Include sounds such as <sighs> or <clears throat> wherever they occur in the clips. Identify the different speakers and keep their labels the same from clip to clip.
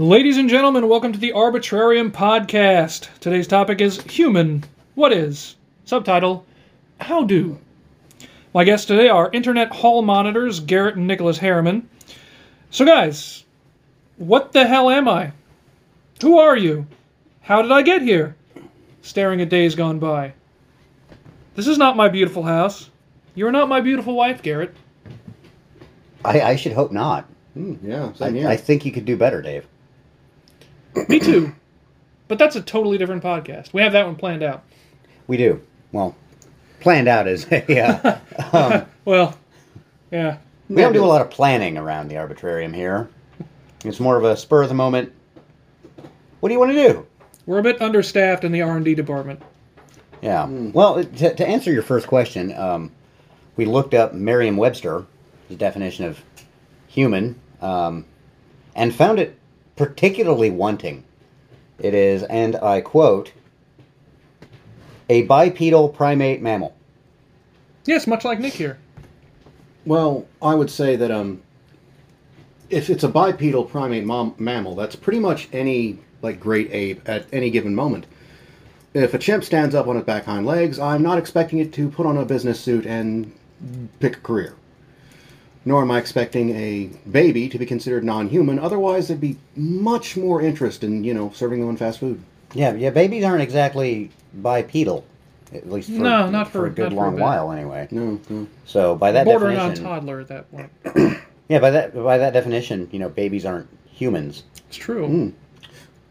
Speaker 1: Ladies and gentlemen, welcome to the Arbitrarium Podcast. Today's topic is human. What is? Subtitle How do? My guests today are Internet Hall Monitors Garrett and Nicholas Harriman. So, guys, what the hell am I? Who are you? How did I get here? Staring at days gone by. This is not my beautiful house. You are not my beautiful wife, Garrett.
Speaker 2: I, I should hope not.
Speaker 3: Hmm, yeah,
Speaker 2: I,
Speaker 3: here.
Speaker 2: I think you could do better, Dave.
Speaker 1: Me too. But that's a totally different podcast. We have that one planned out.
Speaker 2: We do. Well, planned out is <laughs> a. Uh, <laughs> um,
Speaker 1: Well, yeah.
Speaker 2: we don't do a lot of planning around the arbitrarium here. It's more of a spur of the moment. What do you want to do?
Speaker 1: We're a bit understaffed in the R&D department.
Speaker 2: Yeah. Well, to, to answer your first question, um, we looked up Merriam-Webster, the definition of human, um, and found it particularly wanting. It is, and I quote, a bipedal primate mammal.
Speaker 1: Yes, much like Nick here.
Speaker 3: well, I would say that um, if it's a bipedal primate mom- mammal, that's pretty much any like great ape at any given moment. If a chimp stands up on its back hind legs, I'm not expecting it to put on a business suit and pick a career. Nor am I expecting a baby to be considered non-human. Otherwise, there'd be much more interest in you know serving them on fast food.
Speaker 2: Yeah, yeah, babies aren't exactly bipedal, at least for,
Speaker 1: No, not for-
Speaker 2: a good
Speaker 1: not for a
Speaker 2: long while anyway.
Speaker 3: No, no.
Speaker 2: So by that
Speaker 1: Bordering on
Speaker 2: definition,
Speaker 1: toddler at that point. <clears throat>
Speaker 2: yeah, by that by that definition, you know, babies aren't humans,
Speaker 1: It's true.
Speaker 2: Hmm.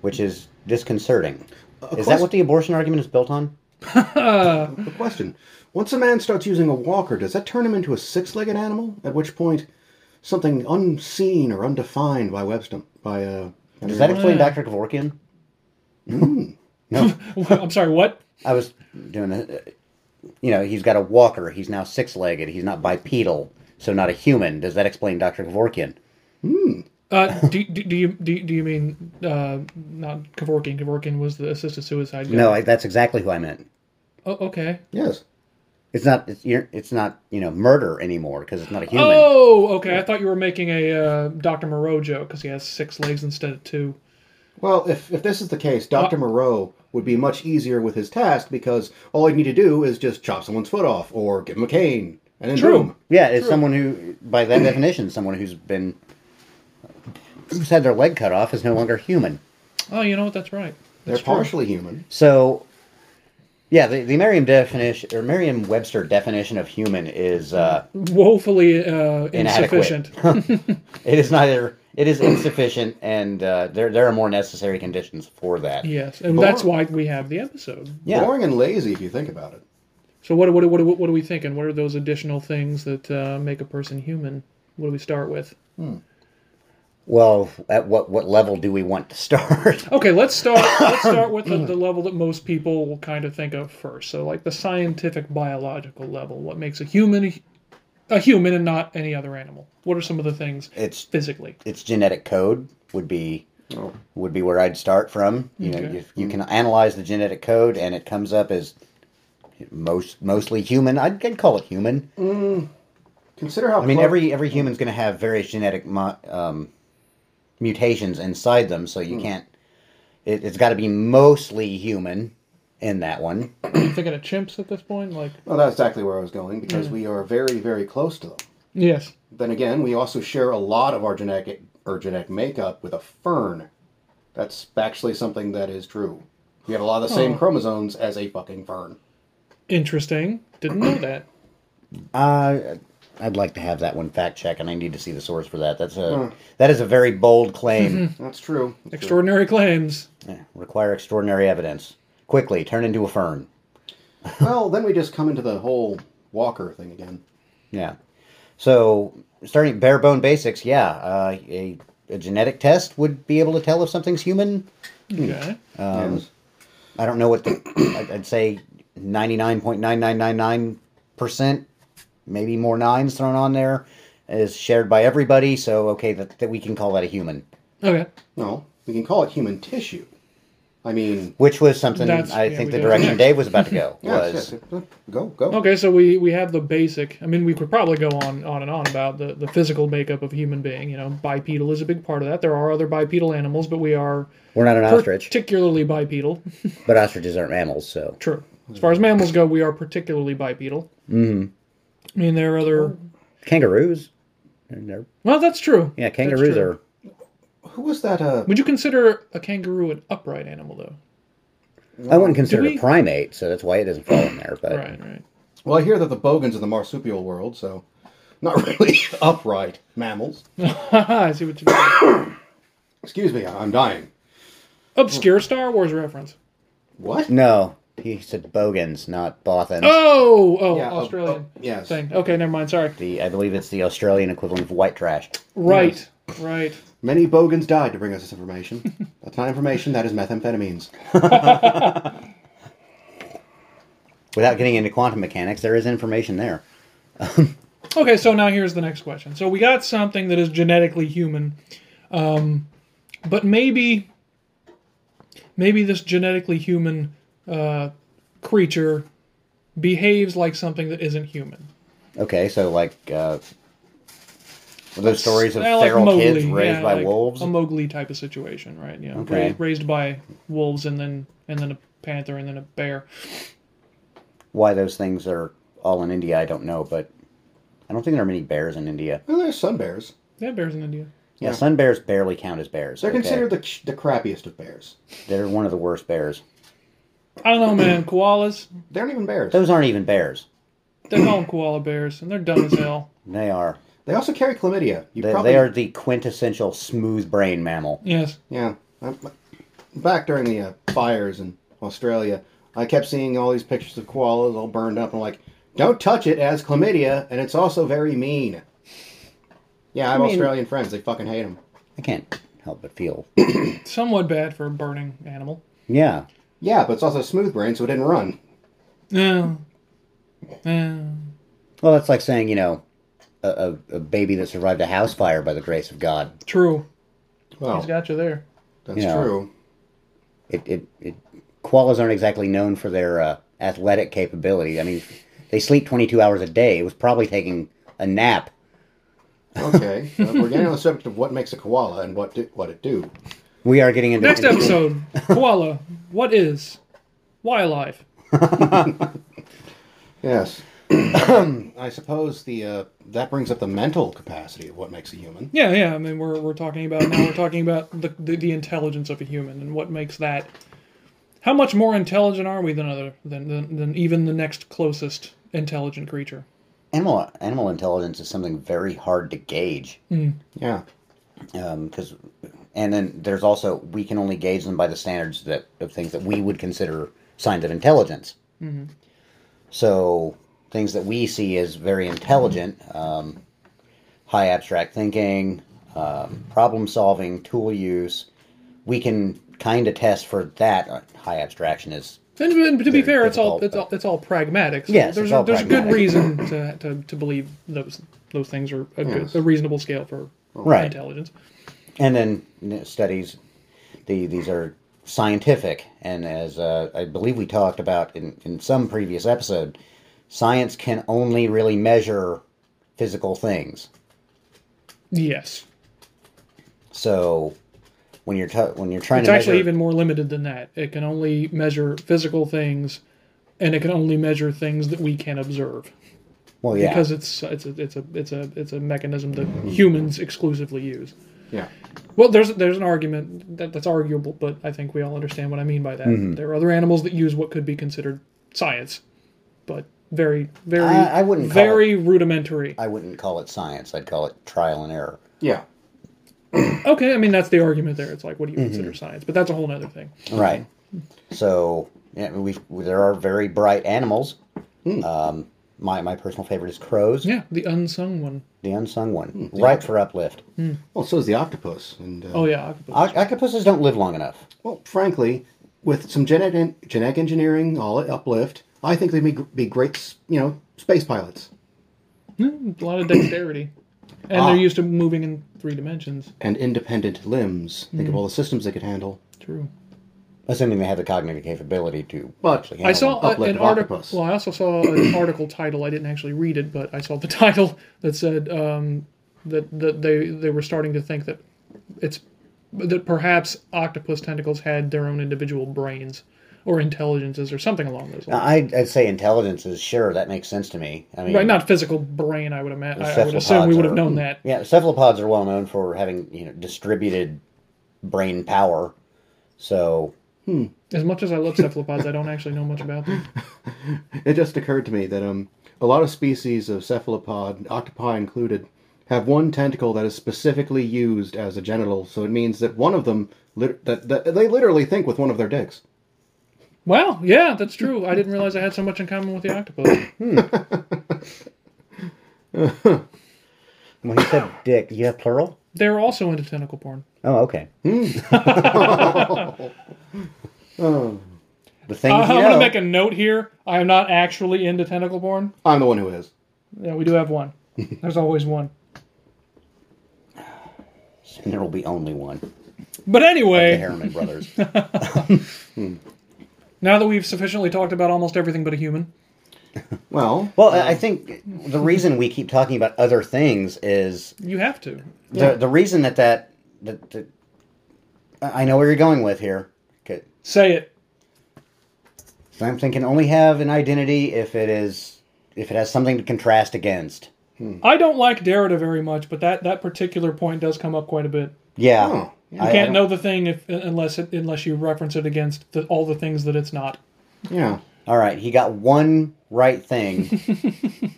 Speaker 2: which is disconcerting.
Speaker 3: A
Speaker 2: Is that what the abortion argument is built on? <laughs>
Speaker 3: The question: Once a man starts using a walker, does that turn him into a six-legged animal? At which point, something unseen or undefined by Webster by uh.
Speaker 2: Does that explain
Speaker 1: Yeah.
Speaker 2: Dr. Kevorkian?
Speaker 3: Hmm. <laughs>
Speaker 2: No, <laughs>
Speaker 1: I'm sorry, what?
Speaker 2: I was doing a, you know, he's got a walker. He's now six-legged. He's not bipedal, so not a human. Does that explain Dr. Kevorkian?
Speaker 1: Uh, do, do, do you do, do you mean uh, not Kevorkian? Kevorkian was the assisted suicide guy.
Speaker 2: No, I, that's exactly who I meant.
Speaker 1: Oh, okay.
Speaker 3: Yes.
Speaker 2: It's not. It's, it's not. You know, murder anymore because it's not a human.
Speaker 1: Oh, okay. I thought you were making a uh, Dr. Moreau joke because he has six legs instead of two.
Speaker 3: Well, if if this is the case, Doctor Moreau would be much easier with his task because all he'd need to do is just chop someone's foot off or give him a cane, and then
Speaker 1: True.
Speaker 3: boom.
Speaker 2: Yeah, it's someone who, by that definition, someone who's been who's had their leg cut off is no longer human.
Speaker 1: Oh, you know what? That's right.
Speaker 3: They're
Speaker 1: true.
Speaker 3: partially human.
Speaker 2: So, yeah, the, the Merriam definition or Merriam-Webster definition of human is uh,
Speaker 1: woefully uh, insufficient. <laughs>
Speaker 2: it is neither it is insufficient, and uh, there there are more necessary conditions for that.
Speaker 1: yes, and
Speaker 3: Bore-
Speaker 1: that's why we have the episode.
Speaker 2: Yeah.
Speaker 3: Boring and lazy if you think about it.
Speaker 1: So what what what what are we thinking? What are those additional things that uh, make a person human? What do we start with?
Speaker 2: Well, at what what level do we want to start? <laughs>
Speaker 1: Okay, let's start. Let's <coughs> start with the, the level that most people will kind of think of first. So, like the scientific biological level. What makes a human a human and not any other animal? What are some of the things
Speaker 2: it's
Speaker 1: physically?
Speaker 2: its genetic code would be
Speaker 3: Oh.
Speaker 2: would be where I'd start from. You know,
Speaker 1: Okay.
Speaker 2: if you can analyze the genetic code and it comes up as most mostly human, I'd, I'd call it human.
Speaker 3: Consider how.
Speaker 2: I mean,
Speaker 3: clo-
Speaker 2: every every human's going to have various genetic mo- um, mutations inside them, so you can't. It, it's got to be mostly human in that one.
Speaker 1: you thinking of chimps at this point? Like,
Speaker 3: Well, that's exactly where I was going because we are very, very close to them.
Speaker 1: yes,
Speaker 3: Then again, we also share a lot of our genetic or genetic makeup with a fern. That's actually something that is true. We have a lot of the same
Speaker 1: Oh.
Speaker 3: chromosomes as a fucking fern.
Speaker 1: interesting. Didn't know that.
Speaker 2: Uh, I'd like to have that one fact check, and I need to see the source for that. That's a that is a very bold claim.
Speaker 3: That's <laughs> true. That's true.
Speaker 1: Extraordinary claims.
Speaker 2: Yeah, require extraordinary evidence. Quickly, turn into a fern. <laughs>
Speaker 3: well, then we just come into the whole Walker thing again.
Speaker 2: Yeah. So, starting bare bone basics, yeah, uh, a, a genetic test would be able to tell if something's human.
Speaker 1: Okay.
Speaker 2: Um,
Speaker 3: Yes.
Speaker 2: I don't know what the, <coughs> I'd- I'd say 99.9999%, maybe more nines thrown on there, is shared by everybody. So, okay, that, that we can call that a human.
Speaker 1: Okay.
Speaker 3: No, we can call it human tissue. I mean,
Speaker 2: which was something
Speaker 1: That's-
Speaker 2: I
Speaker 1: yeah,
Speaker 2: think
Speaker 1: we
Speaker 2: the
Speaker 1: did.
Speaker 2: direction Dave was about to go. <laughs>
Speaker 3: yes,
Speaker 2: was
Speaker 3: yes, yes. go, go.
Speaker 1: Okay, so we, we have the basic. I mean, we could probably go on, on and on about the, the physical makeup of human being. You know, bipedal is a big part of that. There are other bipedal animals, but we are
Speaker 2: we're not an ostrich,
Speaker 1: particularly bipedal.
Speaker 2: but ostriches aren't mammals, so
Speaker 1: True. As far as mammals go, we are particularly bipedal. Mm-hmm. I mean, there are other.
Speaker 2: kangaroos. and they're-
Speaker 1: Well, that's true.
Speaker 2: yeah, kangaroos
Speaker 1: true.
Speaker 2: are.
Speaker 3: Who was that? Uh,
Speaker 1: Would you consider a kangaroo an upright animal, though?
Speaker 2: I wouldn't consider
Speaker 1: we-
Speaker 2: it a primate, so that's why it doesn't fall in there. But
Speaker 1: Right, right.
Speaker 3: well, I hear that the bogans are the marsupial world, so not <laughs> really upright mammals. <laughs>
Speaker 1: I see what you mean.
Speaker 3: Excuse me, I'm dying.
Speaker 1: Obscure Star Wars reference.
Speaker 3: What?
Speaker 2: no, he said bogans, not bothans.
Speaker 1: Oh, oh,
Speaker 3: Yeah, oh,
Speaker 1: Australian
Speaker 3: oh, yes.
Speaker 1: thing. Okay, never mind. Sorry.
Speaker 2: The I believe it's the Australian equivalent of white trash.
Speaker 1: Right, right.
Speaker 3: Many bogans died to bring us this information. <laughs> That's not information. That is methamphetamines. <laughs>
Speaker 2: Without getting into quantum mechanics, there is information there. <laughs>
Speaker 1: Okay, so now here's the next question. So we got something that is genetically human, um, but maybe, maybe this genetically human uh, creature behaves like something that isn't human.
Speaker 2: Okay, so like uh, those stories of
Speaker 1: like
Speaker 2: feral
Speaker 1: Mowgli,
Speaker 2: kids raised
Speaker 1: yeah,
Speaker 2: by
Speaker 1: like
Speaker 2: wolves.
Speaker 1: A Mowgli type of situation, right? Yeah,
Speaker 2: Okay.
Speaker 1: ra- raised by wolves and then and then a panther and then a bear.
Speaker 2: Why those things are all in India, I don't know, but I don't think there are many bears in India.
Speaker 3: Well, there's sun bears.
Speaker 1: They have bears in India.
Speaker 2: Yeah,
Speaker 3: Yeah.
Speaker 2: sun bears barely count as bears.
Speaker 3: They're
Speaker 2: okay?
Speaker 3: considered the, the crappiest of bears.
Speaker 2: They're one of the worst bears.
Speaker 1: I don't know, man. Koalas.
Speaker 3: They're not even bears.
Speaker 2: Those aren't even bears.
Speaker 1: They call them koala bears, and they're dumb as hell.
Speaker 2: They are.
Speaker 3: They also carry chlamydia. You
Speaker 2: They,
Speaker 3: probably
Speaker 2: they are the quintessential smooth brain mammal.
Speaker 1: Yes.
Speaker 3: Yeah. I- Back during the uh, fires in Australia, I kept seeing all these pictures of koalas all burned up. I'm like, don't touch it, it has chlamydia, and it's also very mean. Yeah, I have
Speaker 2: I mean-
Speaker 3: Australian friends. They fucking hate them.
Speaker 2: I can't help but feel.
Speaker 1: Somewhat bad for a burning animal.
Speaker 2: Yeah.
Speaker 3: Yeah, but it's also smooth brain, so it didn't run.
Speaker 1: Yeah. Yeah.
Speaker 2: Well, that's like saying, you know, a, a, a baby that survived a house fire by the grace of God.
Speaker 1: True.
Speaker 3: Well,
Speaker 1: He's got you there.
Speaker 3: that's
Speaker 2: Yeah.
Speaker 3: true.
Speaker 2: It, it, it koalas aren't exactly known for their uh, athletic capability. I mean, they sleep 22 hours a day. It was probably taking a nap.
Speaker 3: Okay, uh, we're getting on the <laughs> subject of what makes a koala and what do, what it do.
Speaker 2: We are getting into
Speaker 1: Next episode <laughs> Koala. What is? Why alive? <laughs>
Speaker 3: Yes. <coughs> I suppose the uh, that brings up the mental capacity of what makes a human.
Speaker 1: Yeah, yeah. I mean, we're, we're talking about now. We're talking about the, the the intelligence of a human and what makes that. How much more intelligent are we than other than than, than even the next closest intelligent creature?
Speaker 2: animal animal intelligence is something very hard to gauge
Speaker 3: Yeah.
Speaker 2: because and then there's also we can only gauge them by the standards that of things that we would consider signs of intelligence so things that we see as very intelligent um, high abstract thinking um, problem solving tool use we can kind of test for that Uh, high abstraction is
Speaker 1: And, and to be fair, it's all it's all it's all pragmatic. So
Speaker 2: Yes,
Speaker 1: there's a, there's a good reason to, to, to believe those those things are a, good,
Speaker 3: Yes.
Speaker 1: a reasonable scale for
Speaker 2: Right.
Speaker 1: intelligence.
Speaker 2: And then you know, studies the these are scientific. And as uh, i believe we talked about in, in some previous episode science can only really measure physical things.
Speaker 1: Yes,
Speaker 2: so when you're t- when you're trying
Speaker 1: it's
Speaker 2: to
Speaker 1: actually
Speaker 2: measure
Speaker 1: even more limited than that. It can only measure physical things, and it can only measure things that we can observe.
Speaker 2: Well yeah.
Speaker 1: Because it's it's a it's a it's a it's a mechanism that humans exclusively use.
Speaker 3: Yeah.
Speaker 1: Well, there's there's an argument that, that's arguable, but I think we all understand what I mean by that.
Speaker 2: Mm-hmm.
Speaker 1: There are other animals that use what could be considered science, but very very
Speaker 2: I- I wouldn't call
Speaker 1: very rudimentary.
Speaker 2: i wouldn't call it science i'd call it trial and error
Speaker 3: Yeah. <coughs>
Speaker 1: Okay, I mean that's the argument there. It's like what do you
Speaker 2: Mm-hmm.
Speaker 1: consider science? But that's a whole other thing.
Speaker 2: right so yeah we there are very bright animals um, my, my personal favorite is crows
Speaker 1: Yeah, the unsung one.
Speaker 2: the unsung one right for uplift
Speaker 3: Well, so is the octopus. And uh,
Speaker 1: Oh yeah, octopus.
Speaker 2: Oc- octopuses don't live long enough
Speaker 3: well, frankly, with some genetic genetic engineering, all uplift, I think they'd be, be great, you know, space pilots
Speaker 1: Hmm, a lot of dexterity, and
Speaker 3: Ah.
Speaker 1: they're used to moving in three dimensions.
Speaker 3: and independent limbs. Think of all the systems they could handle.
Speaker 1: True.
Speaker 2: Assuming they have the cognitive capability to.
Speaker 3: But
Speaker 2: actually
Speaker 1: I saw a, an article. Well, I also saw an <coughs> article title. I didn't actually read it, but I saw the <laughs> title that said um, that that they they were starting to think that it's that perhaps octopus tentacles had their own individual brains or intelligences or something along those lines.
Speaker 2: I'd, I'd say intelligences, sure that makes sense to me. I mean,
Speaker 1: right, not physical brain. I would imagine. I, I would assume we would have known that.
Speaker 2: Yeah, cephalopods are well known for having you know distributed brain power. So Hmm.
Speaker 1: As much as I love cephalopods, I don't actually know much about them. <laughs>
Speaker 3: It just occurred to me that um, a lot of species of cephalopod, octopi included, have one tentacle that is specifically used as a genital. So it means that one of them lit- that, that they literally think with one of their dicks.
Speaker 1: Wow, yeah, that's true. I didn't realize I had so much in common with the octopus. Hmm. <laughs>
Speaker 2: when he said dick, you have plural?
Speaker 1: They're also into tentacle porn.
Speaker 2: Oh, okay. Hmm. <laughs> <laughs> The things
Speaker 1: Uh, I'm
Speaker 2: you
Speaker 1: going to make a note here. I am not actually into tentacle porn.
Speaker 3: I'm the one who is.
Speaker 1: Yeah, we do have one. <laughs> There's always one.
Speaker 2: And there will be only one.
Speaker 1: But anyway,
Speaker 2: The
Speaker 1: anyway,
Speaker 2: Harriman brothers. <laughs>
Speaker 1: now that we've sufficiently talked about almost everything but a human,
Speaker 3: Well,
Speaker 2: Well, I I think the reason we keep talking about other things is
Speaker 1: you have to.
Speaker 2: the the reason that that, that, that I I know where you're going with here. Okay.
Speaker 1: Say it.
Speaker 2: Something can only have an identity if it is if it has something to contrast against.
Speaker 1: I don't like Derrida very much, but that, that particular point does come up quite a bit.
Speaker 2: Yeah.
Speaker 3: Oh,
Speaker 1: You
Speaker 2: I- I
Speaker 1: can't
Speaker 2: don't-
Speaker 1: know the thing if unless it, unless you reference it against the, all the things that it's not.
Speaker 3: yeah.
Speaker 2: All right, he got one right thing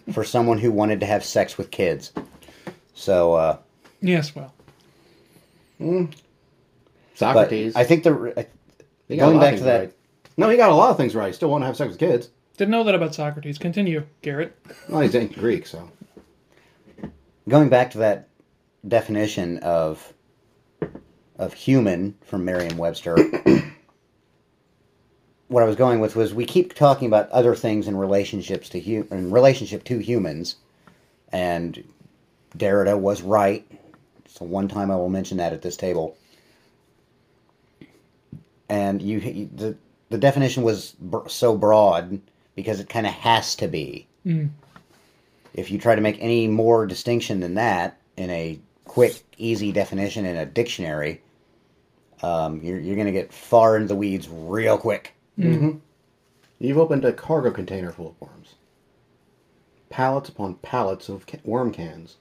Speaker 2: <laughs> for someone who wanted to have sex with kids. So, uh,
Speaker 1: Yes, well,
Speaker 2: but
Speaker 3: Socrates.
Speaker 2: I think the I-
Speaker 3: He got a
Speaker 2: going
Speaker 3: lot of
Speaker 2: back to that.
Speaker 3: right. No, he got a lot of things right. He still want to have sex with kids.
Speaker 1: didn't know that about Socrates. Continue, Garrett.
Speaker 3: Well, he's ancient Greek, so.
Speaker 2: going back to that definition of of human from Merriam-Webster, <coughs> what I was going with was we keep talking about other things in relationships to hu- in relationship to humans, and Derrida was right. So one time I will mention that at this table, and you, you the the definition was br- so broad because it kind of has to be mm. if you try to make any more distinction than that in a quick, easy definition in a dictionary, um, you're, you're going to get far into the weeds real quick. Mm. Mm-hmm.
Speaker 3: You've opened a cargo container full of worms. Pallets upon pallets of ca- worm cans.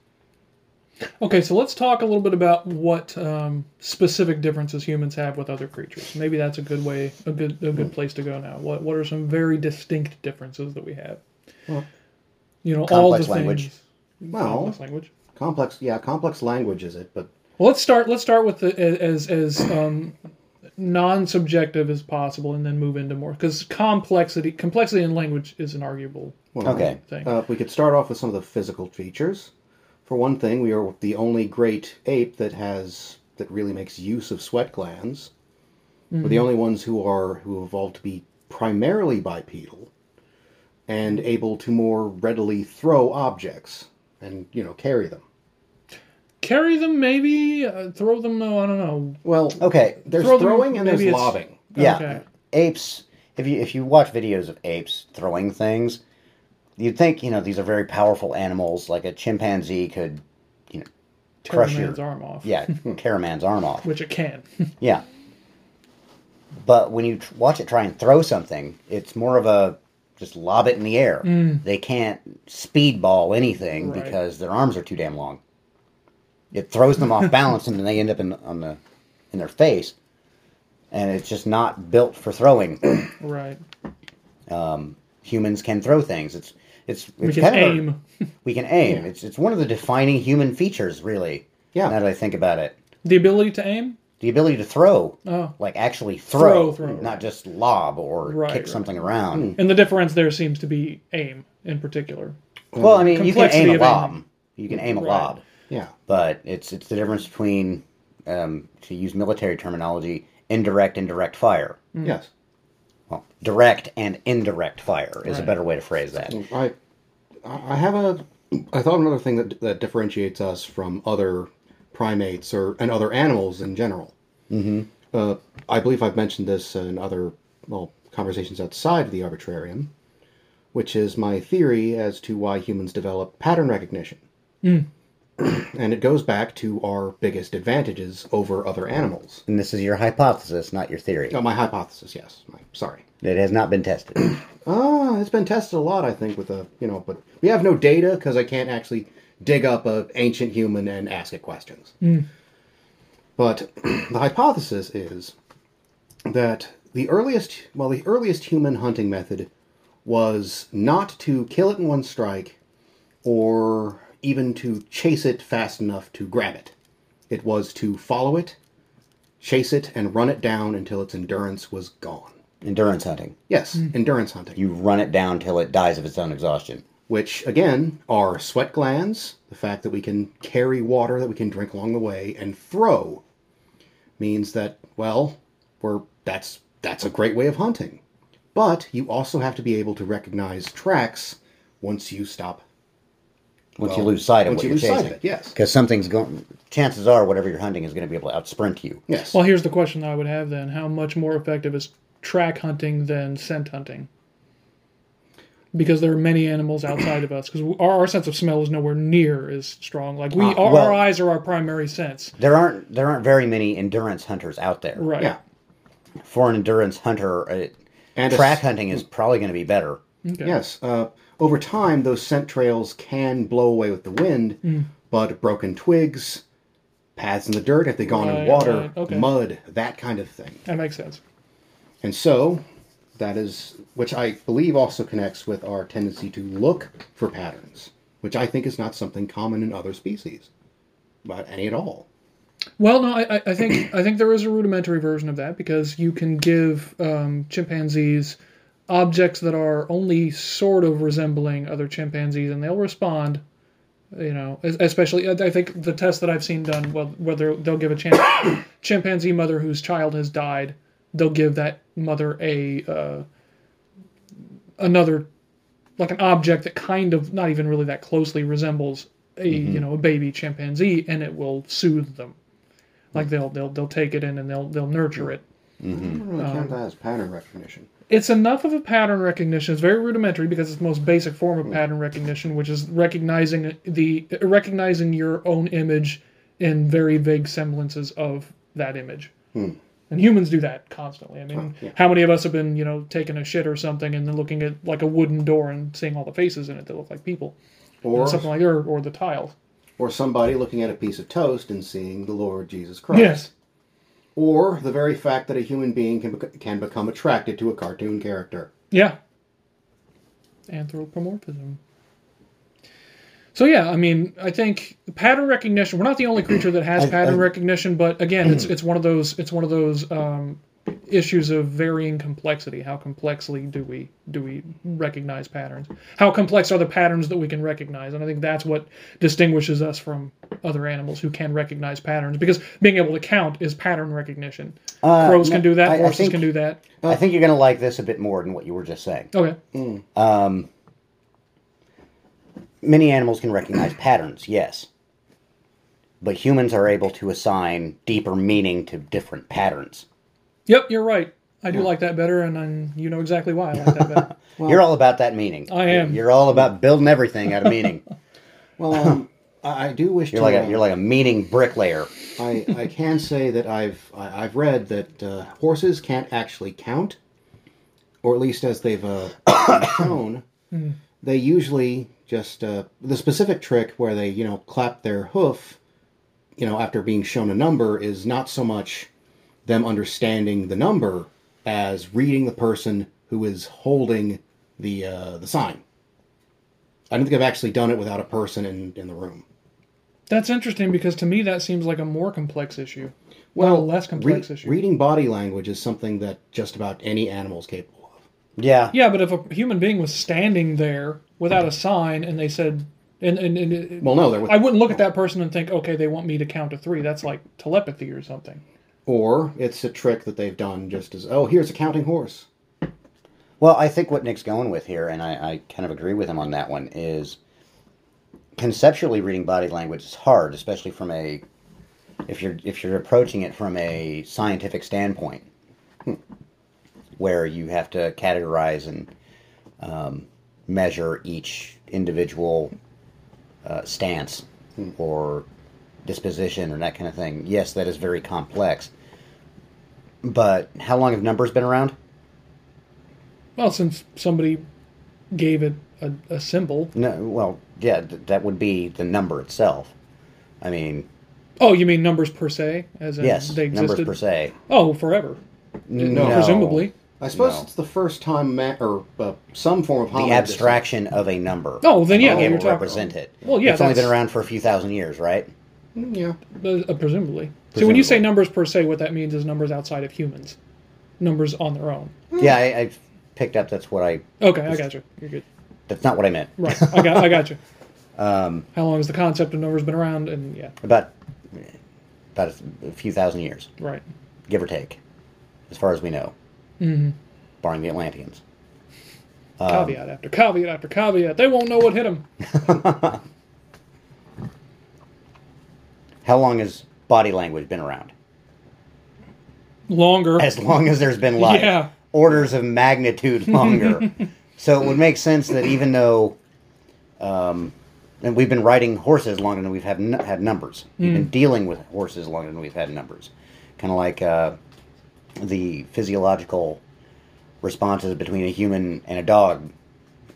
Speaker 1: Okay, so let's talk a little bit about what um, specific differences humans have with other creatures. Maybe that's a good way, a good, a good place to go now. What, what are some very distinct differences that we have?
Speaker 3: Well,
Speaker 1: you know, all the
Speaker 2: complex language.
Speaker 1: things.
Speaker 3: Well-
Speaker 1: complex language.
Speaker 3: Complex, yeah, complex language is it, but
Speaker 1: Well, let's start. Let's start with the as as um, non-subjective as possible, and then move into more because complexity complexity in language is an arguable
Speaker 3: well,
Speaker 2: Okay.
Speaker 1: thing.
Speaker 3: Uh, we could start off with some of the physical features. For one thing, we are the only great ape that has that really makes use of sweat glands. We're the only ones who are who evolved to be primarily bipedal and able to more readily throw objects and you know carry them.
Speaker 1: Carry them, maybe uh, throw them. No, I don't know.
Speaker 3: Well,
Speaker 2: Okay,
Speaker 3: there's
Speaker 1: Throw them-
Speaker 3: throwing and there's lobbing.
Speaker 2: yeah,
Speaker 1: Okay.
Speaker 2: apes. If you if you watch videos of apes throwing things, you'd think you know these are very powerful animals. Like a chimpanzee could, you know, crush your
Speaker 1: arm off.
Speaker 2: yeah, <laughs> tear a man's arm off.
Speaker 1: which it can. <laughs>
Speaker 2: Yeah. But when you tr- watch it try and throw something, it's more of a just lob it in the air. Mm. They can't speedball anything
Speaker 1: Right.
Speaker 2: because their arms are too damn long. It throws them off <laughs> balance and then they end up in on the in their face. And it's just not built for throwing.
Speaker 1: right. <clears throat>
Speaker 2: Um, humans can throw things. It's it's, it's
Speaker 1: We can
Speaker 2: kind of a-
Speaker 1: aim. <laughs>
Speaker 2: we can aim. It's it's one of the defining human features, really.
Speaker 3: Yeah.
Speaker 2: Now that I think about it,
Speaker 1: The ability to aim.
Speaker 2: the ability to throw.
Speaker 1: Oh.
Speaker 2: like actually throw,
Speaker 1: Throw, throw.
Speaker 2: not just lob or
Speaker 1: Right,
Speaker 2: kick
Speaker 1: right.
Speaker 2: something around. Hmm.
Speaker 1: And the difference there seems to be aim in particular. Hmm.
Speaker 2: Well, I mean, you can aim a lob.
Speaker 1: aiming.
Speaker 2: You can aim a
Speaker 1: Right.
Speaker 2: lob,
Speaker 3: Yeah.
Speaker 2: but it's it's the difference between, um, to use military terminology, indirect and direct fire. Hmm.
Speaker 3: Yes.
Speaker 2: Well, direct and indirect fire is a better way to phrase that.
Speaker 3: I I have a I thought another thing that that differentiates us from other primates or and other animals in general. Mm-hmm. uh, I believe I've mentioned this in other well conversations outside of the arbitrarium, which is my theory as to why humans develop pattern recognition. <clears throat> and it goes back to our biggest advantages over other animals.
Speaker 2: And this is your hypothesis, not your theory.
Speaker 3: Oh, my hypothesis, yes. My, sorry.
Speaker 2: It has not been tested. <clears throat>
Speaker 3: Ah, it's been tested a lot, I think, with a you know, but we have no data because I can't actually dig up an ancient human and ask it questions. But <clears throat> the hypothesis is that the earliest, well, the earliest human hunting method was not to kill it in one strike, or even to chase it fast enough to grab it. It was to follow it, chase it, and run it down until its endurance was gone.
Speaker 2: Endurance hunting.
Speaker 3: Yes, hmm. endurance hunting.
Speaker 2: You run it down till it dies of its own exhaustion.
Speaker 3: which again are sweat glands, the fact that we can carry water that we can drink along the way and throw means that well, we're that's that's a great way of hunting. But you also have to be able to recognize tracks once you stop.
Speaker 2: Once
Speaker 3: Well,
Speaker 2: you lose sight of
Speaker 3: once
Speaker 2: what
Speaker 3: you
Speaker 2: you're
Speaker 3: lose sight
Speaker 2: chasing.
Speaker 3: of it, yes.
Speaker 2: Because something's going. Chances are, whatever you're hunting is going to be able to outsprint you.
Speaker 3: Yes.
Speaker 1: Well, here's the question that I would have then: How much more effective is track hunting than scent hunting? Because there are many animals outside of us. Because our, our sense of smell is nowhere near as strong. Like we, our,
Speaker 2: well-
Speaker 1: our eyes are our primary sense.
Speaker 2: There aren't there aren't very many endurance hunters out there.
Speaker 1: Right.
Speaker 3: yeah.
Speaker 2: For an endurance hunter, uh,
Speaker 3: And
Speaker 2: track
Speaker 3: s-
Speaker 2: hunting is probably going to be better.
Speaker 1: Okay.
Speaker 3: Yes. Uh, over time, those scent trails can blow away with the wind,
Speaker 1: Hmm.
Speaker 3: but broken twigs, paths in the dirt, if they've gone in water,
Speaker 1: right, okay.
Speaker 3: mud, that kind of thing.
Speaker 1: That makes sense.
Speaker 3: And so, that is, which I believe also connects with our tendency to look for patterns, which I think is not something common in other species, but any at all.
Speaker 1: Well, no, I, I- I think I think there is a rudimentary version of that because you can give um, chimpanzees objects that are only sort of resembling other chimpanzees, and they'll respond. You know, especially I I think the test that I've seen done, well, whether they'll give a chimp- <coughs> chimpanzee mother whose child has died, they'll give that mother a uh, another like an object that kind of not even really that closely resembles a you mm-hmm. know a baby chimpanzee, and it will soothe them. Like they'll they'll they'll take it in and they'll they'll nurture it. Mm-hmm.
Speaker 3: I don't really count um, that as pattern recognition.
Speaker 1: It's enough of a pattern recognition. It's very rudimentary because it's the most basic form of pattern recognition, which is recognizing the recognizing your own image in very vague semblances of that image. Hmm. And humans do that constantly. I mean,
Speaker 3: yeah.
Speaker 1: how many of us have been, you know, taking a shit or something and then looking at like a wooden door and seeing all the faces in it that look like people,
Speaker 3: Or,
Speaker 1: something like or or the tiles.
Speaker 3: or somebody looking at a piece of toast and seeing the Lord Jesus Christ.
Speaker 1: Yes.
Speaker 3: Or the very fact that a human being can, bec- can become attracted to a cartoon character.
Speaker 1: Yeah. Anthropomorphism. So yeah, I mean, I think pattern recognition. We're not the only creature that has
Speaker 2: I-
Speaker 1: pattern
Speaker 2: I-
Speaker 1: recognition, but again, it's <clears throat> it's one of those it's one of those um, issues of varying complexity. How complexly do we do we recognize patterns? How complex are the patterns that we can recognize? And I think that's what distinguishes us from other animals who can recognize patterns. Because being able to count is pattern recognition.
Speaker 2: Uh,
Speaker 1: Crows can do that.
Speaker 2: I- I
Speaker 1: horses
Speaker 2: think-
Speaker 1: can do that.
Speaker 2: I think you're going to like this a bit more than what you were just saying.
Speaker 1: Okay.
Speaker 2: Um, many animals can recognize patterns, yes. But humans are able to assign deeper meaning to different patterns.
Speaker 1: Yep, you're right. I do like that better, and i you know exactly why I like that better. <laughs>
Speaker 2: you're all about that meaning.
Speaker 1: I am.
Speaker 2: You're all about building everything out of meaning. <laughs>
Speaker 3: Well, um, I, I do wish
Speaker 2: You're
Speaker 3: to.
Speaker 2: like a you're like a meaning bricklayer.
Speaker 3: I, I can say that I've I, I've read that uh, horses can't actually count, or at least as they've uh, been <coughs> shown, they usually just uh, the specific trick where they you know clap their hoof, you know after being shown a number is not so much them understanding the number as reading the person who is holding the uh, the sign. I don't think I've actually done it without a person in, in the room.
Speaker 1: That's interesting because to me that seems like a more complex issue.
Speaker 3: Well,
Speaker 1: Well, a less complex
Speaker 3: re-
Speaker 1: issue.
Speaker 3: Reading body language is something that just about any animal is capable of.
Speaker 2: Yeah.
Speaker 1: yeah, but if a human being was standing there without a sign and they said, and, and, and it-
Speaker 3: Well, no, they're with,
Speaker 1: I wouldn't look at that person and think, okay, they want me to count to three. That's like telepathy or something.
Speaker 3: Or it's a trick that they've done just as oh, here's a counting horse.
Speaker 2: Well, I think what Nick's going with here, and I, I kind of agree with him on that one, is conceptually reading body language is hard, especially from a if you're if you're approaching it from a scientific standpoint, where you have to categorize and um, measure each individual uh, stance or disposition or that kind of thing, yes, that is very complex. But how long have numbers been around?
Speaker 1: Well, since somebody gave it a, a symbol.
Speaker 2: No, well, yeah, th- that would be the number itself. I mean,
Speaker 1: Oh, you mean numbers per se? As in
Speaker 2: yes,
Speaker 1: they existed?
Speaker 2: numbers per se.
Speaker 1: Oh, forever.
Speaker 3: No.
Speaker 1: Presumably.
Speaker 3: I suppose
Speaker 2: No.
Speaker 3: it's the first time, ma- or uh, some form of
Speaker 2: The
Speaker 3: hominid
Speaker 2: abstraction of a number.
Speaker 1: Oh, then yeah,
Speaker 2: being able
Speaker 1: you're
Speaker 2: to
Speaker 1: talking-
Speaker 2: represent it.
Speaker 1: Well, yeah,
Speaker 2: it's only been around for a few thousand years, right?
Speaker 3: Mm, Yeah.
Speaker 1: Uh, presumably. So when you say numbers per se, what that means is numbers outside of humans. Numbers on their own.
Speaker 2: Yeah, I, I picked up. That's what I.
Speaker 1: Okay, I got you. You're good.
Speaker 2: That's not what I meant.
Speaker 1: Right. I got. I got you. <laughs>
Speaker 2: Um,
Speaker 1: How long has the concept of numbers been around? And yeah,
Speaker 2: about about a few thousand years,
Speaker 1: right.
Speaker 2: give or take, as far as we know,
Speaker 1: hmm
Speaker 2: barring the Atlanteans. Um,
Speaker 1: Caveat after caveat after caveat. They won't know what hit them. <laughs>
Speaker 2: How long has body language been around?
Speaker 1: Longer.
Speaker 2: As long as there's been life.
Speaker 1: Yeah.
Speaker 2: Orders of magnitude longer. <laughs> so it would make sense that even though, um, and we've been riding horses longer than we've had n- had numbers. We've been dealing with horses longer than we've had numbers. Kind of like uh, the physiological responses between a human and a dog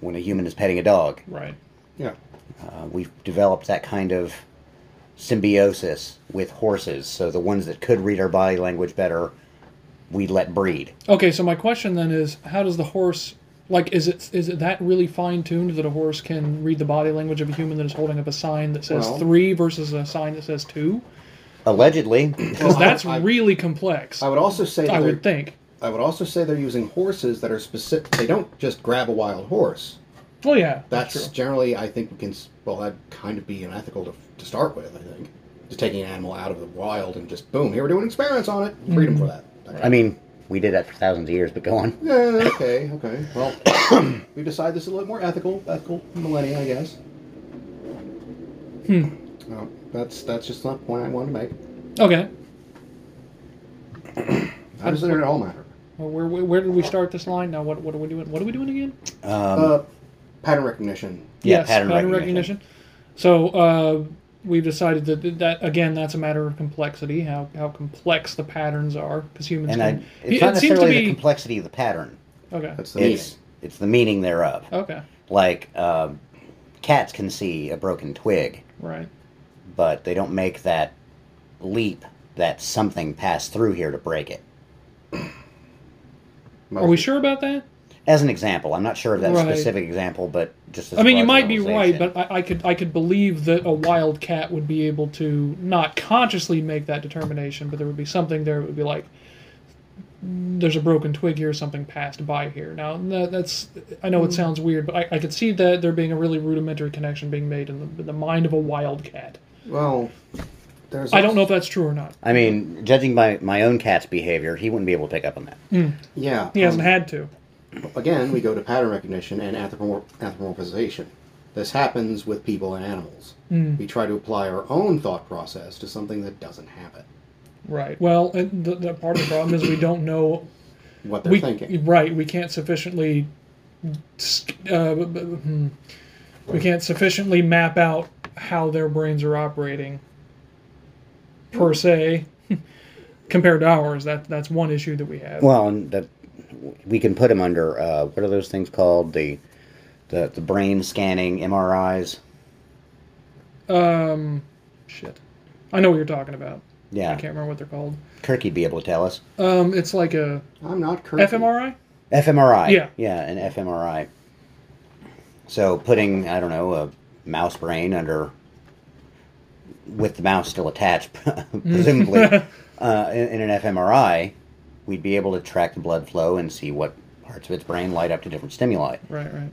Speaker 2: when a human is petting a dog.
Speaker 1: Right.
Speaker 3: Yeah.
Speaker 2: Uh, we've developed that kind of symbiosis with horses. So the ones that could read our body language better, we let breed.
Speaker 1: Okay, so my question then is, how does the horse like? Is it is it that really fine tuned that a horse can read the body language of a human that is holding up a sign that says
Speaker 3: Well-
Speaker 1: three versus a sign that says two?
Speaker 2: Allegedly, <clears throat>
Speaker 1: Because that's
Speaker 3: I-
Speaker 1: really complex.
Speaker 3: I would also say
Speaker 1: I would think.
Speaker 3: I would also say they're using horses that are specific. They don't just grab a wild horse.
Speaker 1: Well, yeah,
Speaker 3: That's
Speaker 1: that's
Speaker 3: generally, I think, we can. Well, that'd kind of be unethical to, to start with. I think just taking an animal out of the wild and just boom, here we're doing experiments on it. Freedom for that.
Speaker 2: I mean, we did that for thousands of years, but go on. <laughs>
Speaker 3: Yeah, okay, okay. Well, <coughs> we decided this is a little more ethical, ethical millennia, I guess.
Speaker 1: Hmm.
Speaker 3: Well, that's that's just the point I wanted to make.
Speaker 1: Okay. <coughs>
Speaker 3: How does the internet all matter?
Speaker 1: Well, where, where where did we start this line? Now, what what are we doing? What are we doing again?
Speaker 2: Um,
Speaker 3: uh, pattern recognition.
Speaker 2: Yeah,
Speaker 1: yes,
Speaker 2: pattern recognition.
Speaker 1: So uh, we've decided that that again, that's a matter of complexity. How how complex the patterns are, because humans.
Speaker 2: and I,
Speaker 1: can,
Speaker 2: it's
Speaker 1: it
Speaker 2: not
Speaker 1: seems to
Speaker 2: necessarily the complexity of the pattern.
Speaker 1: okay.
Speaker 3: That's the meaning.
Speaker 2: It's it's the meaning thereof.
Speaker 1: Okay.
Speaker 2: Like um, cats can see a broken twig,
Speaker 1: Right.
Speaker 2: but they don't make that leap that something passed through here to break it.
Speaker 1: Are we sure about that?
Speaker 2: As an example, I'm not sure of that
Speaker 1: Right.
Speaker 2: specific example, but just as
Speaker 1: I mean,
Speaker 2: a
Speaker 1: you might be right, but I, I could I could believe that a wild cat would be able to not consciously make that determination, but there would be something there that would be like, "Mm, there's a broken twig here, something passed by here. Now that, that's I know it sounds weird, but I, I could see that there being a really rudimentary connection being made in the, in the mind of a wild cat.
Speaker 3: Well, there's.
Speaker 1: I don't know if that's true or not.
Speaker 2: I mean, judging by my own cat's behavior, he wouldn't be able to pick up on that.
Speaker 3: Yeah.
Speaker 1: He hasn't
Speaker 3: um,
Speaker 1: had to.
Speaker 3: Again, we go to pattern recognition and anthropomorph- anthropomorphization. This happens with people and animals.
Speaker 1: Hmm.
Speaker 3: We try to apply our own thought process to something that doesn't have it.
Speaker 1: Right. Well, and the, the part of the problem is we don't know
Speaker 3: What they're
Speaker 1: we,
Speaker 3: thinking.
Speaker 1: Right, we can't sufficiently. Uh, b- b- hmm. we can't sufficiently map out how their brains are operating, per se, <laughs> compared to ours. That that's one issue that we have.
Speaker 2: Well, and that we can put him under uh, what are those things called? The the the brain scanning MRIs.
Speaker 1: Um, shit, I know what you're talking about.
Speaker 2: Yeah, I
Speaker 1: can't remember what they're called.
Speaker 2: Kirky'd be able to tell us.
Speaker 1: Um, it's like a
Speaker 3: I'm not correct.
Speaker 1: fMRI.
Speaker 2: fMRI.
Speaker 1: Yeah.
Speaker 2: yeah, an fMRI. So putting I don't know a mouse brain under with the mouse still attached, <laughs> presumably <laughs> uh, in, in an fMRI, we'd be able to track the blood flow and see what parts of its brain light up to different stimuli.
Speaker 1: Right, right.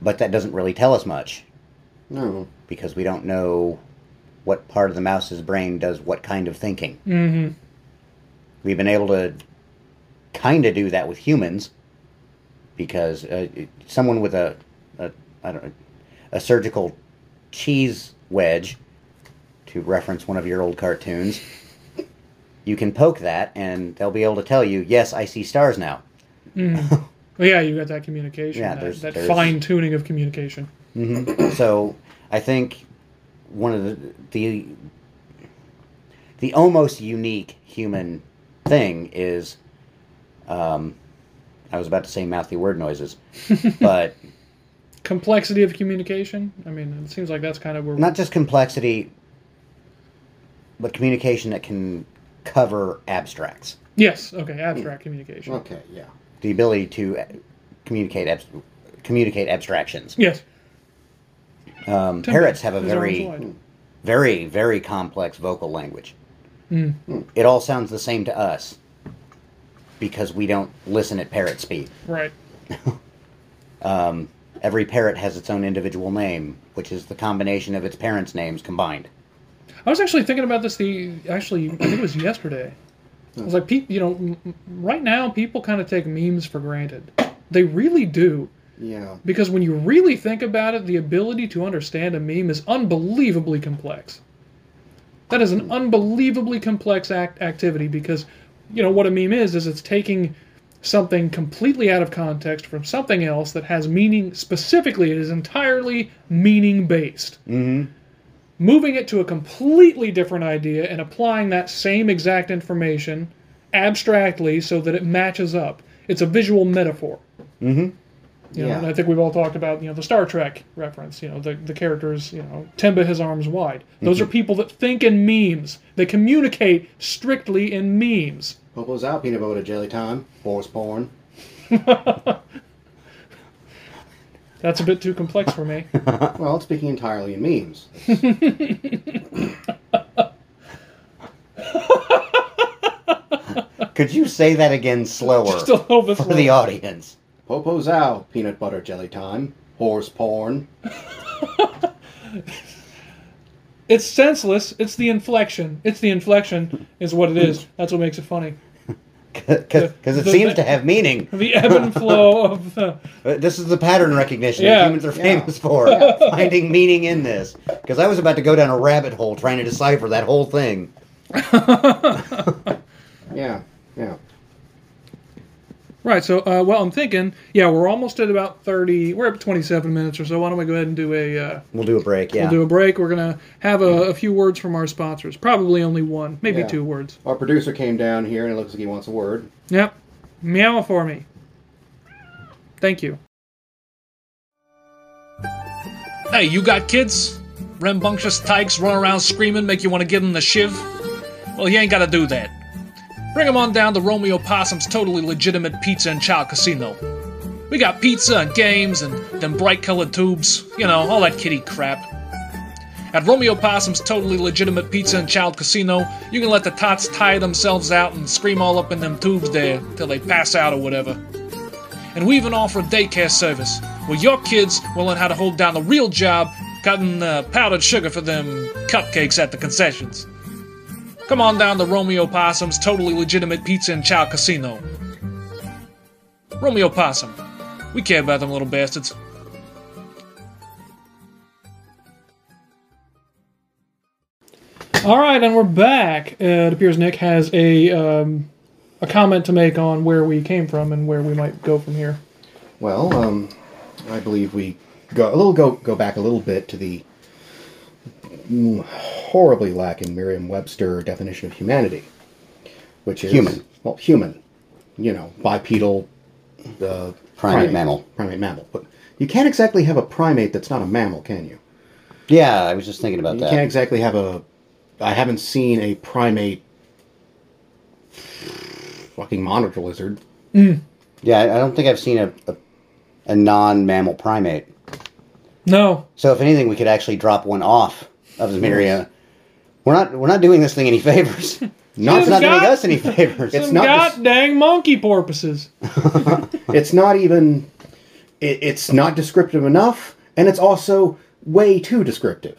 Speaker 2: But that doesn't really tell us much.
Speaker 3: No.
Speaker 2: because we don't know what part of the mouse's brain does what kind of thinking.
Speaker 1: Mm-hmm.
Speaker 2: We've been able to kind of do that with humans because uh, someone with a, a I don't know, a surgical cheese wedge to reference one of your old cartoons, you can poke that and they'll be able to tell you, yes, I see stars now. <laughs>
Speaker 1: Well, yeah, you got that communication,
Speaker 2: Yeah,
Speaker 1: that,
Speaker 2: there's-
Speaker 1: that
Speaker 2: there's-
Speaker 1: fine tuning of communication.
Speaker 2: so I think one of the the the almost unique human thing is um, I was about to say mouthy word noises, <laughs> but
Speaker 1: Complexity of communication. I mean, it seems like that's kind of where
Speaker 2: not just complexity, but communication that can cover abstracts.
Speaker 1: Yes. Okay. Abstract communication.
Speaker 3: Okay, yeah.
Speaker 2: The ability to uh, communicate abs- communicate abstractions.
Speaker 1: Yes.
Speaker 2: Um, parrots have a very very, very complex vocal language.
Speaker 1: Mm.
Speaker 2: It all sounds the same to us because we don't listen at parrot speed.
Speaker 1: Right. <laughs>
Speaker 2: Um, every parrot has its own individual name, which is the combination of its parents' names combined.
Speaker 1: I was actually thinking about this. The actually, I think it was yesterday. I was like, pe- you know, right now people kind of take memes for granted. They really do.
Speaker 3: Yeah.
Speaker 1: Because when you really think about it, the ability to understand a meme is unbelievably complex. That is an unbelievably complex act- activity because, you know, what a meme is, is it's taking something completely out of context from something else that has meaning, specifically, it is entirely meaning based.
Speaker 2: Mm-hmm.
Speaker 1: Moving it to a completely different idea and applying that same exact information abstractly so that it matches up. It's a visual metaphor.
Speaker 2: Mm-hmm.
Speaker 1: You know,
Speaker 3: Yeah.
Speaker 1: and I think we've all talked about you know the Star Trek reference. You know, the the characters. You know, Temba his arms wide. Those are people that think in memes. They communicate strictly in memes.
Speaker 3: Popo's out, peanut butter jelly time. Horse porn. <laughs>
Speaker 1: That's a bit too complex for me. <laughs>
Speaker 3: Well, it's speaking entirely in memes. <laughs>
Speaker 2: Could you say that again slower
Speaker 1: Just a little bit
Speaker 2: for
Speaker 1: slower.
Speaker 2: the audience?
Speaker 3: Popo's out, peanut butter jelly time. Horse porn. <laughs>
Speaker 1: It's senseless. It's the inflection. It's the inflection is what it is. That's what makes it funny. <laughs>
Speaker 2: Because it
Speaker 1: the-
Speaker 2: seems
Speaker 1: the-
Speaker 2: to have meaning. <laughs>
Speaker 1: The ebb and flow <laughs> of the.
Speaker 2: Uh, This is the pattern recognition
Speaker 1: Yeah.
Speaker 2: that humans are
Speaker 3: Yeah.
Speaker 2: famous for. Finding meaning in this. Because I was about to go down a rabbit hole trying to decipher that whole thing.
Speaker 3: Yeah, yeah.
Speaker 1: Right. So, uh, well, I'm thinking, yeah, we're almost at about 30. We're at 27 minutes or so. Why don't we go ahead and do a. Uh,
Speaker 2: We'll do a break, yeah.
Speaker 1: We'll do a break. We're gonna have a, a few words from our sponsors. Probably only one, maybe
Speaker 3: Yeah.
Speaker 1: two words.
Speaker 3: Our producer came down here and it looks like he wants a word.
Speaker 1: Yep. Meow for me. Thank you.
Speaker 4: Hey, you got kids? Rambunctious tykes run around screaming, make you want to give them the shiv? Well, you ain't gotta do that. Bring 'em on down to Romie O'Possum's totally legitimate pizza and child casino. We got pizza and games and them bright colored tubes, you know, all that kitty crap. At Romie O'Possum's totally legitimate pizza and child casino, you can let the tots tire themselves out and scream all up in them tubes there till they pass out or whatever. And we even offer a daycare service where your kids will learn how to hold down the real job cutting uh, powdered sugar for them cupcakes at the concessions. Come on down to Romie O'Possum's totally legitimate pizza and child casino. Romie O'Possum. We care about them little bastards.
Speaker 1: All right, and we're back. Uh, it appears Nick has a um, a comment to make on where we came from and where we might go from here.
Speaker 3: Well, um, I believe we go a little go go back a little bit to the mm, horribly lacking Merriam-Webster definition of humanity, which is
Speaker 2: Human.
Speaker 3: Well, human. You know, bipedal, uh,
Speaker 2: Primate mammal.
Speaker 3: Primate mammal. But you can't exactly have a primate that's not a mammal, can you?
Speaker 2: Yeah, I was just thinking about
Speaker 3: You
Speaker 2: that.
Speaker 3: You can't exactly have a. I haven't seen a primate. Fucking monitor lizard.
Speaker 2: Yeah, I I don't think I've seen a, a, a non mammal primate.
Speaker 1: No,
Speaker 2: So if anything, we could actually drop one off of the Merriam. We're not we're not doing this thing any favors. <laughs> <laughs>
Speaker 3: Not,
Speaker 2: it's not doing us any favors.
Speaker 3: It's not
Speaker 1: god
Speaker 3: dis-
Speaker 1: dang monkey porpoises. <laughs>
Speaker 3: it's not even it, it's not descriptive enough and it's also way too descriptive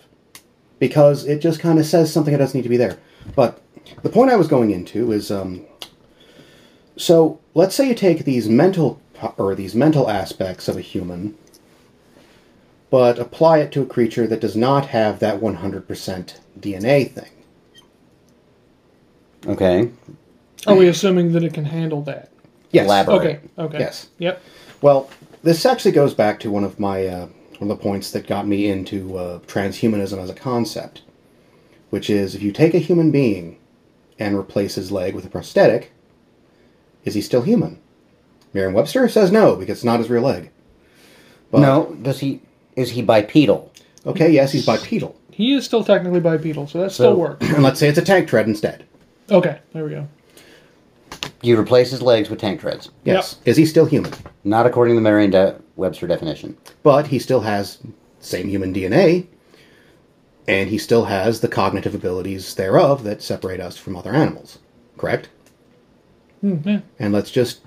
Speaker 3: because it just kind of says something that doesn't need to be there but the point i was going into is um, so let's say you take these mental or these mental aspects of a human but apply it to a creature that does not have that 100% DNA thing.
Speaker 2: Okay.
Speaker 1: Are we assuming that it can handle that?
Speaker 3: Yes.
Speaker 2: Elaborate.
Speaker 1: Okay. Okay.
Speaker 3: Yes.
Speaker 1: Yep.
Speaker 3: Well, this actually goes back to one of my uh, one of the points that got me into uh, transhumanism as a concept, which is if you take a human being and replace his leg with a prosthetic, is he still human? Merriam-Webster says no because it's not his real leg. But-
Speaker 2: no, does he? Is he bipedal?
Speaker 3: Okay, yes, he's bipedal,
Speaker 1: He is still technically bipedal, so that
Speaker 2: So-
Speaker 1: still works.
Speaker 3: and let's say it's a tank tread instead.
Speaker 1: Okay. There we go.
Speaker 2: You replace his legs with tank treads.
Speaker 3: Yes, is he still human?
Speaker 2: Not according to the Merriam-Webster definition.
Speaker 3: But he still has same human DNA, and he still has the cognitive abilities thereof that separate us from other animals. Correct?
Speaker 1: Hmm, yeah.
Speaker 3: and let's just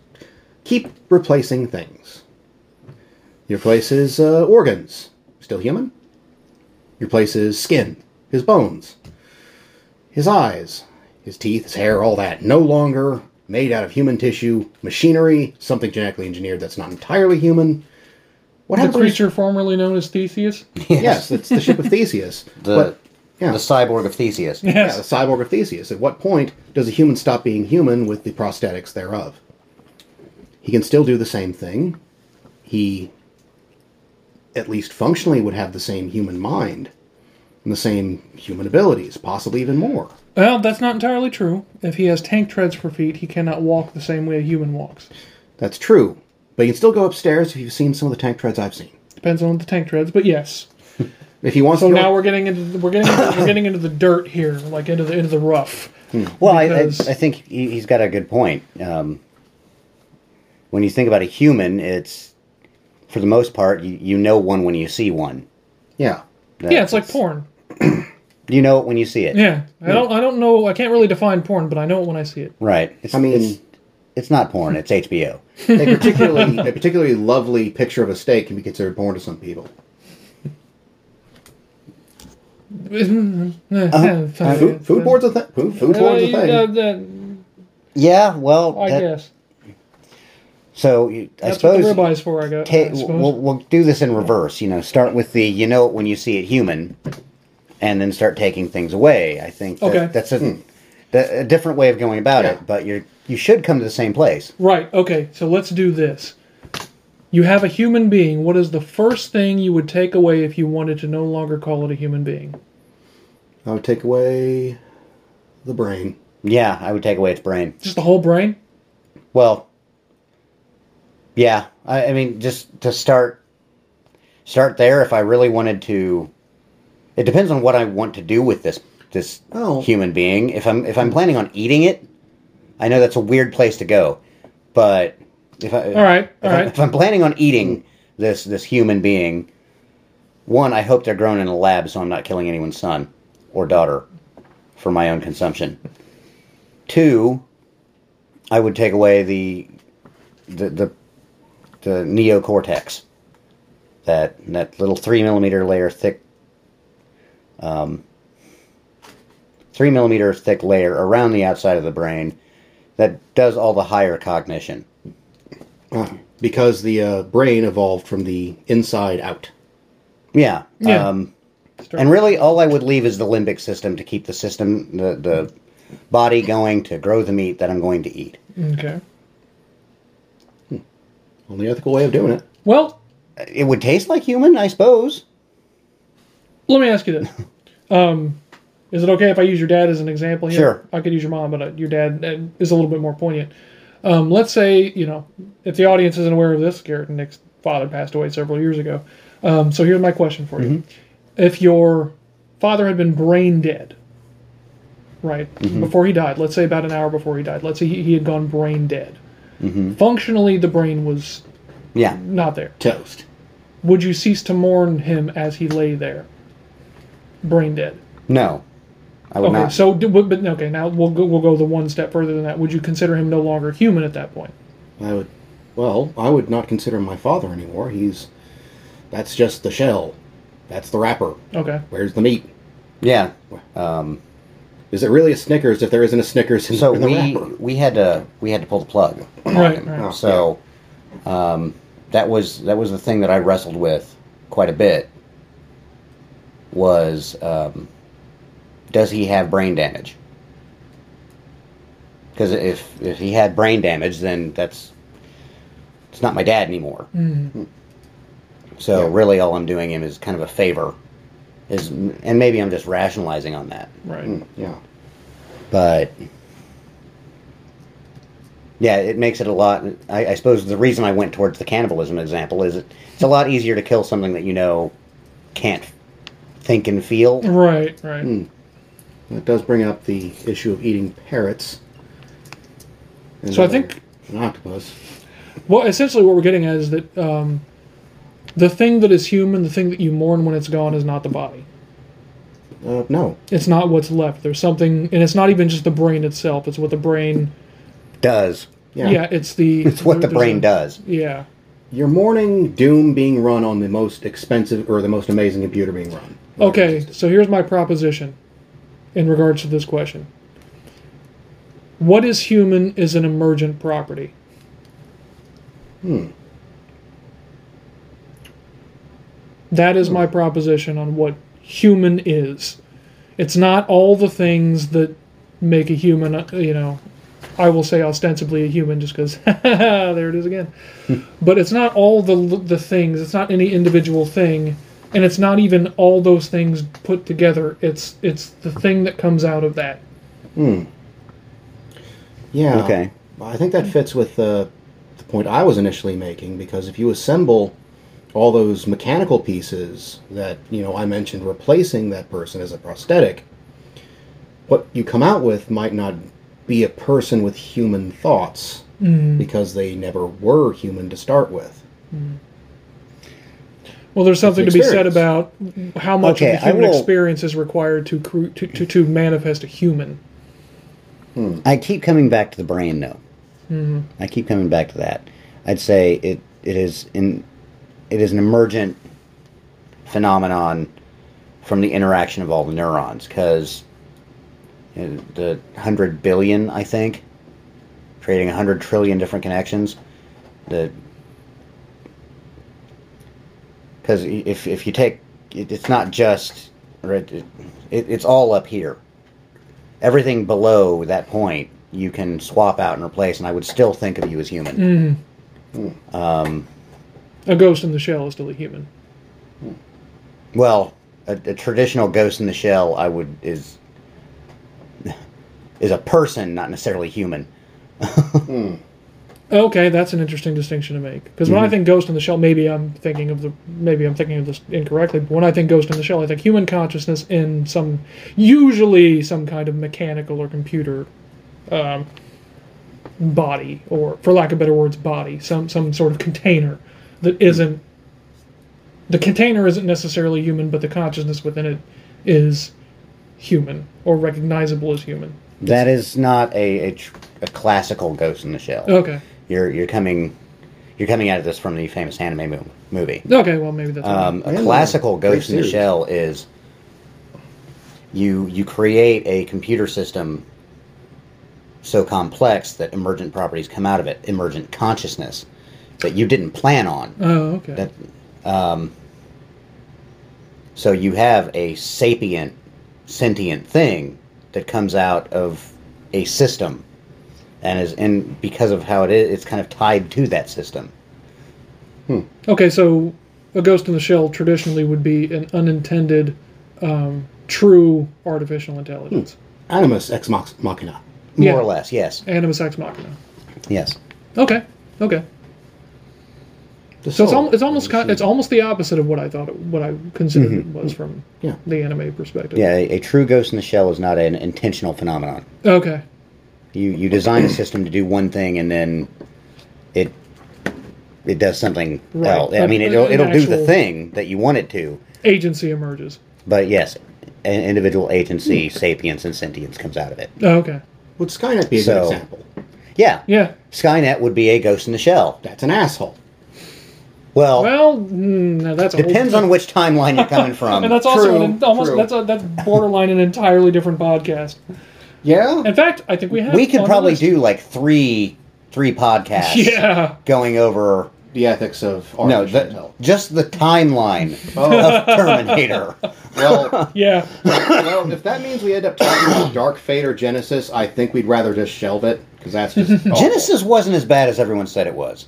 Speaker 3: keep replacing things. He replaces uh, organs, still human. Your place is skin, his bones, his eyes, his teeth, his hair, all that. No longer made out of human tissue, machinery, something genetically engineered that's not entirely human. What
Speaker 1: The
Speaker 3: happens? when-
Speaker 1: creature formerly known as Theseus. <laughs>
Speaker 3: Yes, it's the ship of Theseus. <laughs>
Speaker 2: The
Speaker 3: But- yeah.
Speaker 2: the cyborg of Theseus.
Speaker 3: Yeah,
Speaker 1: Yes.
Speaker 3: the cyborg of Theseus. At what point does a human stop being human with the prosthetics thereof? He can still do the same thing. He, at least functionally, would have the same human mind and the same human abilities, possibly even more.
Speaker 1: Well, that's not entirely true. If he has tank treads for feet, he cannot walk the same way a human walks.
Speaker 3: That's true. But you can still go upstairs if you've seen some of the tank treads I've seen.
Speaker 1: Depends on the tank treads, but yes. <laughs>
Speaker 3: If he wants
Speaker 1: So
Speaker 3: to go,
Speaker 1: now we're getting into the, we're getting into, we're getting into the dirt here, like into the into the rough.
Speaker 2: Well, I, I, I think he- he's got a good point. Um, when you think about a human, it's for the most part you, you know one when you see one.
Speaker 3: yeah,
Speaker 1: yeah, it's like porn. <clears throat>
Speaker 2: You know it when you see it.
Speaker 1: Yeah, I don't I don't know. I can't really define porn, but I know it when I see it.
Speaker 2: Right. It's,
Speaker 3: I mean-
Speaker 2: it's, it's not porn. It's HBO. <laughs>
Speaker 3: a particularly a particularly lovely picture of a steak can be considered porn to some people. <laughs>
Speaker 1: Uh,
Speaker 3: Food, food board's a thing. Food, food board's a thing.
Speaker 2: Yeah. Well,
Speaker 1: I
Speaker 2: that-
Speaker 1: guess
Speaker 2: so. you- I
Speaker 1: that's
Speaker 2: suppose.
Speaker 1: what the ribeye's for. I guess.
Speaker 2: ta-
Speaker 1: I
Speaker 2: we'll, we'll do this in reverse. You know, start with the you know it when you see it human, and then start taking things away. I think that,
Speaker 1: Okay.
Speaker 2: that's a, that- a different way of going about
Speaker 3: Yeah.
Speaker 2: it. But you you should come to the same place.
Speaker 1: Right. Okay. So let's do this. You have a human being. What is the first thing you would take away if you wanted to no longer call it a human being?
Speaker 3: I would take away the brain.
Speaker 2: Yeah, I would take away its brain.
Speaker 1: Just the whole brain?
Speaker 2: Well, yeah, I, I mean, just to start, start there. If I really wanted to, it depends on what I want to do with this this
Speaker 3: Oh.
Speaker 2: human being. If I'm if I'm hmm. planning on eating it, I know that's a weird place to go, but if I
Speaker 1: All right.
Speaker 2: if,
Speaker 1: All
Speaker 2: I,
Speaker 1: right.
Speaker 2: if I'm planning on eating this this human being, one, I hope they're grown in a lab, so I'm not killing anyone's son or daughter for my own consumption. Two, I would take away the the the, the neocortex, that that little three millimeter layer thick, um, three millimeter thick layer around the outside of the brain that does all the higher cognition.
Speaker 3: Because the uh, brain evolved from the inside out.
Speaker 2: Yeah.
Speaker 1: Yeah.
Speaker 2: Um, and really, all I would leave is the limbic system to keep the system, the, the body going to grow the meat that I'm going to eat.
Speaker 1: Okay.
Speaker 3: Only ethical way of doing it.
Speaker 1: Well,
Speaker 2: It would taste like human, I suppose.
Speaker 1: let me ask you this. <laughs> Um, is it okay if I use your dad as an example here?
Speaker 2: Sure.
Speaker 1: I could use your mom, but uh, your dad uh, is a little bit more poignant. Um, let's say, you know, if the audience isn't aware of this, Garrett and Nick's father passed away several years ago. Um, so here's my question for you. If your father had been brain dead, right, before he died, let's say about an hour before he died, let's say he, he had gone brain dead. Functionally, the brain was
Speaker 2: Yeah.
Speaker 1: not there.
Speaker 3: Toast.
Speaker 1: Would you cease to mourn him as he lay there, brain dead?
Speaker 2: No. I would
Speaker 1: Okay,
Speaker 2: not.
Speaker 1: so but but- okay, now we'll go, we'll go the one step further than that. Would you consider him no longer human at that point?
Speaker 3: I would. Well, I would not consider him my father anymore. He's. That's just the shell. That's the wrapper.
Speaker 1: Okay,
Speaker 3: Where's the meat?
Speaker 2: yeah. Um,
Speaker 3: Is it really a Snickers if there isn't a Snickers in,
Speaker 2: so
Speaker 3: in the
Speaker 2: we
Speaker 3: wrapper?
Speaker 2: we had to we had to pull the plug.
Speaker 1: right, right.
Speaker 3: Oh,
Speaker 2: So um, that was that was the thing that I wrestled with quite a bit was um, does he have brain damage? Because if if he had brain damage, then that's it's not my dad anymore. So
Speaker 3: Yeah.
Speaker 2: really, all I'm doing him is kind of a favor. Is and maybe I'm just rationalizing on that,
Speaker 1: Right.
Speaker 3: Mm, yeah.
Speaker 2: but yeah, it makes it a lot. I, I suppose the reason I went towards the cannibalism example is it, it's a lot easier to kill something that you know can't think and feel.
Speaker 1: Right. Right.
Speaker 3: Mm. That does bring up the issue of eating parrots. And
Speaker 1: So I think-
Speaker 3: an octopus.
Speaker 1: Well, essentially, what we're getting at is that um, the thing that is human, the thing that you mourn when it's gone, is not the body.
Speaker 3: Uh, no.
Speaker 1: It's not what's left. There's something, and it's not even just the brain itself. It's what the brain.
Speaker 2: Does
Speaker 3: Yeah.
Speaker 1: Yeah, it's the. <laughs>
Speaker 2: it's what the brain
Speaker 1: a-
Speaker 2: does.
Speaker 1: Yeah.
Speaker 3: You're mourning Doom being run on the most expensive or the most amazing computer being run.
Speaker 1: Okay, so here's my proposition in regards to this question. What is human is an emergent property.
Speaker 3: Hmm.
Speaker 1: That is my proposition on what human is. It's not all the things that make a human, uh, you know, I will say ostensibly a human just because <laughs> there it is again. <laughs> but it's not all the the things, it's not any individual thing, and it's not even all those things put together. It's it's the thing that comes out of that. Hmm.
Speaker 3: Yeah.
Speaker 2: Okay.
Speaker 3: I think that fits with uh, the point I was initially making because if you assemble all those mechanical pieces that you know I mentioned replacing that person as a prosthetic, what you come out with might not be a person with human thoughts mm. because they never were human to start with. Mm.
Speaker 1: Well, there's something to be said about how much
Speaker 2: Okay,
Speaker 1: of the human
Speaker 2: will-
Speaker 1: experience is required to, cru- to to to manifest a human. Hmm.
Speaker 2: I keep coming back to the brain, though. Mm-hmm. I keep coming back to that. I'd say it it is in it is an emergent phenomenon from the interaction of all the neurons because the hundred billion, I think, creating a hundred trillion different connections. The because if if you take it, it's not just right, it, it, it's all up here everything below that point you can swap out and replace, and I would still think of you as human. Um,
Speaker 1: A ghost in the shell is still a human.
Speaker 2: well, a, a traditional ghost in the shell, I would is is a person, not necessarily human. <laughs>
Speaker 1: Okay, that's an interesting distinction to make. Because when I think ghost in the shell, maybe I'm thinking of the maybe I'm thinking of this incorrectly. But when I think ghost in the shell, I think human consciousness in some usually some kind of mechanical or computer um, body, or for lack of better words, body, some some sort of container that isn't. The container isn't necessarily human, but the consciousness within it is human or recognizable as human.
Speaker 2: That is not a, a, a classical ghost in the shell.
Speaker 1: Okay.
Speaker 2: You're you're coming you're coming at this from the famous anime movie.
Speaker 1: Okay. Well, maybe that's.
Speaker 2: Um, a classical
Speaker 3: great
Speaker 2: ghost in the shell is you you create a computer system so complex that emergent properties come out of it, emergent consciousness that you didn't plan on.
Speaker 1: oh, okay.
Speaker 2: That um, so you have a sapient, sentient thing that comes out of a system, and is and because of how it is, it's kind of tied to that system.
Speaker 1: Okay, so a ghost in the shell traditionally would be an unintended, um, true artificial intelligence.
Speaker 3: Animus ex machina.
Speaker 2: More
Speaker 1: Yeah.
Speaker 2: or less, yes,
Speaker 1: Animus ex machina.
Speaker 2: yes.
Speaker 1: Okay, okay.
Speaker 3: The
Speaker 1: So it's, al- it's almost
Speaker 3: of the
Speaker 1: it's almost the opposite of what I thought it, what I considered it was from
Speaker 3: Yeah.
Speaker 1: the anime perspective.
Speaker 2: Yeah, a, a true ghost in the shell is not an intentional phenomenon.
Speaker 1: Okay.
Speaker 2: You you design a system to do one thing, and then it it does something
Speaker 1: Right.
Speaker 2: else. I
Speaker 1: An-
Speaker 2: mean, it'll it'll do the thing that you want it to,
Speaker 1: Agency emerges.
Speaker 2: but yes, an individual agency, sapience, and sentience comes out of it.
Speaker 1: Oh, okay.
Speaker 3: Would Skynet be a
Speaker 2: So-
Speaker 3: good example?
Speaker 2: Yeah,
Speaker 1: Yeah.
Speaker 2: Skynet would be a ghost in the shell.
Speaker 3: That's an asshole.
Speaker 2: Well,
Speaker 1: Well, mm, that's a whole-
Speaker 2: depends on which timeline you're coming <laughs> from.
Speaker 1: And that's also
Speaker 3: True,
Speaker 1: an, almost
Speaker 3: true.
Speaker 1: that's a, that's borderline an entirely different podcast.
Speaker 3: Yeah.
Speaker 1: In fact, I think we have.
Speaker 2: we could probably do like three three podcasts <laughs>
Speaker 1: Yeah.
Speaker 2: going over
Speaker 3: the ethics of
Speaker 2: No, the, just the timeline
Speaker 3: Oh,
Speaker 2: of Terminator. <laughs>
Speaker 3: well,
Speaker 1: Yeah.
Speaker 3: well, if that means we end up talking about Dark Fate or Genisys, I think we'd rather just shelve it because that's just awful.
Speaker 2: Genisys wasn't as bad as everyone said it was.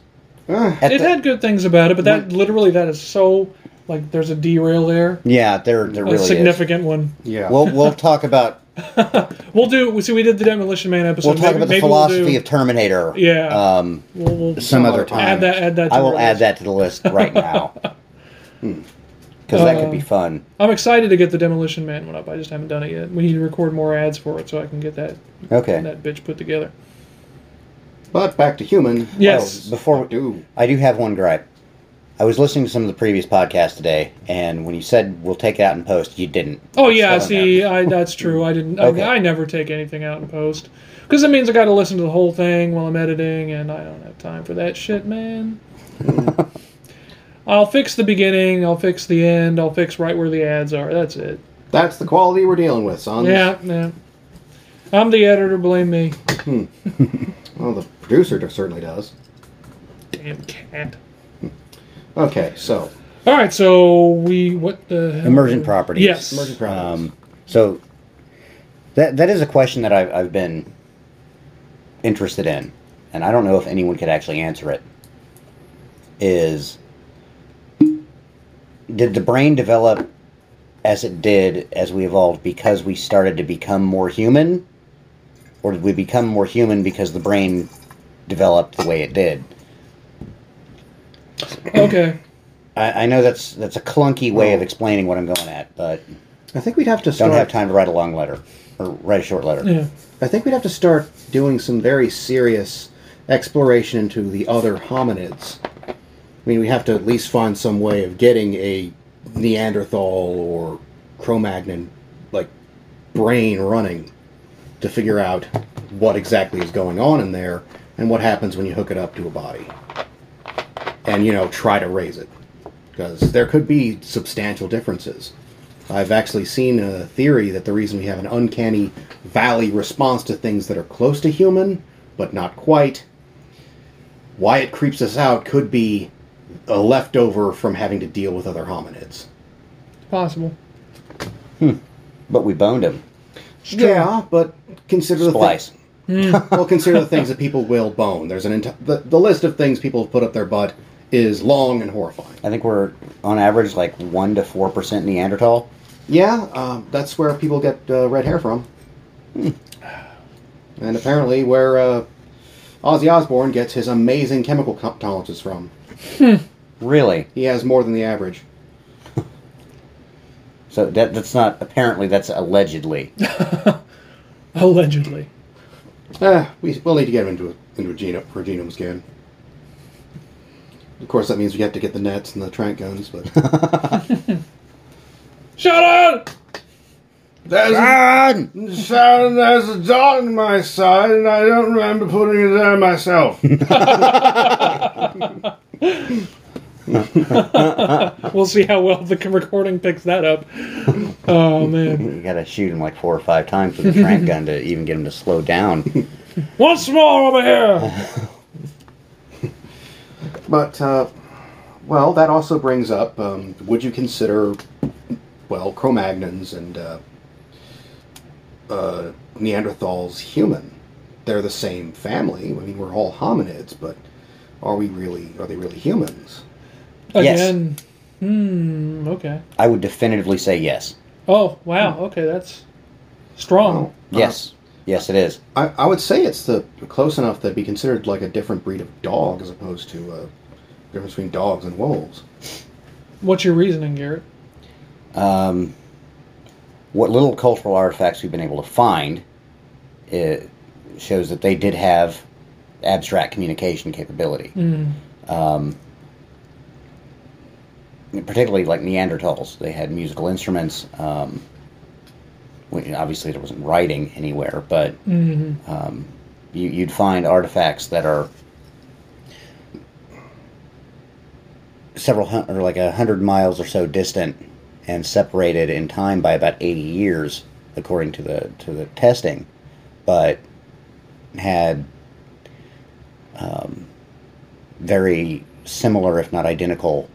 Speaker 2: At
Speaker 1: It
Speaker 2: the-
Speaker 1: had good things about it, but that literally that is so like there's a derail there,
Speaker 2: yeah, there there
Speaker 1: a
Speaker 2: really is.
Speaker 1: significant one.
Speaker 3: yeah. <laughs>
Speaker 2: We'll we'll talk about <laughs>
Speaker 1: We'll do. We see. We did the Demolition Man episode.
Speaker 2: we'll talk
Speaker 1: Maybe-
Speaker 2: about the philosophy
Speaker 1: we'll do,
Speaker 2: of Terminator.
Speaker 1: Yeah.
Speaker 2: Um,
Speaker 1: We'll, we'll
Speaker 2: some other time.
Speaker 1: add that. Add that. To
Speaker 2: I will add that to the list right <laughs> now. Because that could be
Speaker 1: Uh,
Speaker 2: fun.
Speaker 1: I'm excited to get the Demolition Man one up. I just haven't done it yet. We need to record more ads for it so I can get that
Speaker 2: Okay.
Speaker 1: that bitch put together.
Speaker 3: But back to human.
Speaker 1: Yes.
Speaker 2: Well, before
Speaker 3: Do
Speaker 2: I do have one gripe. I was listening to some of the previous podcasts today, and when you said we'll take it out in post, you didn't.
Speaker 1: Oh yeah,
Speaker 2: So-
Speaker 1: see, I, that's true. I didn't.
Speaker 2: Okay.
Speaker 1: I, I never take anything out in post because it means I got to listen to the whole thing while I'm editing, and I don't have time for that shit, man. <laughs> I'll fix the beginning. I'll fix the end. I'll fix right where the ads are. That's it.
Speaker 3: that's the quality we're dealing with, son.
Speaker 1: Yeah, yeah. I'm the editor. Blame me. Hmm. <laughs>
Speaker 3: Well, the producer certainly does.
Speaker 1: Damn cat.
Speaker 3: Okay, so
Speaker 1: All right, so we what the hell?
Speaker 2: Emergent properties.
Speaker 1: Yes.
Speaker 3: emergent properties.
Speaker 2: Um, so that that is a question that I've, I've been interested in, and I don't know if anyone could actually answer it. Is did the brain develop as it did as we evolved because we started to become more human, or did we become more human because the brain developed the way it did?
Speaker 1: Okay.
Speaker 2: I, I know that's that's a clunky way of explaining what I'm going at, but
Speaker 3: I think we'd have to
Speaker 2: don't
Speaker 3: start.
Speaker 2: have time to write a long letter or write a short letter.
Speaker 1: Yeah.
Speaker 3: I think we'd have to start doing some very serious exploration into the other hominids. I mean, we have to at least find some way of getting a Neanderthal or Cro-Magnon like brain running to figure out what exactly is going on in there and what happens when you hook it up to a body. And you know, try to raise it because there could be substantial differences. I've actually seen a theory that the reason we have an uncanny valley response to things that are close to human, but not quite, why it creeps us out could be a leftover from having to deal with other hominids.
Speaker 1: Possible. Hmm.
Speaker 2: But we boned him.
Speaker 3: Yeah, but consider the
Speaker 2: Splice.
Speaker 3: Thi- <laughs> well, consider the things that people will bone. There's an enti- the, the list of things people have put up their butt is long and horrifying.
Speaker 2: I think we're on average like one to four percent Neanderthal.
Speaker 3: Yeah, um, that's where people get uh, red hair from. And apparently, where uh, Ozzy Osbourne gets his amazing chemical co- tolerances from.
Speaker 2: Really?
Speaker 3: He has more than the average.
Speaker 2: So that that's not apparently that's allegedly. <laughs>
Speaker 1: Allegedly.
Speaker 3: Eh, we, we'll need to get him into a, into a genome, for a genome scan. Of course, that means we have to get the nets and the trank guns, but <laughs>
Speaker 1: Shut up!
Speaker 3: there's a, Sharon, there's a dot in my side, and I don't remember putting it there myself. <laughs> <laughs>
Speaker 1: We'll see how well the recording picks that up. Oh man!
Speaker 2: You got to shoot him like four or five times with a trank gun <laughs> to even get him to slow down.
Speaker 1: Once more over here.
Speaker 3: But, uh, well, that also brings up um, would you consider, well, Cro Magnons and uh, uh, Neanderthals human? They're the same family. I mean, we're all hominids, but are we really, are they really humans?
Speaker 2: Yes.
Speaker 1: Hmm. Okay.
Speaker 2: I would definitively say yes.
Speaker 1: Oh wow. Okay, that's strong.
Speaker 3: Well,
Speaker 2: Yes, yes, it is.
Speaker 3: I, I would say it's the close enough that be considered like a different breed of dog as opposed to uh, difference between dogs and wolves.
Speaker 1: What's your reasoning, Garrett?
Speaker 2: Um, what little cultural artifacts we've been able to find it shows that they did have abstract communication capability.
Speaker 1: Hmm.
Speaker 2: Um, particularly like Neanderthals, they had musical instruments. Um, obviously, there wasn't writing anywhere, but
Speaker 1: hmm
Speaker 2: um, you, you'd find artifacts that are several hun- or like a hundred miles or so distant and separated in time by about 80 years according to the to the testing but had um, very similar, if not identical,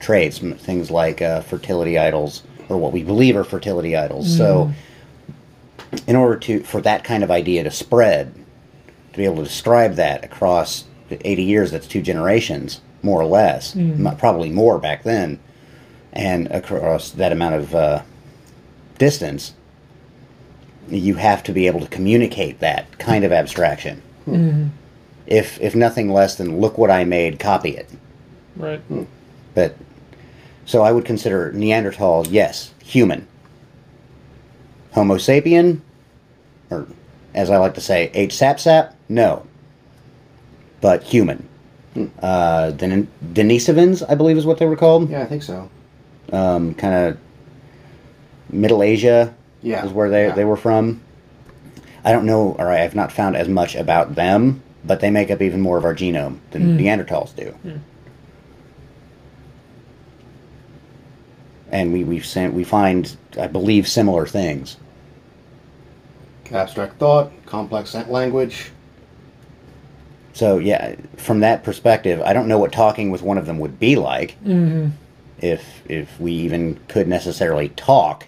Speaker 2: traits. m- Things like uh, fertility idols, or what we believe are fertility idols. So, in order to for that kind of idea to spread, to be able to describe that across 80 years, that's two generations, more or less, m- probably more back then, and across that amount of uh, distance, you have to be able to communicate that kind of abstraction. If if nothing less than look what I made, copy it.
Speaker 1: Right.
Speaker 2: But so I would consider Neanderthal, yes, human. Homo sapien, or as I like to say, H sapsap, no. But human. Uh, Den- Denisovans, I believe is what they were called.
Speaker 3: Yeah, I think so.
Speaker 2: Um, kind of Middle Asia
Speaker 3: Yeah.
Speaker 2: is where they,
Speaker 3: yeah.
Speaker 2: they were from. I don't know, or I have not found as much about them, but they make up even more of our genome than Neanderthals do. And we we sent, we find, I believe, similar things.
Speaker 3: Abstract thought, complex language.
Speaker 2: So yeah, from that perspective, I don't know what talking with one of them would be like. If if we even could necessarily talk,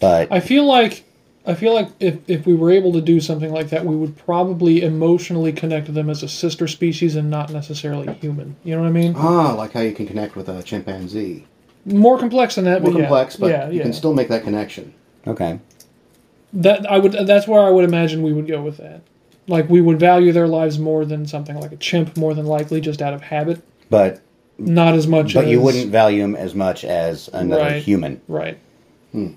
Speaker 2: but
Speaker 1: I feel like I feel like if, if we were able to do something like that, we would probably emotionally connect to them as a sister species and not necessarily human. You know what I mean?
Speaker 3: Ah, like how you can connect with a chimpanzee.
Speaker 1: More complex than that,
Speaker 3: More
Speaker 1: but yeah.
Speaker 3: complex, but
Speaker 1: yeah,
Speaker 3: you
Speaker 1: yeah.
Speaker 3: can still make that connection.
Speaker 2: okay.
Speaker 1: that I would. That's where I would imagine we would go with that. Like we would value their lives more than something like a chimp, more than likely, just out of habit.
Speaker 2: But
Speaker 1: Not as much.
Speaker 2: but
Speaker 1: as,
Speaker 2: you wouldn't value him as much as another
Speaker 1: Right.
Speaker 2: human.
Speaker 1: Right. Hmm.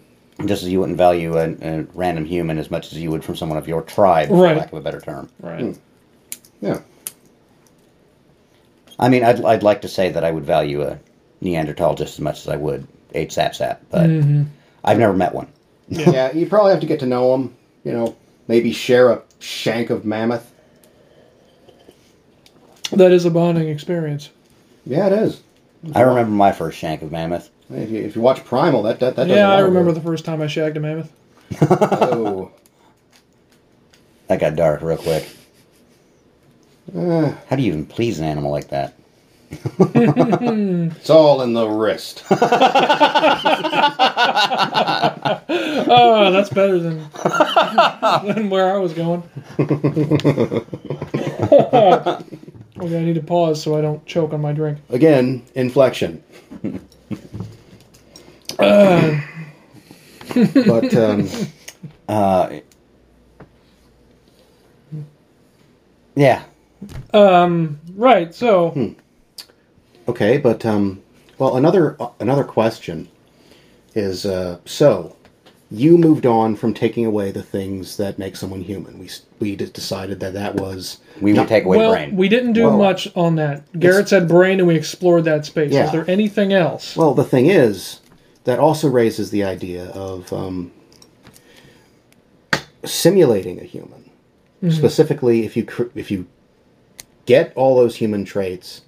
Speaker 2: Just as you wouldn't value a, a random human as much as you would from someone of your tribe, for
Speaker 1: Right.
Speaker 2: lack of a better term.
Speaker 1: Right. Hmm.
Speaker 3: Yeah.
Speaker 2: I mean, I'd, I'd like to say that I would value a Neanderthal just as much as I would H. sapsap, but
Speaker 1: Mm-hmm.
Speaker 2: I've never met one.
Speaker 3: yeah, you probably have to get to know them. You know, maybe share a shank of mammoth.
Speaker 1: That is a bonding experience.
Speaker 3: Yeah, it is.
Speaker 2: I remember my first shank of mammoth.
Speaker 3: If you, if you watch Primal, that that, that
Speaker 1: yeah,
Speaker 3: a lot
Speaker 1: I remember
Speaker 3: good.
Speaker 1: the first time I shagged a mammoth.
Speaker 3: Oh, <laughs>
Speaker 2: That got dark real quick.
Speaker 3: Eh,
Speaker 2: How do you even please an animal like that? <laughs>
Speaker 3: it's all in the wrist. <laughs>
Speaker 1: Oh, that's better than than where I was going. <laughs> okay, I need to pause so I don't choke on my drink.
Speaker 3: Again, inflection. but um,
Speaker 2: Uh, yeah.
Speaker 1: Um, right. So,
Speaker 3: okay, but um, well, another another question is uh, so you moved on from taking away the things that make someone human. We we just decided that that was
Speaker 2: We would take away
Speaker 1: well,
Speaker 2: brain.
Speaker 1: we didn't do
Speaker 3: Well,
Speaker 1: much on that. Garrett said brain, and we explored that space.
Speaker 3: Yeah.
Speaker 1: Is there anything else?
Speaker 3: Well, the thing is, that also raises the idea of um, simulating a human. Specifically, if you cr- if you get all those human traits,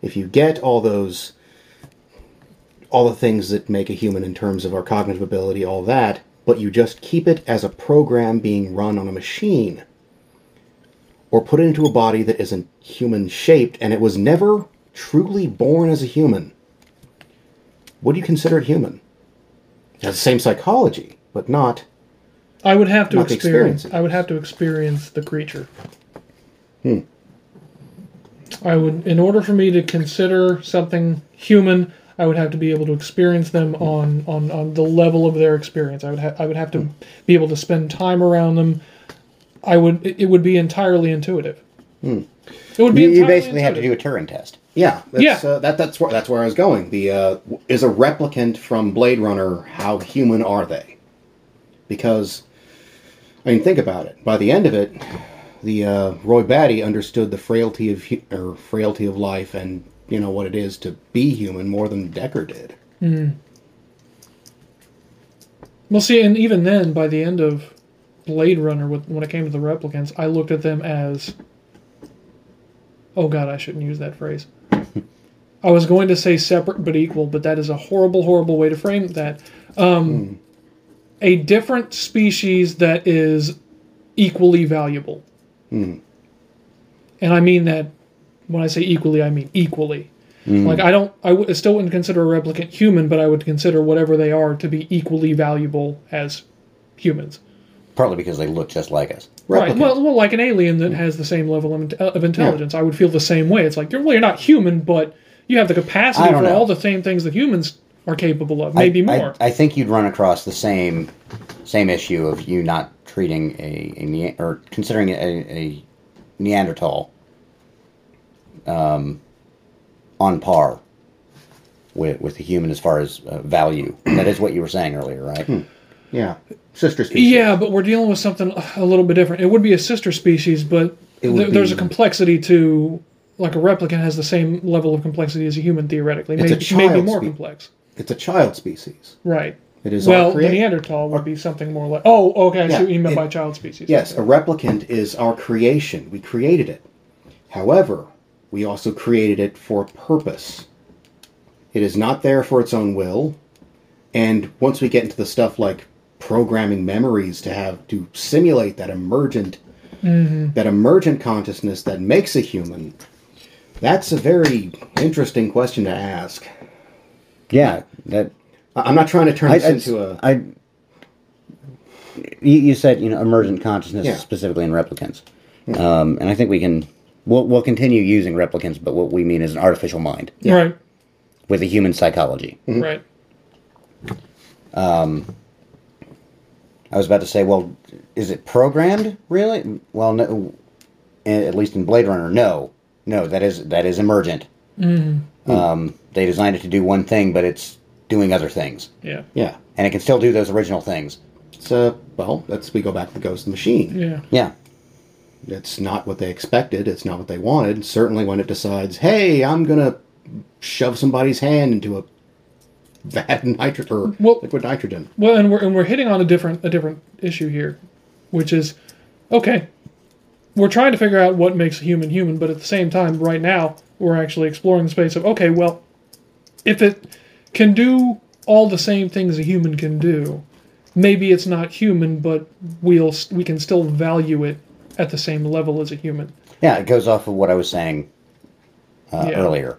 Speaker 3: if you get all those all the things that make a human in terms of our cognitive ability, all that, but you just keep it as a program being run on a machine, or put it into a body that isn't human shaped and it was never truly born as a human would you consider it human? It has the same psychology, but not.
Speaker 1: I would have to experience. I would have to experience the creature. Hmm. I would, in order for me to consider something human, I would have to be able to experience them on on, on the level of their experience. I would ha- I would have to be able to spend time around them. I would. It would be entirely intuitive. It would be.
Speaker 2: You, you basically have to do a Turing test.
Speaker 3: Yeah, that's,
Speaker 1: Yeah.
Speaker 3: Uh, that that's where that's where I was going. The uh, is a replicant from Blade Runner. How human are they? Because, I mean, think about it. By the end of it, the uh, Roy Batty understood the frailty of hu- or frailty of life, and you know what it is to be human more than Deckard did.
Speaker 1: Well, see, and even then, by the end of Blade Runner, when it came to the replicants, I looked at them as. Oh God, I shouldn't use that phrase. <laughs> I was going to say separate but equal, but that is a horrible, horrible way to frame that. Um, A different species that is equally valuable. And I mean that when I say equally, I mean equally.
Speaker 2: Mm.
Speaker 1: Like I don't, I w- still wouldn't consider a replicant human, but I would consider whatever they are to be equally valuable as humans.
Speaker 2: Partly because they look just like us.
Speaker 1: Right. Well, well, like an alien that has the same level of, int- of intelligence, I would feel the same way. It's like you're well, you're not human, but you have the capacity for
Speaker 2: know.
Speaker 1: all the same things that humans are capable of, maybe
Speaker 2: I,
Speaker 1: more.
Speaker 2: I, I think you'd run across the same same issue of you not treating a, a Ne- or considering a, a Neanderthal um, on par with with the human as far as uh, value. That is what you were saying earlier, right?
Speaker 3: Hmm. Yeah. Sister species.
Speaker 1: Yeah, but we're dealing with something a little bit different. It would be a sister species, but
Speaker 3: It would
Speaker 1: there, there's a complexity to like a replicant has the same level of complexity as a human theoretically,
Speaker 3: It's a
Speaker 1: maybe, maybe more
Speaker 3: spe-
Speaker 1: complex.
Speaker 3: It's a child species.
Speaker 1: Right.
Speaker 3: It is
Speaker 1: Well, the Neanderthal would be something more like. Oh, okay. I see
Speaker 3: Yeah,
Speaker 1: what you meant by child species.
Speaker 3: Yes, a replicant is our creation. We created it. However, we also created it for a purpose. It is not there for its own will. And once we get into the stuff like programming memories to have to simulate that emergent mm-hmm. that emergent consciousness that makes a human, that's a very interesting question to ask.
Speaker 2: Yeah, that
Speaker 3: I- I'm not trying to turn
Speaker 2: I,
Speaker 3: this
Speaker 2: I,
Speaker 3: into a
Speaker 2: I you, you said you know emergent consciousness
Speaker 3: Yeah.
Speaker 2: specifically in replicants, um, and I think we can we'll, we'll continue using replicants, but what we mean is an artificial mind
Speaker 1: Right.
Speaker 2: with a human psychology.
Speaker 1: Right.
Speaker 2: Um, I was about to say, well, is it programmed really? Well, no, at least in Blade Runner, no, no, that is that is emergent. Um, they designed it to do one thing, but it's doing other things,
Speaker 1: Yeah.
Speaker 3: yeah.
Speaker 2: and it can still do those original things.
Speaker 3: So well, that's we go back to the Ghost Machine.
Speaker 1: Yeah.
Speaker 2: Yeah,
Speaker 3: It's not what they expected. It's not what they wanted. Certainly, when it decides, "Hey, I'm gonna shove somebody's hand into a vat of nitrogen or
Speaker 1: Well-
Speaker 3: liquid nitrogen,"
Speaker 1: Well, and we're and we're hitting on a different a different issue here, which is okay. We're trying to figure out what makes a human human, but at the same time, right now, we're actually exploring the space of okay, well, if it can do all the same things a human can do, maybe it's not human, but we'll we can still value it at the same level as a human.
Speaker 2: yeah, it goes off of what I was saying uh,
Speaker 1: Yeah.
Speaker 2: earlier.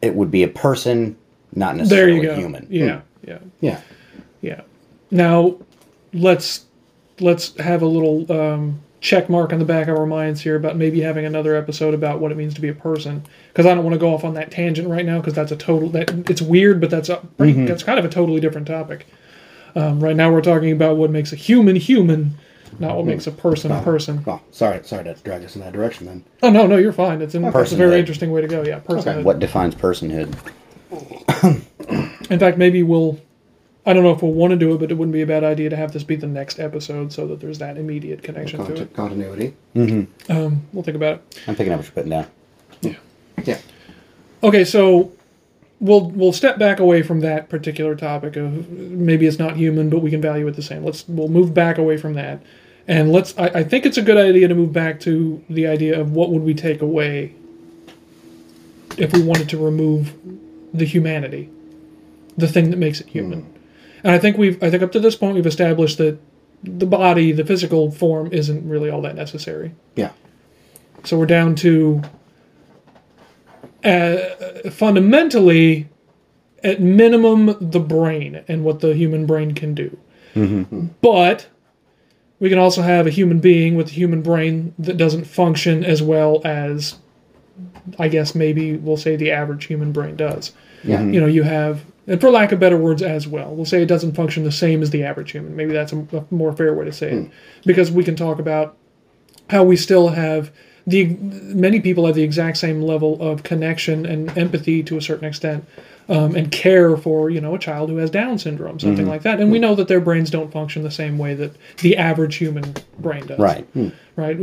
Speaker 2: It would be a person, not
Speaker 1: There
Speaker 2: necessarily
Speaker 1: you go.
Speaker 2: human.
Speaker 1: Yeah, yeah.
Speaker 3: yeah,
Speaker 1: Yeah. Now, let's let's have a little um, check mark on the back of our minds here about maybe having another episode about what it means to be a person. Because I don't want to go off on that tangent right now because that's a total that it's weird, but that's a that's kind of a totally different topic. Um, right now, we're talking about what makes a human human, not what makes a person a person.
Speaker 3: Oh, sorry, sorry to drag us in that direction. Then
Speaker 1: Oh no, no, you're fine. It's, an, it's a very interesting way to go. Yeah, personhood.
Speaker 2: What defines personhood?
Speaker 1: In fact, maybe we'll. I don't know if we'll want to do it, but it wouldn't be a bad idea to have this be the next episode so that there's that immediate connection to it.
Speaker 3: continuity.
Speaker 1: Um, we'll think about it.
Speaker 2: I'm picking up what you're putting down.
Speaker 3: Yeah, Yeah.
Speaker 1: Okay, so we'll we'll step back away from that particular topic of maybe it's not human, but we can value it the same. Let's we'll move back away from that, and let's. I, I think it's a good idea to move back to the idea of what would we take away if we wanted to remove the humanity, the thing that makes it human. And I think we've I think up to this point we've established that the body, the physical form, isn't really all that necessary.
Speaker 3: yeah,
Speaker 1: So we're down to uh, fundamentally, at minimum, the brain and what the human brain can do. But we can also have a human being with a human brain that doesn't function as well as, I guess, maybe we'll say the average human brain does.
Speaker 3: yeah.
Speaker 1: You know, you have, and for lack of better words, as well. We'll say it doesn't function the same as the average human. Maybe that's a, a more fair way to say it, hmm. because we can talk about how we still have the many people have the exact same level of connection and empathy to a certain extent um, and care for you know a child who has down syndrome something like that. And we know that their brains don't function the same way that the average human brain does.
Speaker 2: Right.
Speaker 1: right?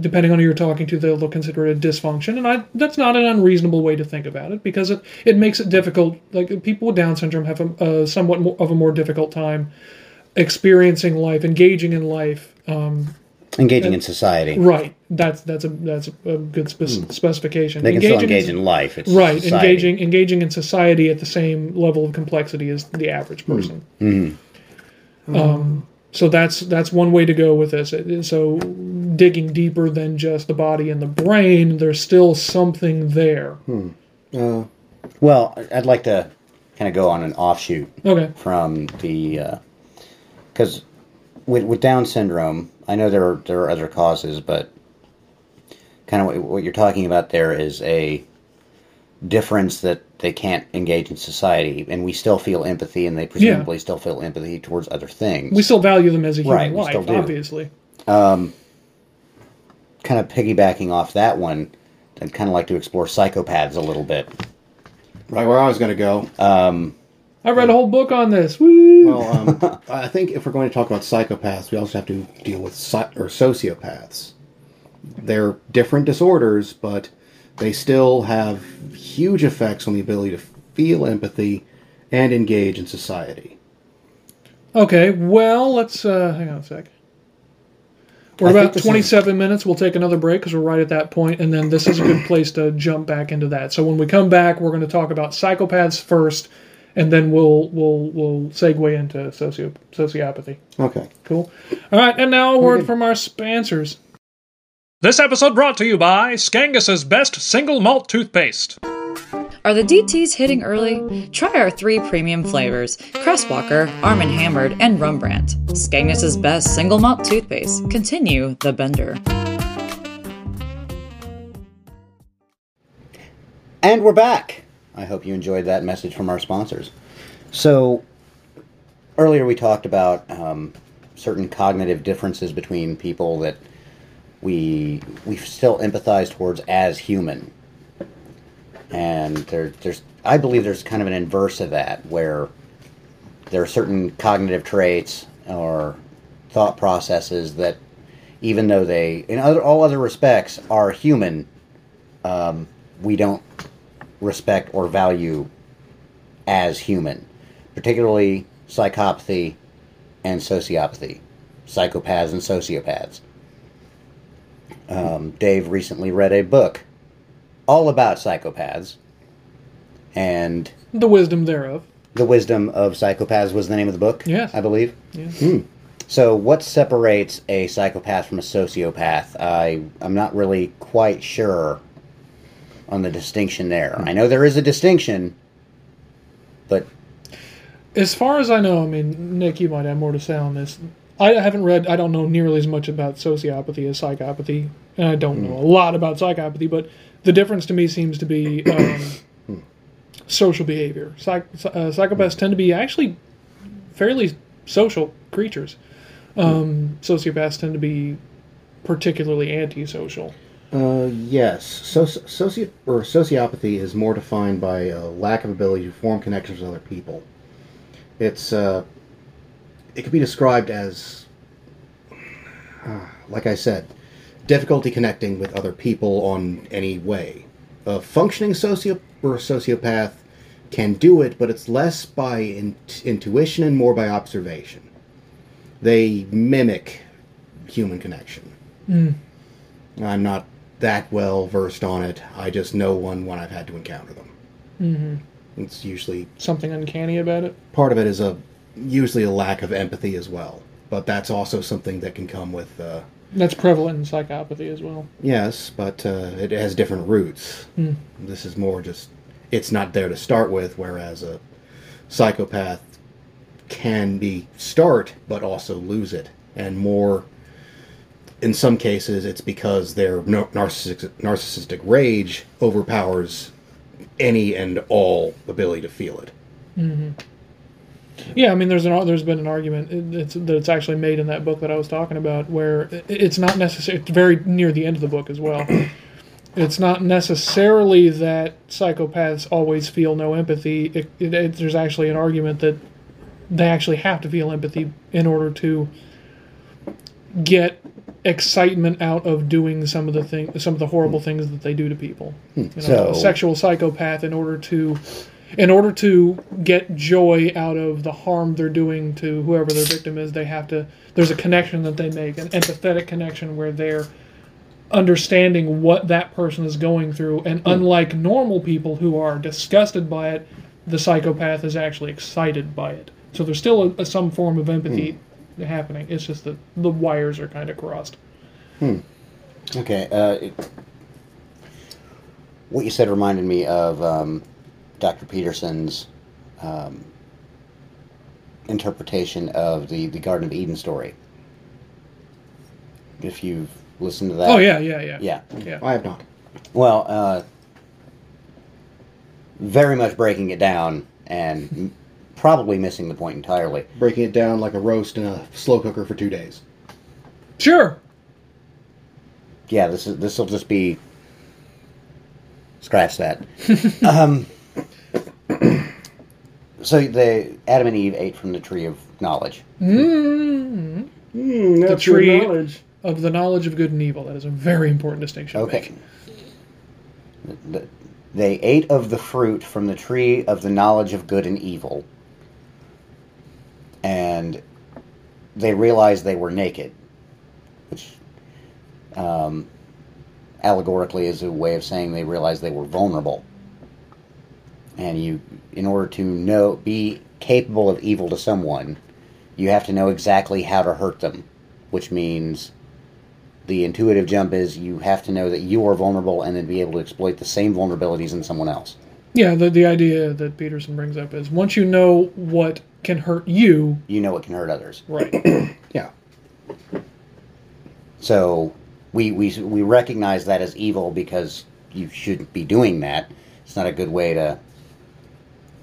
Speaker 1: Depending on who you're talking to they'll, they'll consider it a dysfunction. And I, that's not an unreasonable way to think about it because it, it makes it difficult like people with down syndrome have a, a somewhat more, of a more difficult time experiencing life engaging in life um,
Speaker 2: Engaging in society.
Speaker 1: Right. That's that's a that's a good spec- specification.
Speaker 2: Hmm. They can still
Speaker 1: Engaging
Speaker 2: engage in life. It's
Speaker 1: right.
Speaker 2: society.
Speaker 1: Engaging engaging in society at the same level of complexity as the average
Speaker 2: Hmm.
Speaker 1: person. Um, So that's that's one way to go with this. So digging deeper than just the body and the brain, there's still something there.
Speaker 3: Uh,
Speaker 2: Well, I'd like to kind of go on an offshoot
Speaker 1: Okay.
Speaker 2: from the because with with Down syndrome, I know there are there are other causes, but kind of what, what you're talking about there is a difference that they can't engage in society, and we still feel empathy, and they presumably still feel empathy towards other things.
Speaker 1: We still value them as a human
Speaker 2: Right, we
Speaker 1: life,
Speaker 2: still do.
Speaker 1: obviously.
Speaker 2: Um, kind of piggybacking off that one, I'd kind of like to explore psychopaths a little bit.
Speaker 3: right where I was going to go.
Speaker 1: Um, I read a whole book on this. Woo!
Speaker 3: Well, um, I think if we're going to talk about psychopaths, we also have to deal with psy- or sociopaths. They're different disorders, but they still have huge effects on the ability to feel empathy and engage in society.
Speaker 1: Okay, well, let's uh, hang on a sec. We're
Speaker 2: I
Speaker 1: about
Speaker 2: this is-
Speaker 1: 27 minutes. We'll take another break because we're right at that point, and then this is a good place to jump back into that. So when we come back, we're going to talk about psychopaths first, and then we'll we'll we'll segue into socio sociopathy.
Speaker 3: Okay.
Speaker 1: Cool. All right, and now a word from our sponsors.
Speaker 4: This episode brought to you by Skangus's best single malt toothpaste.
Speaker 5: Are the DTs hitting early? Try our three premium flavors Crestwalker, Arm & Hammered, and Rembrandt. Skangus's best single malt toothpaste. Continue the bender.
Speaker 2: And we're back. I hope you enjoyed that message from our sponsors. So, earlier we talked about um, certain cognitive differences between people that we we still empathize towards as human, and there, there's I believe there's kind of an inverse of that where there are certain cognitive traits or thought processes that, even though they in other, all other respects are human, um, we don't respect or value as human, particularly psychopathy and sociopathy, psychopaths and sociopaths. Um, Dave recently read a book all about psychopaths, and
Speaker 1: The wisdom thereof.
Speaker 2: the wisdom of psychopaths was the name of the book.
Speaker 1: Yes.
Speaker 2: I believe.
Speaker 1: Yeah.
Speaker 2: So, what separates a psychopath from a sociopath? I I'm not really quite sure on the distinction there. I know there is a distinction, but
Speaker 1: As far as I know, I mean, Nick, you might have more to say on this. I haven't read, I don't know nearly as much about sociopathy as psychopathy, and I don't know a lot about psychopathy, but the difference to me seems to be um, social behavior. Psych, uh, psychopaths tend to be actually fairly social creatures. Um, sociopaths tend to be particularly antisocial.
Speaker 3: Uh, yes. So, soci- or sociopathy is more defined by a lack of ability to form connections with other people. It's uh, it can be described as, uh, like I said, difficulty connecting with other people on any way. A functioning socio or sociopath can do it, but it's less by in- intuition and more by observation. They mimic human connection. I'm not that well versed on it. I just know one when I've had to encounter them. Mm-hmm. It's usually
Speaker 1: Something uncanny about it.
Speaker 3: part of it is a usually a lack of empathy as well, but that's also something that can come with. Uh,
Speaker 1: That's prevalent in psychopathy as well.
Speaker 3: yes, but uh, it has different roots. This is more just it's not there to start with, whereas a psychopath can be start but also lose it, and more. In some cases, it's because their narcissistic, narcissistic rage overpowers any and all ability to feel it. Mm-hmm.
Speaker 1: Yeah, I mean, there's an there's been an argument it- it's, that it's actually made in that book that I was talking about, where it's not necessary. It's very near the end of the book as well. <clears throat> It's not necessarily that psychopaths always feel no empathy. It, it, it, there's actually an argument that they actually have to feel empathy in order to get excitement out of doing some of the thing, some of the horrible hmm. things that they do to people. Hmm. You know,
Speaker 2: So-
Speaker 1: a sexual psychopath, in order to, in order to get joy out of the harm they're doing to whoever their victim is, they have to. There's a connection that they make, an empathetic connection where they're understanding what that person is going through, and hmm. unlike normal people who are disgusted by it, the psychopath is actually excited by it. So there's still a, a, some form of empathy happening. It's just that the wires are kind of crossed. Hmm.
Speaker 2: Okay. Uh, it, what you said reminded me of um, Dr. Peterson's um, interpretation of the, the Garden of Eden story. If you've listened to that.
Speaker 1: oh yeah, yeah, yeah,
Speaker 2: Yeah.
Speaker 1: yeah.
Speaker 3: I have not.
Speaker 2: Well, uh, very much breaking it down and m- probably missing the point entirely.
Speaker 3: Breaking it down like a roast in a slow cooker for two days.
Speaker 1: Sure.
Speaker 2: Yeah, this is this will just be scratch that. <laughs> um, <coughs> so the Adam and Eve ate from the tree of knowledge.
Speaker 1: Mm,
Speaker 3: Mm,
Speaker 1: the tree of the knowledge of good and evil. That is a very important distinction. to
Speaker 2: Okay.
Speaker 1: make.
Speaker 2: The- They ate of the fruit from the tree of the knowledge of good and evil, and they realized they were naked, which um, allegorically is a way of saying they realized they were vulnerable. And you, in order to know, be capable of evil to someone, you have to know exactly how to hurt them, which means the intuitive jump is you have to know that you are vulnerable and then be able to exploit the same vulnerabilities in someone else.
Speaker 1: Yeah, the the idea that Peterson brings up is once you know what can hurt you,
Speaker 2: You know it can hurt others.
Speaker 1: right? <clears throat>
Speaker 3: Yeah.
Speaker 2: So we, we, we recognize that as evil because you shouldn't be doing that. It's not a good way to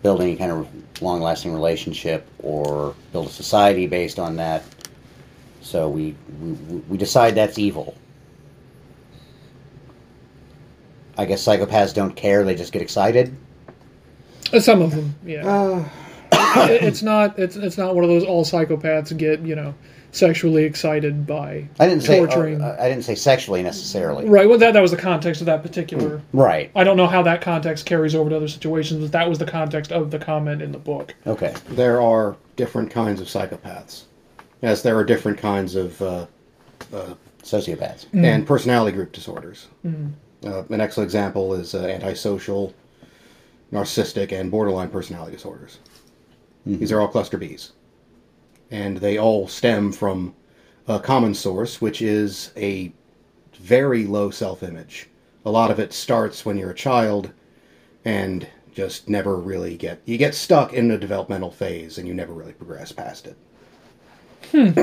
Speaker 2: build any kind of long lasting relationship or build a society based on that. So we, we, we decide that's evil. I guess psychopaths don't care, they just get excited.
Speaker 1: Uh, Some of them, yeah.
Speaker 3: Uh,
Speaker 1: It- it's not it's it's not one of those all psychopaths get you know sexually excited by
Speaker 2: I didn't say
Speaker 1: torturing.
Speaker 2: uh, I didn't say sexually necessarily.
Speaker 1: right. Well, that that was the context of that particular.
Speaker 2: Right.
Speaker 1: I don't know how that context carries over to other situations, but that was the context of the comment in the book.
Speaker 2: Okay.
Speaker 3: there are different kinds of psychopaths. Yes, there are different kinds of uh,
Speaker 2: Sociopaths.
Speaker 3: and personality group disorders. Uh, an excellent example is uh, antisocial, narcissistic, and borderline personality disorders. These are all cluster Bs. And they all stem from a common source, which is a very low self image. A lot of it starts when you're a child and just never really get. You get stuck in a developmental phase and you never really progress past it. Hmm.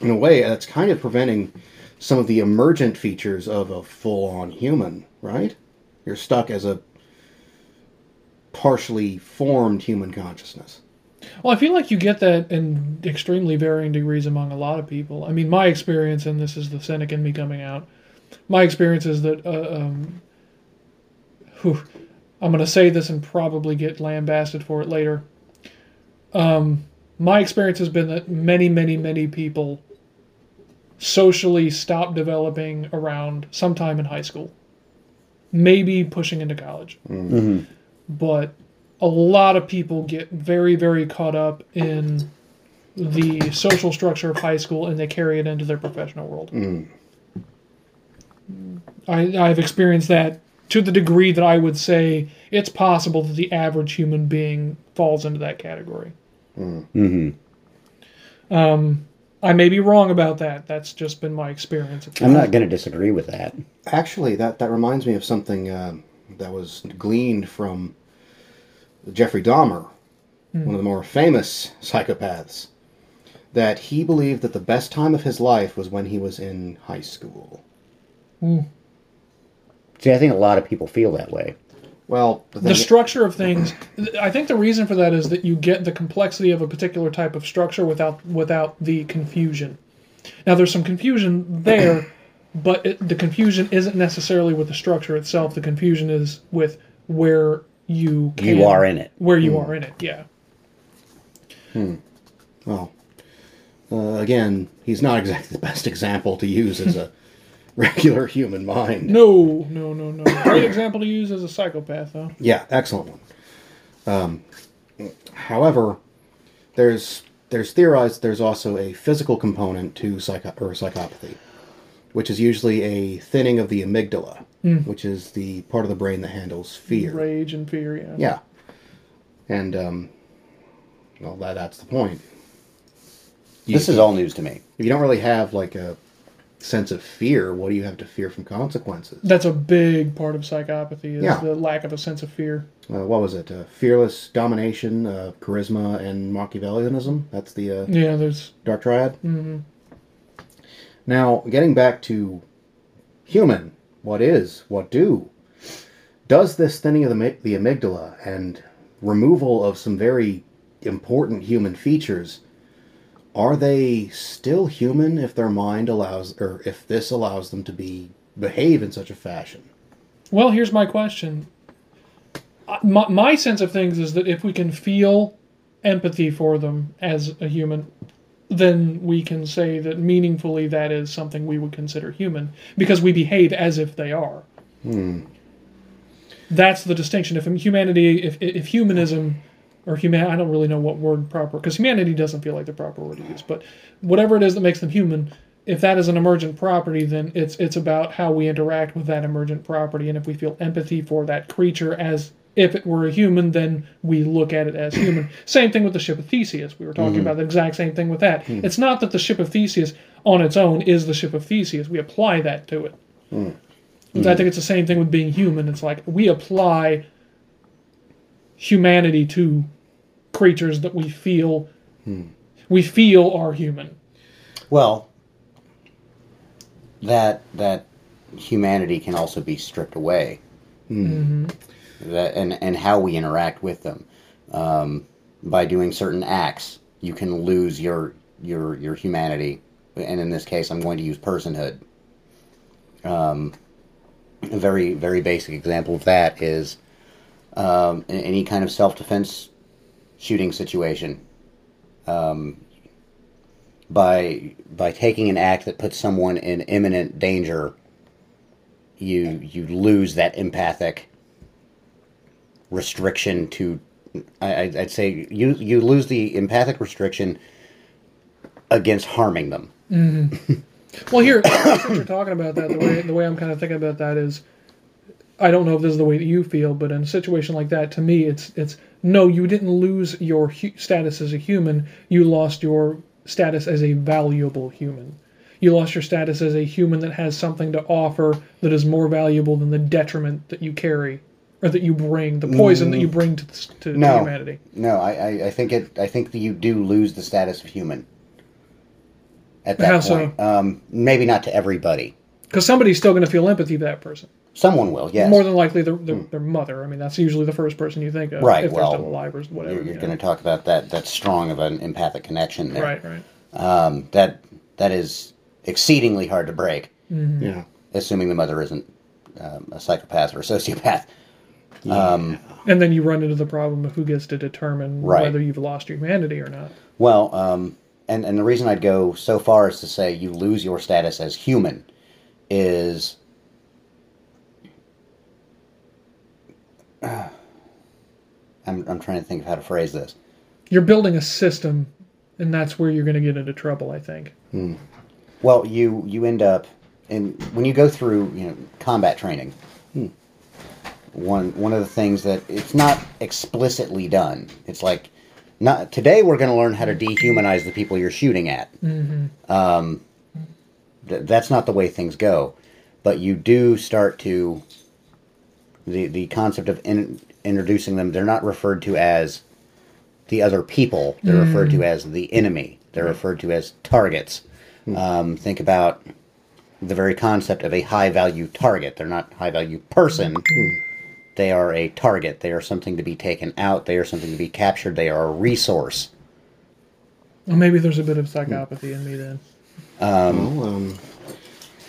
Speaker 3: in a way, that's kind of preventing some of the emergent features of a full on human, right? You're stuck as a partially formed human consciousness.
Speaker 1: Well, I feel like you get that in extremely varying degrees among a lot of people. I mean, my experience, and this is the cynic in me coming out. My experience is that uh, um, whew, I'm going to say this and probably get lambasted for it later. Um, my experience has been that many, many, many people socially stop developing around sometime in high school, maybe pushing into college. But a lot of people get very, very caught up in the social structure of high school and they carry it into their professional world. I, I've experienced that to the degree that I would say it's possible that the average human being falls into that category.
Speaker 2: Mm-hmm.
Speaker 1: Um, I may be wrong about that. That's just been my experience.
Speaker 2: I'm not going to disagree with that.
Speaker 3: Actually, that, that reminds me of something uh, that was gleaned from Jeffrey Dahmer, hmm. one of the more famous psychopaths, that he believed that the best time of his life was when he was in high school. Hmm.
Speaker 2: See, I think a lot of people feel that way.
Speaker 3: Well, the,
Speaker 1: the structure of things i think the reason for that is that you get the complexity of a particular type of structure without without the confusion now there's some confusion there but it, the confusion isn't necessarily with the structure itself the confusion is with where you can,
Speaker 2: You are in it.
Speaker 1: where you are in it yeah Hmm.
Speaker 3: well, uh, again, he's not exactly the best example to use as a <laughs> regular human mind.
Speaker 1: no no no no great <coughs> example to use as a psychopath though
Speaker 3: Yeah, excellent one. Um, however, there's there's theorized there's also a physical component to psycho- or psychopathy, which is usually a thinning of the amygdala, which is the part of the brain that handles fear.
Speaker 1: rage and fear yeah
Speaker 3: Yeah, and um, well, that that's the point. you,
Speaker 2: This is all news to me.
Speaker 3: if you don't really have like a sense of fear, what do you have to fear from consequences?
Speaker 1: That's a big part of psychopathy is
Speaker 3: Yeah.
Speaker 1: the lack of a sense of fear.
Speaker 3: Uh, what was it? Uh, fearless domination, uh, charisma, and Machiavellianism. That's the uh,
Speaker 1: Yeah, there's
Speaker 3: Dark Triad. Mm-hmm. Now, getting back to human, what is, what do? Does this thinning of the, the amygdala and removal of some very important human features, are they still human if their mind allows, or if this allows them to be behave in such a fashion?
Speaker 1: Well, here's my question. My, my sense of things is that if we can feel empathy for them as a human, then we can say that meaningfully that is something we would consider human because we behave as if they are. Hmm. That's the distinction. If humanity, if, if humanism, or human, I don't really know what word proper, because humanity doesn't feel like the proper word to use, but whatever it is that makes them human, if that is an emergent property, then it's it's about how we interact with that emergent property, and if we feel empathy for that creature as if it were a human, then we look at it as human. same thing with the ship of Theseus. We were talking mm-hmm. about the exact same thing with that. Mm. It's not that the ship of Theseus on its own is the ship of Theseus. We apply that to it. Mm. I mm. think it's the same thing with being human. It's like we apply humanity to creatures that we feel we feel are human.
Speaker 2: Well, that that humanity can also be stripped away. Mm-hmm. That and and how we interact with them um, by doing certain acts, you can lose your your your humanity. And in this case, I'm going to use personhood. Um, a very very basic example of that is um, any kind of self defense shooting situation. Um, by by taking an act that puts someone in imminent danger, you you lose that empathic restriction to. I, I'd I'd say you you lose the empathic restriction against harming them. Mm-hmm.
Speaker 1: Well, here, <coughs> since you're talking about that, the way the way I'm kind of thinking about that is, I don't know if this is the way that you feel, but in a situation like that, to me, it's it's no, you didn't lose your hu- status as a human. You lost your status as a valuable human. You lost your status as a human that has something to offer that is more valuable than the detriment that you carry or that you bring, the poison that you bring to, the, to, to
Speaker 2: No.
Speaker 1: humanity.
Speaker 2: No, I, I, I think it. I think that you do lose the status of human. At
Speaker 1: How
Speaker 2: that
Speaker 1: so?
Speaker 2: point, um, maybe not to everybody.
Speaker 1: Because somebody's still going to feel empathy for that person.
Speaker 2: Someone will, yes.
Speaker 1: More than likely, their, their, their mother. I mean, that's usually the first person you think of.
Speaker 2: Right,
Speaker 1: If
Speaker 2: well,
Speaker 1: they're still alive or whatever.
Speaker 2: you're, you're
Speaker 1: you
Speaker 2: going to talk about that. That strong of an empathic connection there.
Speaker 1: Right, right.
Speaker 2: Um, that that is exceedingly hard to break,
Speaker 3: Yeah.
Speaker 2: assuming the mother isn't um, a psychopath or a sociopath.
Speaker 1: Um, and then you run into the problem of who gets to determine
Speaker 2: Right.
Speaker 1: whether you've lost your humanity or not.
Speaker 2: Well, um, and and the reason I'd go so far as to say you lose your status as human is <sighs> I'm I'm trying to think of how to phrase this.
Speaker 1: You're building a system, and that's where you're going to get into trouble, I think. Hmm.
Speaker 2: Well, you you end up and when you go through you know combat training. Hmm. One one of the things that it's not explicitly done. It's like not today we're going to learn how to dehumanize the people you're shooting at. Um, th- that's not the way things go, but you do start to the the concept of in, introducing them. They're not referred to as the other people. They're referred to as the enemy. They're referred to as targets. Um, think about the very concept of a high value target. They're not high value person. They are a target. They are something to be taken out. They are something to be captured. They are a resource.
Speaker 1: Well, maybe there's a bit of psychopathy in me then.
Speaker 3: Um, well, um,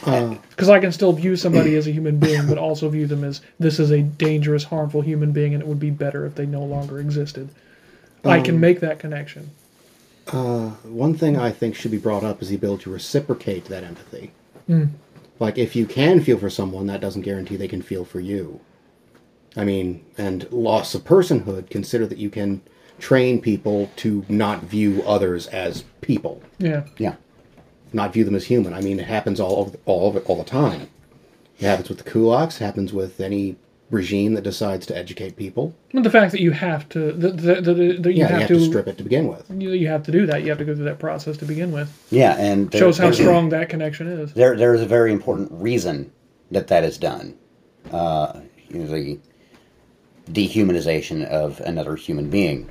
Speaker 3: uh, uh,
Speaker 1: Because I can still view somebody as a human being, but also view them as this is a dangerous, harmful human being, and it would be better if they no longer existed. I can um, make that connection.
Speaker 3: Uh, one thing I think should be brought up is the ability to reciprocate that empathy. Hmm. Like, if you can feel for someone, that doesn't guarantee they can feel for you. I mean, and loss of personhood, consider that you can train people to not view others as people,
Speaker 1: Yeah.
Speaker 2: Yeah.
Speaker 3: not view them as human. I mean, it happens all over, all over, all the time. It happens with the kulaks, happens with any regime that decides to educate people.
Speaker 1: But the fact that you have to, that, that, that, that you
Speaker 3: Yeah,
Speaker 1: have,
Speaker 3: you have
Speaker 1: to,
Speaker 3: to strip it to begin with.
Speaker 1: You, you have to do that. You have to go through that process to begin with.
Speaker 2: Yeah, and there-
Speaker 1: Shows how strong that connection is.
Speaker 2: There, there is a very important reason that that is done. Uh, you know, the dehumanization of another human being,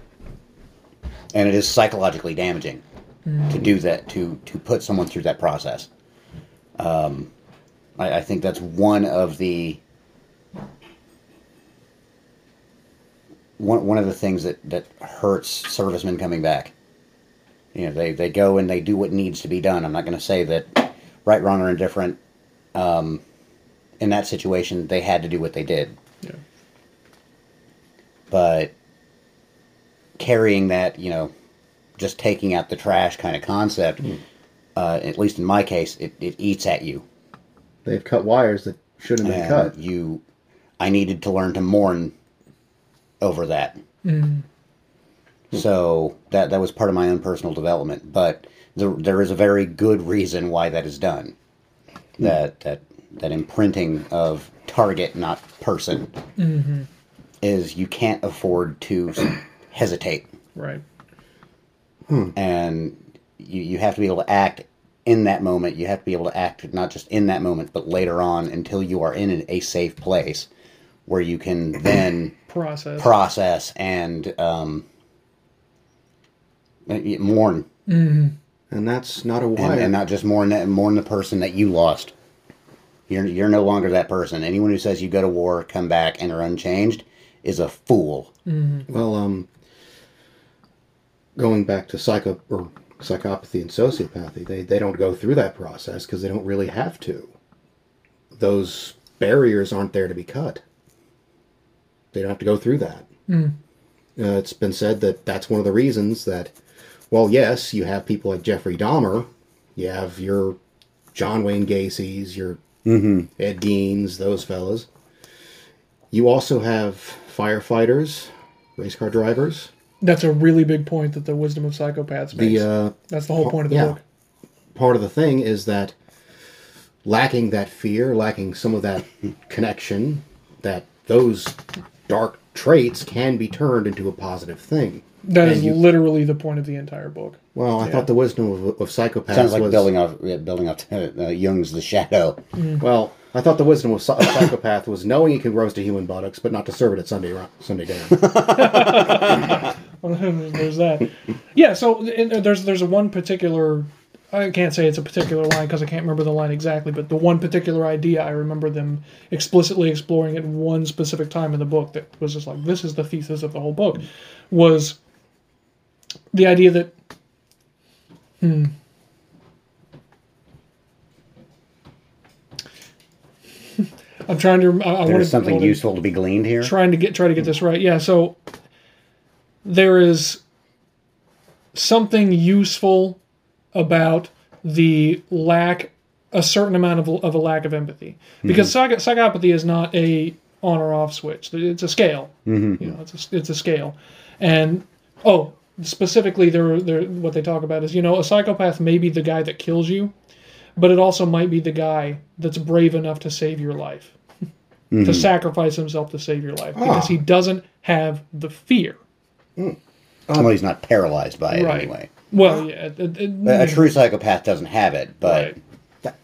Speaker 2: and it is psychologically damaging to do that to to put someone through that process. Um, I, I think that's one of the one one of the things that that hurts servicemen coming back. You know, they they go and they do what needs to be done. I'm not going to say that right, wrong, or indifferent. Um, in that situation, they had to do what they did.
Speaker 1: Yeah.
Speaker 2: But carrying that, you know, just taking out the trash kind of concept, hmm. uh, at least in my case, it, it eats at you.
Speaker 3: They've cut wires that shouldn't have been
Speaker 2: And
Speaker 3: cut.
Speaker 2: you, I needed to learn to mourn over that. Hmm. Hmm. So that that was part of my own personal development. But there, there is a very good reason why that is done. That that that imprinting of target, not person, mm-hmm. Is you can't afford to <clears throat> hesitate,
Speaker 1: Right.
Speaker 2: and you you have to be able to act in that moment. You have to be able to act not just in that moment, but later on until you are in a safe place where you can <clears throat> then
Speaker 1: Process.
Speaker 2: process and um, mourn,
Speaker 3: And that's not a wire.
Speaker 2: and, and not just mourn that, mourn the person that you lost. You're you're no longer that person. Anyone who says you go to war, come back, and are unchanged is a fool.
Speaker 3: Well, um, going back to psycho or psychopathy and sociopathy, they they don't go through that process because they don't really have to. Those barriers aren't there to be cut. They don't have to go through that. Uh, it's been said that that's one of the reasons that, well, yes, you have people like Jeffrey Dahmer, you have your John Wayne Gacy's, your Ed Geins, those fellas. You also have firefighters, race car drivers.
Speaker 1: That's a really big point that the wisdom of psychopaths makes.
Speaker 3: The uh,
Speaker 1: That's the whole point of the
Speaker 3: yeah.
Speaker 1: book.
Speaker 3: part of the thing is that lacking that fear, lacking some of that <laughs> connection, that those dark traits can be turned into a positive thing.
Speaker 1: That is
Speaker 3: And you-
Speaker 1: literally the point of the entire book.
Speaker 3: Well, I
Speaker 1: Yeah.
Speaker 3: thought the wisdom of, of psychopaths
Speaker 2: Sounds like
Speaker 3: was
Speaker 2: building off yeah, building off <laughs> uh, Jung's The Shadow.
Speaker 3: well. I thought the wisdom of of psychopath was knowing you can roast a human buttocks, but not to serve it at Sunday Sunday dinner. <laughs>
Speaker 1: there's that. Yeah. So there's there's a one particular. I can't say it's a particular line because I can't remember the line exactly, but the one particular idea I remember them explicitly exploring at one specific time in the book that was just like this is the thesis of the whole book was the idea that hmm I'm trying to I, I
Speaker 2: There's something
Speaker 1: wanted-
Speaker 2: useful to be gleaned here.
Speaker 1: trying to get try to get this right. Yeah, so there is something useful about the lack a certain amount of, of a lack of empathy. Because mm-hmm. psych- psychopathy is not a on or off switch. It's a scale. Mm-hmm. You know it's a, it's a scale. And oh specifically there there what they talk about is you know a psychopath may be the guy that kills you but it also might be the guy that's brave enough to save your life to mm-hmm. sacrifice himself to save your life because ah. he doesn't have the fear. Mm.
Speaker 2: Well, he's not paralyzed by it
Speaker 1: right.
Speaker 2: anyway.
Speaker 1: well yeah it- it-
Speaker 2: A, a true psychopath doesn't have it, but
Speaker 1: right.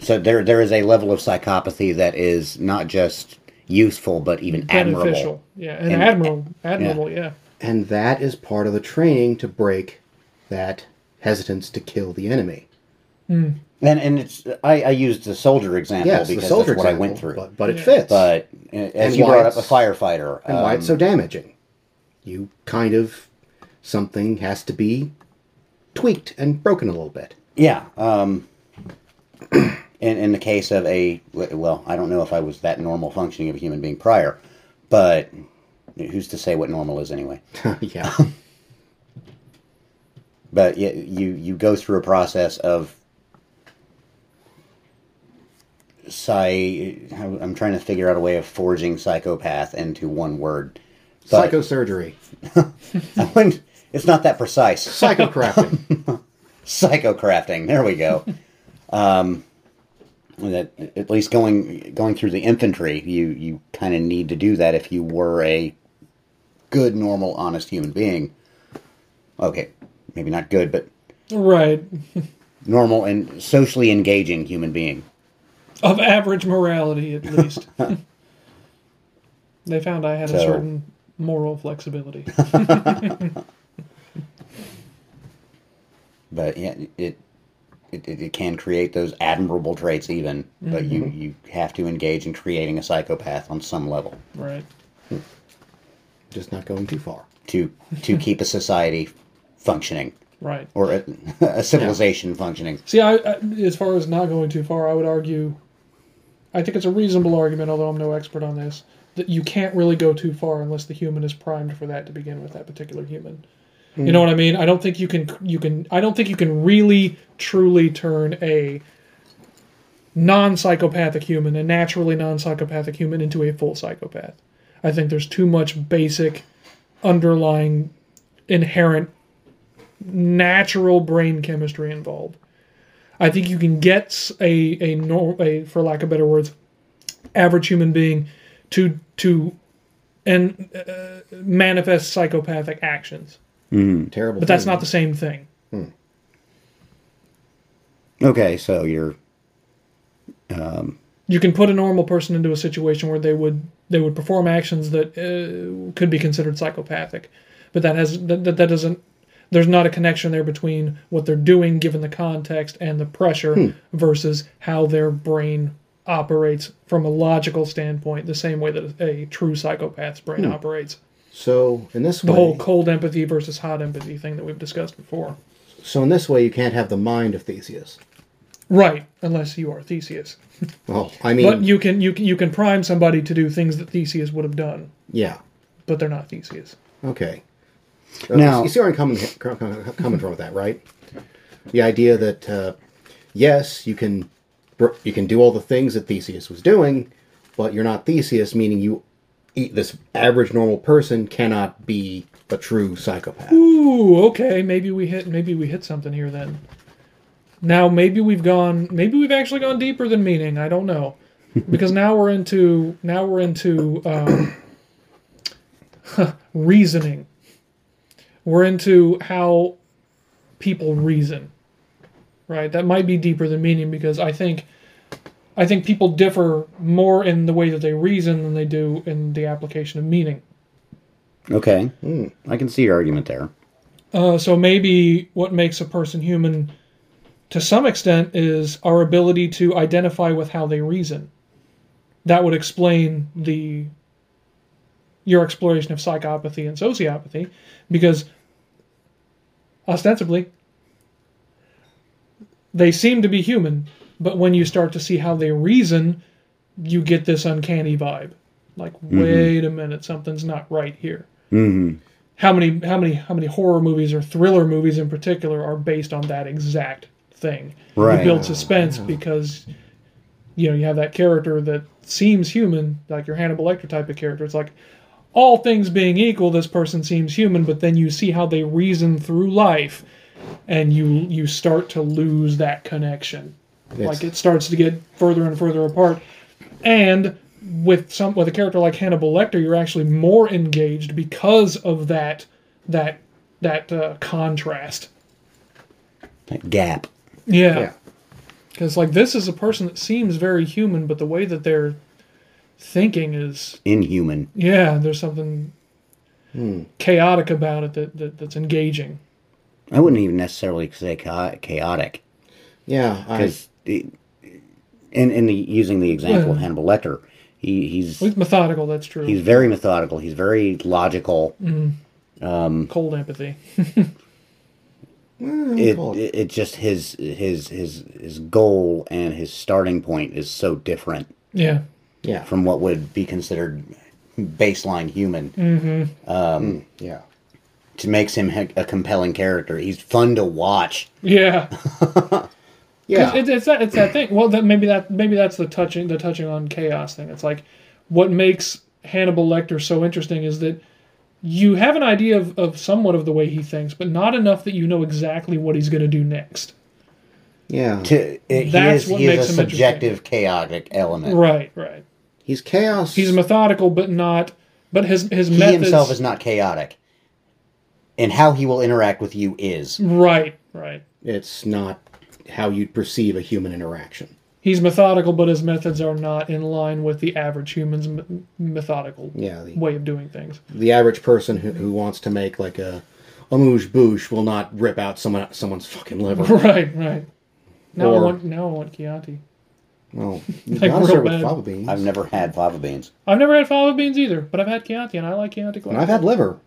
Speaker 2: so there there is a level of psychopathy that is not just useful but even admirable.
Speaker 1: beneficial. Yeah and,
Speaker 2: And-
Speaker 1: admirable admirable yeah.
Speaker 3: and that is part of the training to break that hesitance to kill the enemy. Hmm.
Speaker 2: And and it's I, I used the soldier example
Speaker 3: Yes,
Speaker 2: because
Speaker 3: the soldier
Speaker 2: that's what I went through.
Speaker 3: but, but it
Speaker 1: Yeah.
Speaker 3: fits.
Speaker 2: But uh, as
Speaker 3: And
Speaker 2: you
Speaker 3: why
Speaker 2: brought up a firefighter,
Speaker 3: and why it's so
Speaker 2: um,
Speaker 3: damaging. You kind of something has to be tweaked and broken a little bit.
Speaker 2: yeah. Um, <clears throat> in in the case of a well, I don't know if I was that normal functioning of a human being prior, but who's to say what normal is anyway? <laughs>
Speaker 3: yeah. <laughs>
Speaker 2: But y- you you go through a process of psy. I'm trying to figure out a way of forging psychopath into one word. But
Speaker 3: Psychosurgery. <laughs>
Speaker 2: I wouldn't- it's not that precise.
Speaker 3: Psychocrafting. <laughs>
Speaker 2: Psychocrafting. There we go. um, that at least going going through the infantry, you you kind of need to do that if you were a good, normal, honest human being. Okay, maybe not good, but
Speaker 1: Right. <laughs>
Speaker 2: normal and socially engaging human being.
Speaker 1: Of average morality, at <laughs> least. they found I had a certain moral flexibility. <laughs>
Speaker 2: But yeah, it it, it, it can create those admirable traits even, but you mm-hmm. you have to engage in creating a psychopath on some level
Speaker 1: right.
Speaker 3: Just not going too far.
Speaker 2: to to <laughs> keep a society functioning
Speaker 1: Right.
Speaker 2: or a, a civilization functioning.
Speaker 1: See, I, I, as far as not going too far, I would argue, I think it's a reasonable argument, although I'm no expert on this, that you can't really go too far unless the human is primed for that to begin with. That particular human. You hmm. know what I mean? I don't think you can. You can. I don't think you can really, truly turn a non-psychopathic human, a naturally non-psychopathic human, into a full psychopath. I think there's too much basic, underlying, inherent natural brain chemistry involved. I think you can get s- a a, nor, a for lack of better words, average human being to to and uh, manifest psychopathic actions,
Speaker 3: Terrible.
Speaker 1: but that's
Speaker 3: thing.
Speaker 1: not the same thing.
Speaker 2: Okay, so you're
Speaker 1: You can put a normal person into a situation where they would they would perform actions that uh, could be considered psychopathic, but that has that, that, that doesn't. There's not a connection there between what they're doing, given the context and the pressure, hmm. versus how their brain operates from a logical standpoint, the same way that a true psychopath's brain hmm. operates.
Speaker 3: So in this way
Speaker 1: The
Speaker 3: way,
Speaker 1: whole cold empathy versus hot empathy thing that we've discussed before.
Speaker 3: so in this way, you can't have the mind of Theseus.
Speaker 1: Right, unless you are Theseus. <laughs>
Speaker 3: Well, I mean,
Speaker 1: But you can you can you can prime somebody to do things that Theseus would have done,
Speaker 3: yeah,
Speaker 1: but they're not Theseus.
Speaker 3: okay. Uh,
Speaker 2: Now-
Speaker 3: you see where I'm coming coming coming from with that, right? The idea that uh, yes, you can you can do all the things that Theseus was doing, but you're not Theseus, meaning you eat this average normal person cannot be a true psychopath.
Speaker 1: Ooh, okay. Maybe we hit maybe we hit something here then. Now maybe we've gone maybe we've actually gone deeper than meaning. I don't know. <laughs> Because now we're into now we're into um, <laughs> reasoning. We're into how people reason. Right? That might be deeper than meaning because I think I think people differ more in the way that they reason than they do in the application of meaning.
Speaker 2: okay. I can see your argument there.
Speaker 1: Uh, so maybe what makes a person human to some extent is our ability to identify with how they reason. That would explain the your exploration of psychopathy and sociopathy because ostensibly. They seem to be human, but when you start to see how they reason, you get this uncanny vibe. Like, mm-hmm. wait a minute, something's not right here. Mm-hmm. How many how many how many horror movies or thriller movies in particular are based on that exact thing?
Speaker 2: Right.
Speaker 1: you build suspense because you know you have that character that seems human like your hannibal lecter type of character. It's like all things being equal this person seems human but then you see how they reason through life and you you start to lose that connection like it starts to get further and further apart and with some with a character like Hannibal Lecter, you're actually more engaged because of that that that uh, contrast.
Speaker 2: That gap.
Speaker 1: Yeah,
Speaker 3: Yeah.
Speaker 1: because like this is a person that seems very human, but the way that they're thinking is
Speaker 2: Inhuman.
Speaker 1: yeah, there's something chaotic about it that, that that's engaging.
Speaker 2: I wouldn't even necessarily say chaotic.
Speaker 3: Yeah,
Speaker 2: Because in, in the, using the example of Hannibal Lecter, he, he's
Speaker 1: With methodical, that's true.
Speaker 2: he's very methodical. He's very logical. Mm-hmm.
Speaker 1: Um, cold empathy. <laughs>
Speaker 2: It,
Speaker 3: call it-
Speaker 2: it it just his his his his goal and his starting point is so different
Speaker 1: yeah,
Speaker 3: yeah,
Speaker 2: from what would be considered baseline human.
Speaker 1: Mm.
Speaker 3: yeah.
Speaker 2: Which makes him a a compelling character. He's fun to watch.
Speaker 1: yeah. <laughs>
Speaker 3: Yeah.
Speaker 1: It, it's that it's that thing. Well, that maybe that maybe that's the touching the touching on chaos thing. It's like what makes Hannibal Lecter so interesting is that you have an idea of, of somewhat of the way he thinks, but not enough that you know exactly what he's going to do next.
Speaker 3: Yeah.
Speaker 2: To, it, he
Speaker 1: That's
Speaker 2: is,
Speaker 1: what
Speaker 2: he
Speaker 1: makes
Speaker 2: is a
Speaker 1: him interesting.
Speaker 2: subjective, chaotic element.
Speaker 1: Right, right.
Speaker 3: He's chaos.
Speaker 1: He's methodical, but not. But his his
Speaker 2: He
Speaker 1: methods.
Speaker 2: himself is not chaotic. And how he will interact with you is.
Speaker 1: Right, right.
Speaker 3: it's not how you'd perceive a human interaction.
Speaker 1: He's methodical, but his methods are not in line with the average human's methodical
Speaker 3: Yeah. The,
Speaker 1: way of doing things.
Speaker 3: the average person who, who wants to make like a amuse-bouche will not rip out someone someone's fucking liver. <laughs>
Speaker 1: Right, right. Now I want now I want Chianti.
Speaker 3: Well, <laughs> you
Speaker 1: Like
Speaker 3: gotta
Speaker 1: real
Speaker 3: start with
Speaker 1: bad.
Speaker 3: fava beans.
Speaker 2: I've never had fava beans.
Speaker 1: I've never had fava beans either, but I've had Chianti, and I like Chianti quite.
Speaker 3: and
Speaker 1: a
Speaker 3: I've had liver.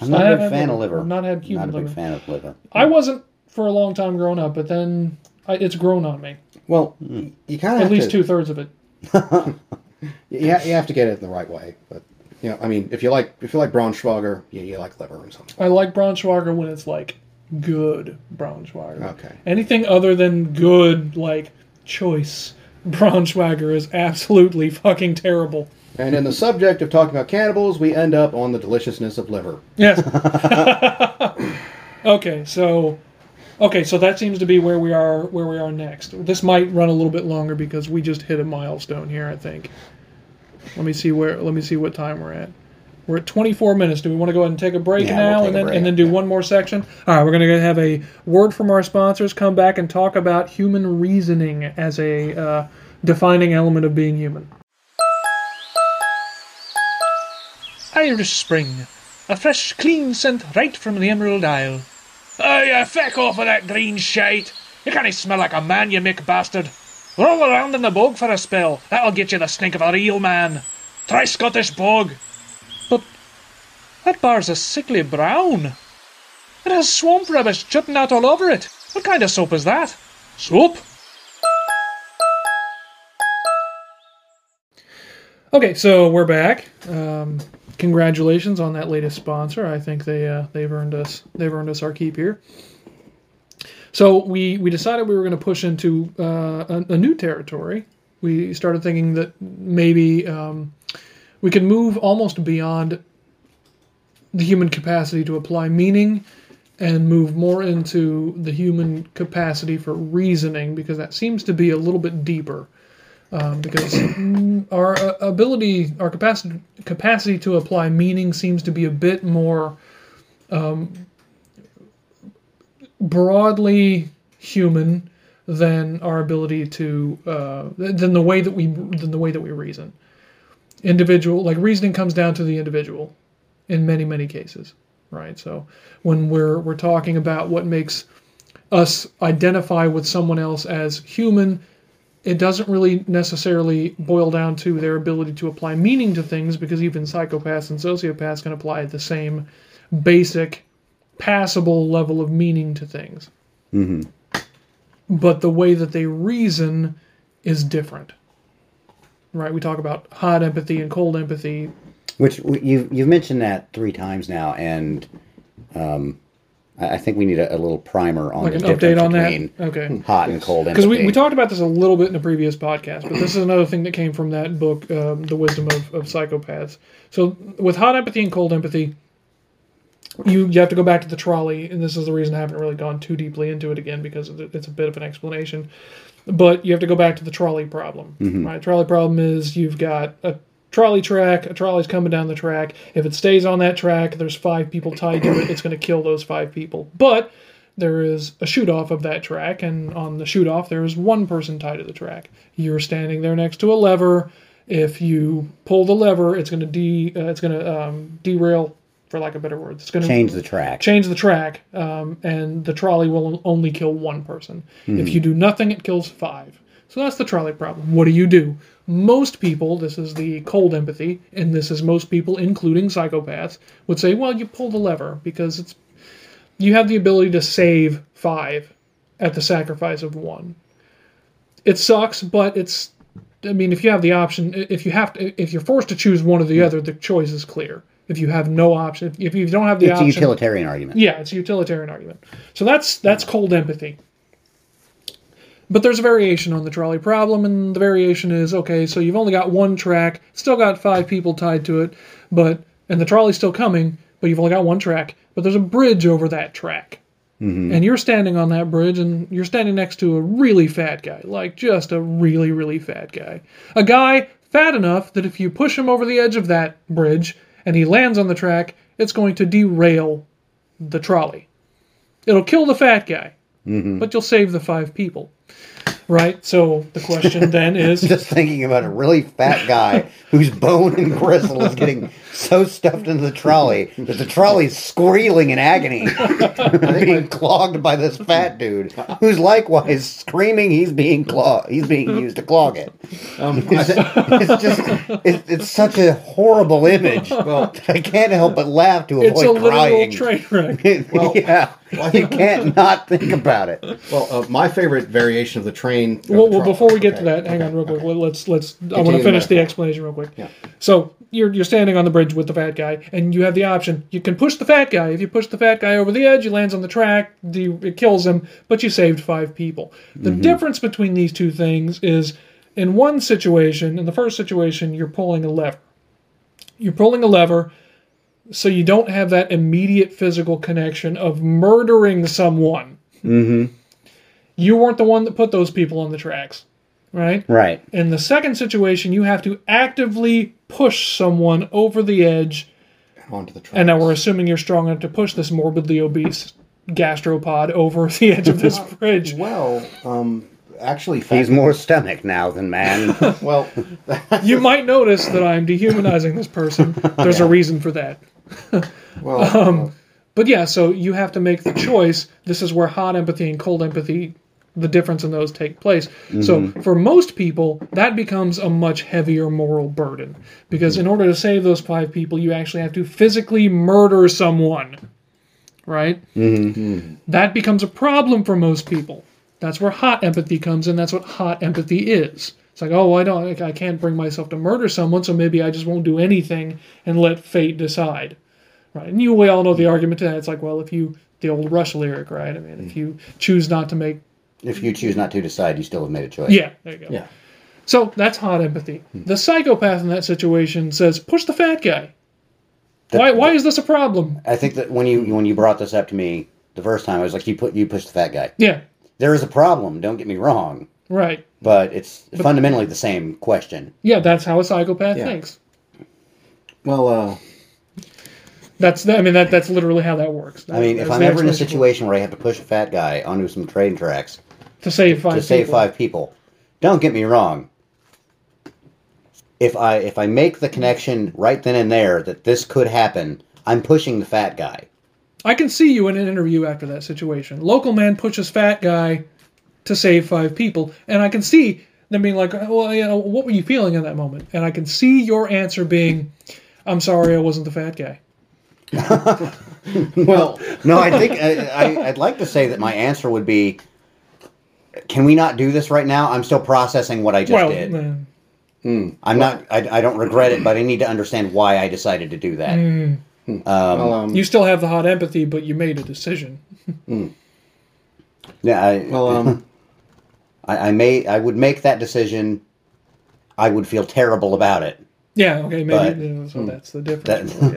Speaker 2: I'm not
Speaker 1: I
Speaker 2: a big
Speaker 1: had
Speaker 2: fan of
Speaker 1: liver.
Speaker 2: liver.
Speaker 1: I've not had Cuban
Speaker 2: Not a big
Speaker 1: liver.
Speaker 2: fan of liver.
Speaker 1: I wasn't for a long time growing up, but then I, it's grown on me.
Speaker 3: Well, hmm. you kind of
Speaker 1: At least two thirds of it. <laughs>
Speaker 3: You, ha- you have to get it in the right way. But you know, I mean, if you like if you like Braunschweiger, you, you like liver or something.
Speaker 1: I like Braunschweiger when it's like good Braunschweiger.
Speaker 3: Okay.
Speaker 1: Anything other than good, like choice Braunschweiger is absolutely fucking terrible.
Speaker 3: And in the subject of talking about cannibals, we end up on the deliciousness of liver.
Speaker 1: Yes. <laughs> okay, so okay, so that seems to be where we are where we are next. This might run a little bit longer because we just hit a milestone here, I think. Let me see where let me see what time we're at. We're at 24 minutes. Do we want to go ahead and take a break
Speaker 2: Yeah,
Speaker 1: now
Speaker 2: we'll take
Speaker 1: and
Speaker 2: a
Speaker 1: then
Speaker 2: break,
Speaker 1: and then do
Speaker 2: yeah.
Speaker 1: one more section? All right, we're going to have a word from our sponsors, come back and talk about human reasoning as a uh, defining element of being human.
Speaker 4: Irish Spring. A fresh, clean scent right from the Emerald Isle. Oh, you feck off with that green shite. You can't smell like a man, you mick bastard. Roll around in the bog for a spell. That'll get you the stink of a real man. Try Scottish bog. That bar's a sickly brown. It has swamp rubbish jutting out all over it. What kind of soap is that? Soap?
Speaker 1: Okay, so we're back. Um, congratulations on that latest sponsor. I think they uh, they've earned us they've earned us our keep here. So we we decided we were going to push into uh, a, a new territory. We started thinking that maybe um, we could move almost beyond the human capacity to apply meaning and move more into the human capacity for reasoning because that seems to be a little bit deeper um, because <clears throat> our uh, ability, our capacity, capacity to apply meaning seems to be a bit more um, broadly human than our ability to uh, than the way that we than the way that we reason. Individual, like reasoning, comes down to the individual in many many cases, right? So when we're we're talking about what makes us identify with someone else as human it doesn't really necessarily boil down to their ability to apply meaning to things because even psychopaths and sociopaths can apply the same basic passable level of meaning to things
Speaker 2: Mm-hmm.
Speaker 1: but the way that they reason is different right we talk about hot empathy and cold empathy
Speaker 2: Which you've you've mentioned that three times now, and um, I think we need a, a little primer on
Speaker 1: like
Speaker 2: the
Speaker 1: an update on that? okay.
Speaker 2: hot and cold
Speaker 1: because we, we talked about this a little bit in a previous podcast but this is another thing that came from that book um, the wisdom of, of psychopaths. So with hot empathy and cold empathy you, you have to go back to the trolley and this is the reason i haven't really gone too deeply into it again because it's a bit of an explanation. But you have to go back to the trolley problem right? Trolley problem is you've got a trolley track a trolley's coming down the track if it stays on that track there's five people tied to it it's going to kill those five people but there is a shoot off of that track, and on the shoot off, there is one person tied to the track. You're standing there next to a lever. If you pull the lever, it's going to de uh, it's going to um, derail, for lack of better words. It's going to
Speaker 2: change the track.
Speaker 1: change the track, um, and the trolley will only kill one person. If you do nothing, it kills five. So that's the trolley problem. What do you do? Most people, this is the cold empathy, and this is most people, including psychopaths, would say, well, you pull the lever because it's you have the ability to save five at the sacrifice of one. It sucks, but it's. I mean, if you have the option, if you have to, if you're forced to choose one or the other, the choice is clear. If you have no option, if you don't have the
Speaker 2: it's a
Speaker 1: option,
Speaker 2: utilitarian argument.
Speaker 1: yeah, it's a utilitarian argument. So that's that's cold empathy. But there's a variation on the trolley problem, and the variation is okay. So you've only got one track, still got five people tied to it, but and the trolley's still coming, but you've only got one track. But there's a bridge over that track. Mm-hmm. and you're standing on that bridge, and you're standing next to a really fat guy, like just a really, really fat guy. A guy fat enough that if you push him over the edge of that bridge and he lands on the track, it's going to derail the trolley. It'll kill the fat guy, mm-hmm. but you'll save the five people. Right? So the question then <laughs> is
Speaker 2: Just thinking about a really fat guy whose bone and gristle is getting so stuffed into the trolley that the trolley's squealing in agony, <laughs> being clogged by this fat dude, who's likewise screaming he's being clog- he's being used to clog it.
Speaker 3: Um, <laughs>
Speaker 2: It's, it's just it's, it's such a horrible image. Well, I can't help but laugh to avoid
Speaker 1: it's a
Speaker 2: crying.
Speaker 1: train wreck. <laughs>
Speaker 2: Well, yeah,
Speaker 3: I
Speaker 2: you can't not think about it.
Speaker 3: well, uh, my favorite variation of the train.
Speaker 1: Well,
Speaker 3: the
Speaker 1: well, before we get to that, hang on real quick. Let- Let's let's. I want to finish the explanation real quick.
Speaker 3: Yeah.
Speaker 1: So you're you're standing on the bridge with the fat guy, and you have the option. You can push the fat guy. If you push the fat guy over the edge, he lands on the track. The, it kills him, but you saved five people. The difference between these two things is, in one situation, in the first situation, you're pulling a lever. You're pulling a lever. So you don't have that immediate physical connection of murdering someone. Mm-hmm. You weren't the one that put those people on the tracks, right?
Speaker 2: Right.
Speaker 1: In the second situation, you have to actively push someone over the edge,
Speaker 3: onto the train.
Speaker 1: and now we're assuming you're strong enough to push this morbidly obese gastropod over <laughs> the edge of this bridge.
Speaker 3: Well, um, actually, fat,
Speaker 2: He's more stomach now than man. <laughs>
Speaker 3: well. <laughs>
Speaker 1: You might notice that I'm dehumanizing this person. There's a reason for that.
Speaker 3: Well,
Speaker 1: Um,
Speaker 3: uh,
Speaker 1: But yeah, so you have to make the choice. This is where hot empathy and cold empathy, the difference in those take place. So for most people, that becomes a much heavier moral burden because in order to save those five people, you actually have to physically murder someone. Right? Mm-hmm. That becomes a problem for most people. That's where hot empathy comes in. That's what hot empathy is. It's like, oh, I don't, I can't bring myself to murder someone, so maybe I just won't do anything and let fate decide. Right. And you we all know the argument to that. It's like, well, if you the old Rush lyric, right? I mean, if you choose not to make
Speaker 2: if you choose not to decide, you still have made a choice.
Speaker 1: Yeah, there you go.
Speaker 3: yeah.
Speaker 1: So that's hot empathy. The psychopath in that situation says, push the fat guy.
Speaker 2: That-
Speaker 1: why why is this a problem?
Speaker 2: I think that when you when you brought this up to me the first time, I was like, you put you pushed the fat guy.
Speaker 1: Yeah.
Speaker 2: There is a problem. Don't get me wrong,
Speaker 1: Right.
Speaker 2: but it's fundamentally the same question.
Speaker 1: Yeah, that's how a psychopath
Speaker 3: Yeah.
Speaker 1: thinks.
Speaker 3: Well, uh,
Speaker 1: That's I mean that that's literally how that works.
Speaker 2: I mean, if I'm ever in a
Speaker 1: explanation for it.
Speaker 2: situation where I have to push a fat guy onto some train tracks
Speaker 1: to save five
Speaker 2: to save
Speaker 1: people.
Speaker 2: five people, don't get me wrong. If I if I make the connection right then and there that this could happen, I'm pushing the fat guy.
Speaker 1: I can see you in an interview after that situation. Local man pushes fat guy to save five people, and I can see them being like, oh, "Well, you know, what were you feeling in that moment?" And I can see your answer being, "I'm sorry, I wasn't the fat guy." <laughs>
Speaker 3: well,
Speaker 2: No, I think I, I, I'd like to say that my answer would be, "Can we not do this right now? I'm still processing what I just
Speaker 1: well,
Speaker 2: did.
Speaker 1: uh,
Speaker 2: I'm not. I, I don't regret it, but I need to understand why I decided to do that.
Speaker 1: Mm.
Speaker 3: well, um,
Speaker 1: you still have the hot empathy, but you made a decision.
Speaker 2: Yeah, I,
Speaker 3: well, um, <laughs>
Speaker 2: I, I may. I would make that decision. I would feel terrible about it.
Speaker 1: Yeah, okay, maybe
Speaker 2: But-
Speaker 1: you know, so that's the difference.
Speaker 2: That-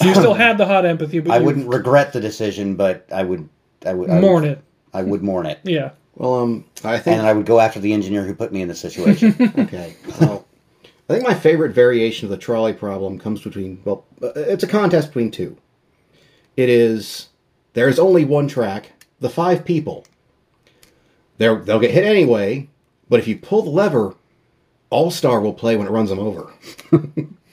Speaker 1: yeah, you still had the hot empathy, but <laughs>
Speaker 2: I
Speaker 1: you
Speaker 2: wouldn't regret the decision, but I would. I would I
Speaker 1: mourn
Speaker 2: would,
Speaker 1: it.
Speaker 2: I would mourn it,
Speaker 1: Yeah,
Speaker 3: well, um, I think
Speaker 2: and I would go after the engineer who put me in the situation. <laughs>
Speaker 3: Okay. Well, I think my favorite variation of the trolley problem comes between, well, uh, it's a contest between two. It is, there is only one track, the five people. They're, they'll get hit anyway, but if you pull the lever, All Star will play when it runs them over. <laughs>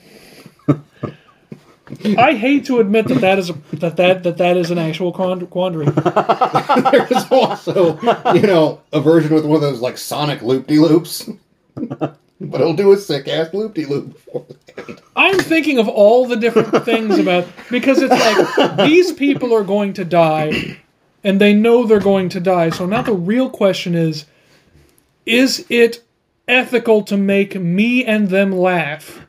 Speaker 1: I hate to admit that that is a, that that that that is an actual quandary. <laughs>
Speaker 3: There's also, you know, a version with one of those like sonic loop de loops. but it'll do a sick ass loop de loop.
Speaker 1: I'm thinking of all the different things about because it's like these people are going to die and they know they're going to die. So now the real question is is it ethical to make me and them laugh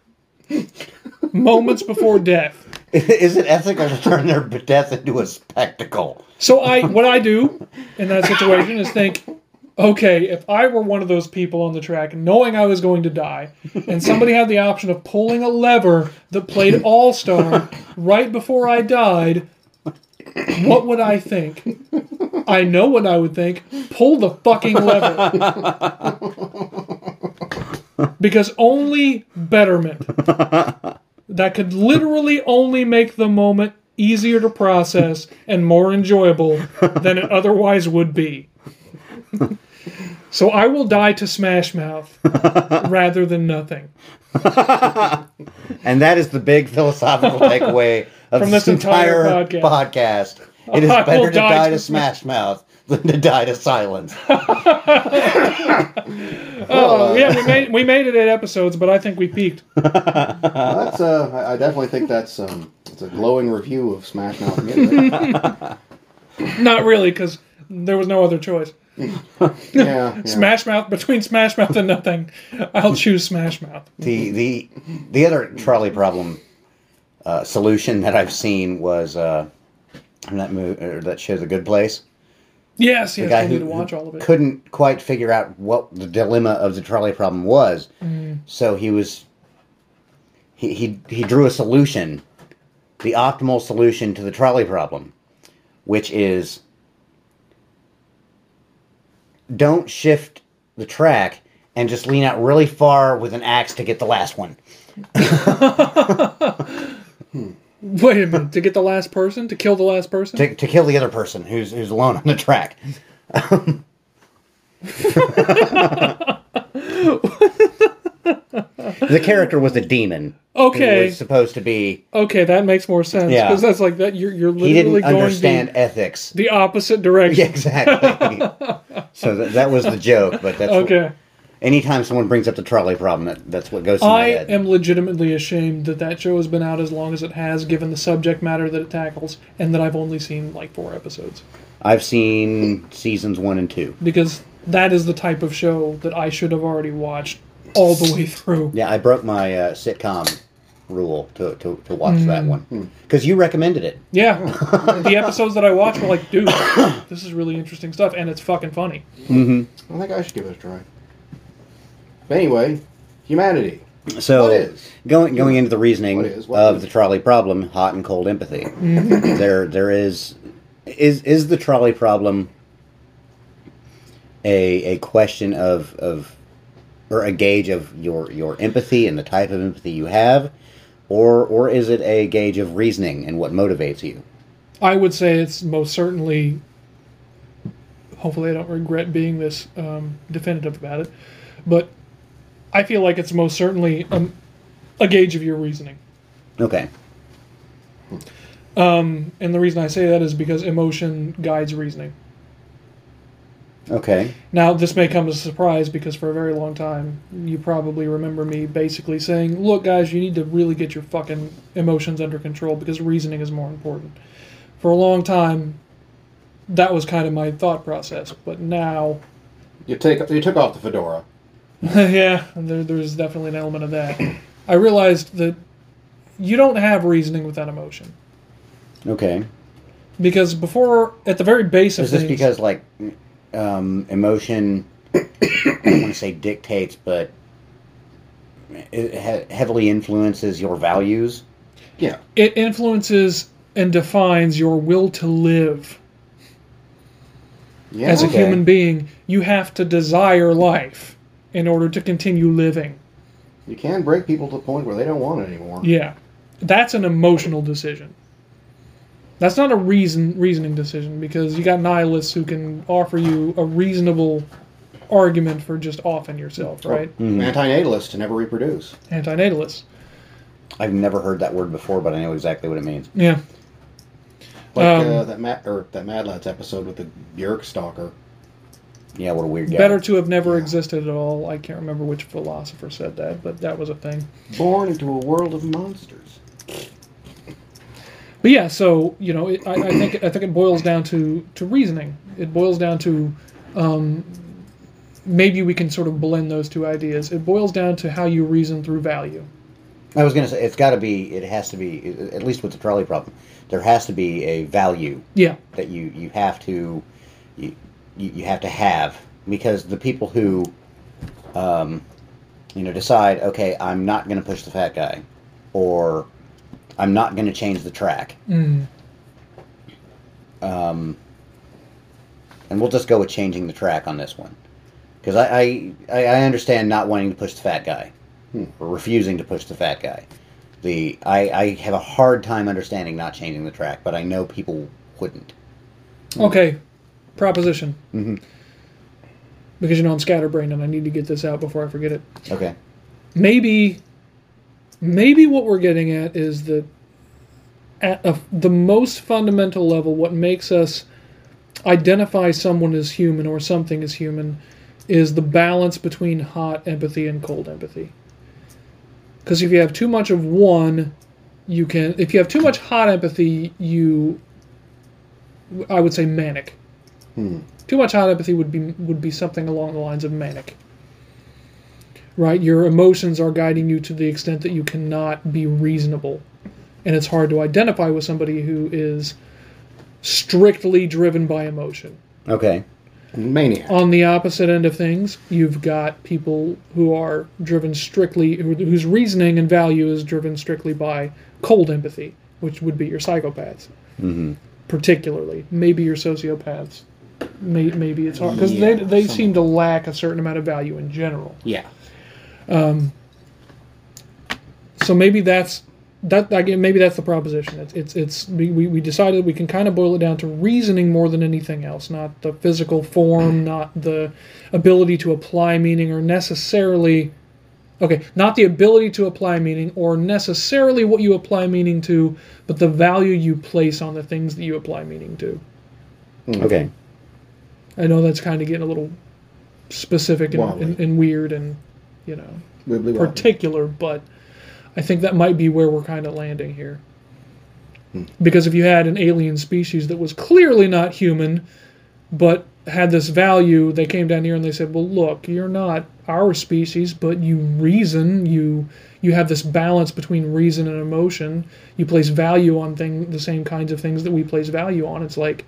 Speaker 1: moments before death? <laughs>
Speaker 2: Is it ethical to turn their death into a spectacle?
Speaker 1: So I what I do in that situation is think okay, if I were one of those people on the track, knowing I was going to die, and somebody had the option of pulling a lever that played All Star right before I died, what would I think? I know what I would think. Pull the fucking lever. because only betterment that could literally only make the moment easier to process and more enjoyable than it otherwise would be. so I will die to Smash Mouth rather than nothing.
Speaker 2: And that is the big philosophical <laughs> takeaway of
Speaker 1: From
Speaker 2: this,
Speaker 1: this entire
Speaker 2: entire,
Speaker 1: podcast.
Speaker 2: podcast. It is
Speaker 1: I
Speaker 2: better to
Speaker 1: die
Speaker 2: die,
Speaker 1: to
Speaker 2: to Smash Mouth than to die to silence. <laughs>
Speaker 1: Oh, yeah, we made we made it eight episodes, but I think we peaked. <laughs>
Speaker 3: That's uh, I- definitely think that's um, it's a glowing review of Smash Mouth. Music.
Speaker 1: Not really, because there was no other choice. <laughs>
Speaker 3: yeah, yeah.
Speaker 1: Smash Mouth between Smash Mouth and nothing, I'll choose Smash Mouth.
Speaker 2: The the the other trolley problem uh, solution that I've seen was uh, that movie that show, The Good Place.
Speaker 1: Yes,
Speaker 2: The
Speaker 1: yes,
Speaker 2: guy
Speaker 1: I need
Speaker 2: who,
Speaker 1: to watch all of it.
Speaker 2: couldn't quite figure out what the dilemma of the trolley problem was,
Speaker 1: Mm.
Speaker 2: so he was he, he he drew a solution, the optimal solution to the trolley problem, which is don't shift the track and just lean out really far with an axe to get the last one. <laughs> <laughs> <laughs>
Speaker 1: Wait a minute, to get the last person, to kill the last person?
Speaker 2: to, to kill the other person who's who's alone on the track. <laughs> the character was a demon. who
Speaker 1: okay,
Speaker 2: was supposed to be.
Speaker 1: okay, that makes more sense.
Speaker 2: Yeah.
Speaker 1: Because that's like that. You're you're
Speaker 2: He
Speaker 1: literally
Speaker 2: didn't
Speaker 1: going
Speaker 2: understand
Speaker 1: the,
Speaker 2: ethics.
Speaker 1: the opposite direction. <laughs>
Speaker 2: Yeah, exactly. <laughs> so that, that was the joke. But that's
Speaker 1: Okay.
Speaker 2: Anytime someone brings up the trolley problem, that, that's what goes through my
Speaker 1: I
Speaker 2: head.
Speaker 1: am legitimately ashamed that that show has been out as long as it has, given the subject matter that it tackles, and that I've only seen like four episodes.
Speaker 2: I've seen seasons one and two.
Speaker 1: Because that is the type of show that I should have already watched all the way through.
Speaker 2: Yeah, I broke my uh, sitcom rule to, to, to watch
Speaker 1: Mm.
Speaker 2: that one because you recommended it.
Speaker 1: Yeah, <laughs> the episodes that I watched were like, dude, this is really interesting stuff, and it's fucking funny.
Speaker 3: I think I should give it a try. But anyway, humanity.
Speaker 2: So
Speaker 3: What is?
Speaker 2: going going into the reasoning
Speaker 3: What is? What
Speaker 2: of
Speaker 3: is?
Speaker 2: the trolley problem, hot and cold empathy.
Speaker 1: Mm-hmm.
Speaker 2: there there is is is the trolley problem a a question of of or a gauge of your your empathy and the type of empathy you have, or or is it a gauge of reasoning and what motivates you?
Speaker 1: I would say it's most certainly. Hopefully, I don't regret being this um, definitive about it, but I feel like it's most certainly um, a gauge of your reasoning.
Speaker 2: Okay.
Speaker 1: And the reason I say that is because emotion guides reasoning.
Speaker 2: Okay.
Speaker 1: Now, this may come as a surprise because for a very long time, you probably remember me basically saying, look, guys, you need to really get your fucking emotions under control because reasoning is more important. For a long time, that was kind of my thought process. But now,
Speaker 3: You take you took off the fedora. <laughs>
Speaker 1: yeah, there, there's definitely an element of that. I realized that you don't have reasoning without emotion.
Speaker 2: Okay.
Speaker 1: Because before, at the very base of
Speaker 2: Is this
Speaker 1: things,
Speaker 2: because like um, emotion? <coughs> I don't want to say dictates, but it heavily influences your values.
Speaker 3: Yeah.
Speaker 1: it influences and defines your will to live.
Speaker 3: Yeah.
Speaker 1: as a human being, you have to desire life in order to continue living.
Speaker 3: you can break people to the point where they don't want it anymore.
Speaker 1: Yeah. That's an emotional decision. That's not a reason reasoning decision because you got nihilists who can offer you a reasonable argument for just offing yourself, right?
Speaker 3: Anti-natalists to never reproduce.
Speaker 1: Antinatalists.
Speaker 2: I've never heard that word before, but I know exactly what it means.
Speaker 1: Yeah.
Speaker 3: Like
Speaker 1: Um,
Speaker 3: uh, that Mad or that Mad Lads episode with the Björk stalker.
Speaker 2: Yeah, what a weird guy.
Speaker 1: Better to have never
Speaker 3: Yeah.
Speaker 1: existed at all. I can't remember which philosopher said that, but that was a thing.
Speaker 3: Born into a world of monsters.
Speaker 1: But yeah, so you know, it, I, I think I think it boils down to to reasoning. It boils down to um, maybe we can sort of blend those two ideas. It boils down to how you reason through value.
Speaker 2: I was going to say it's got to be. It has to be at least with the trolley problem. There has to be a value
Speaker 1: Yeah,
Speaker 2: that you you have to you you you have to have because the people who um, you know decide okay I'm not going to push the fat guy or I'm not going to change the track.
Speaker 1: Mm.
Speaker 2: um, and we'll just go with changing the track on this one because I, I I I understand not wanting to push the fat guy or refusing to push the fat guy. The I, I have a hard time understanding not changing the track, but I know people wouldn't.
Speaker 1: Okay, proposition.
Speaker 2: Mhm.
Speaker 1: Because you know I'm scatterbrained and I need to get this out before I forget it.
Speaker 2: Okay.
Speaker 1: Maybe, maybe what we're getting at is that at a, the most fundamental level, what makes us identify someone as human or something as human is the balance between hot empathy and cold empathy. Because if you have too much of one, you can. If you have too much hot empathy, you, I would say manic. Too much hot empathy would be would be something along the lines of manic. Right, your emotions are guiding you to the extent that you cannot be reasonable, and it's hard to identify with somebody who is strictly driven by emotion.
Speaker 2: Okay.
Speaker 3: Maniac.
Speaker 1: On the opposite end of things, you've got people who are driven strictly, who, whose reasoning and value is driven strictly by cold empathy, which would be your psychopaths, mm-hmm. particularly. Maybe your sociopaths. May, maybe it's hard because
Speaker 3: Yeah,
Speaker 1: they they
Speaker 3: some
Speaker 1: seem to lack a certain amount of value in general.
Speaker 3: yeah. Um.
Speaker 1: So maybe that's that again. Maybe that's the proposition. It's it's, it's we, we we decided we can kind of boil it down to reasoning more than anything else, not the physical form, not the ability to apply meaning, or necessarily. Okay, not the ability to apply meaning or necessarily what you apply meaning to, but the value you place on the things that you apply meaning to.
Speaker 2: Okay.
Speaker 1: I know that's kind of getting a little specific and, and, and weird and, you know,
Speaker 3: Wibbly wobbly.
Speaker 1: particular, but I think that might be where we're kind of landing here. Hmm. Because if you had an alien species that was clearly not human, but had this value, they came down here and they said, "Well, look, you're not our species, but you reason, you you have this balance between reason and emotion. You place value on thing the same kinds of things that we place value on. It's like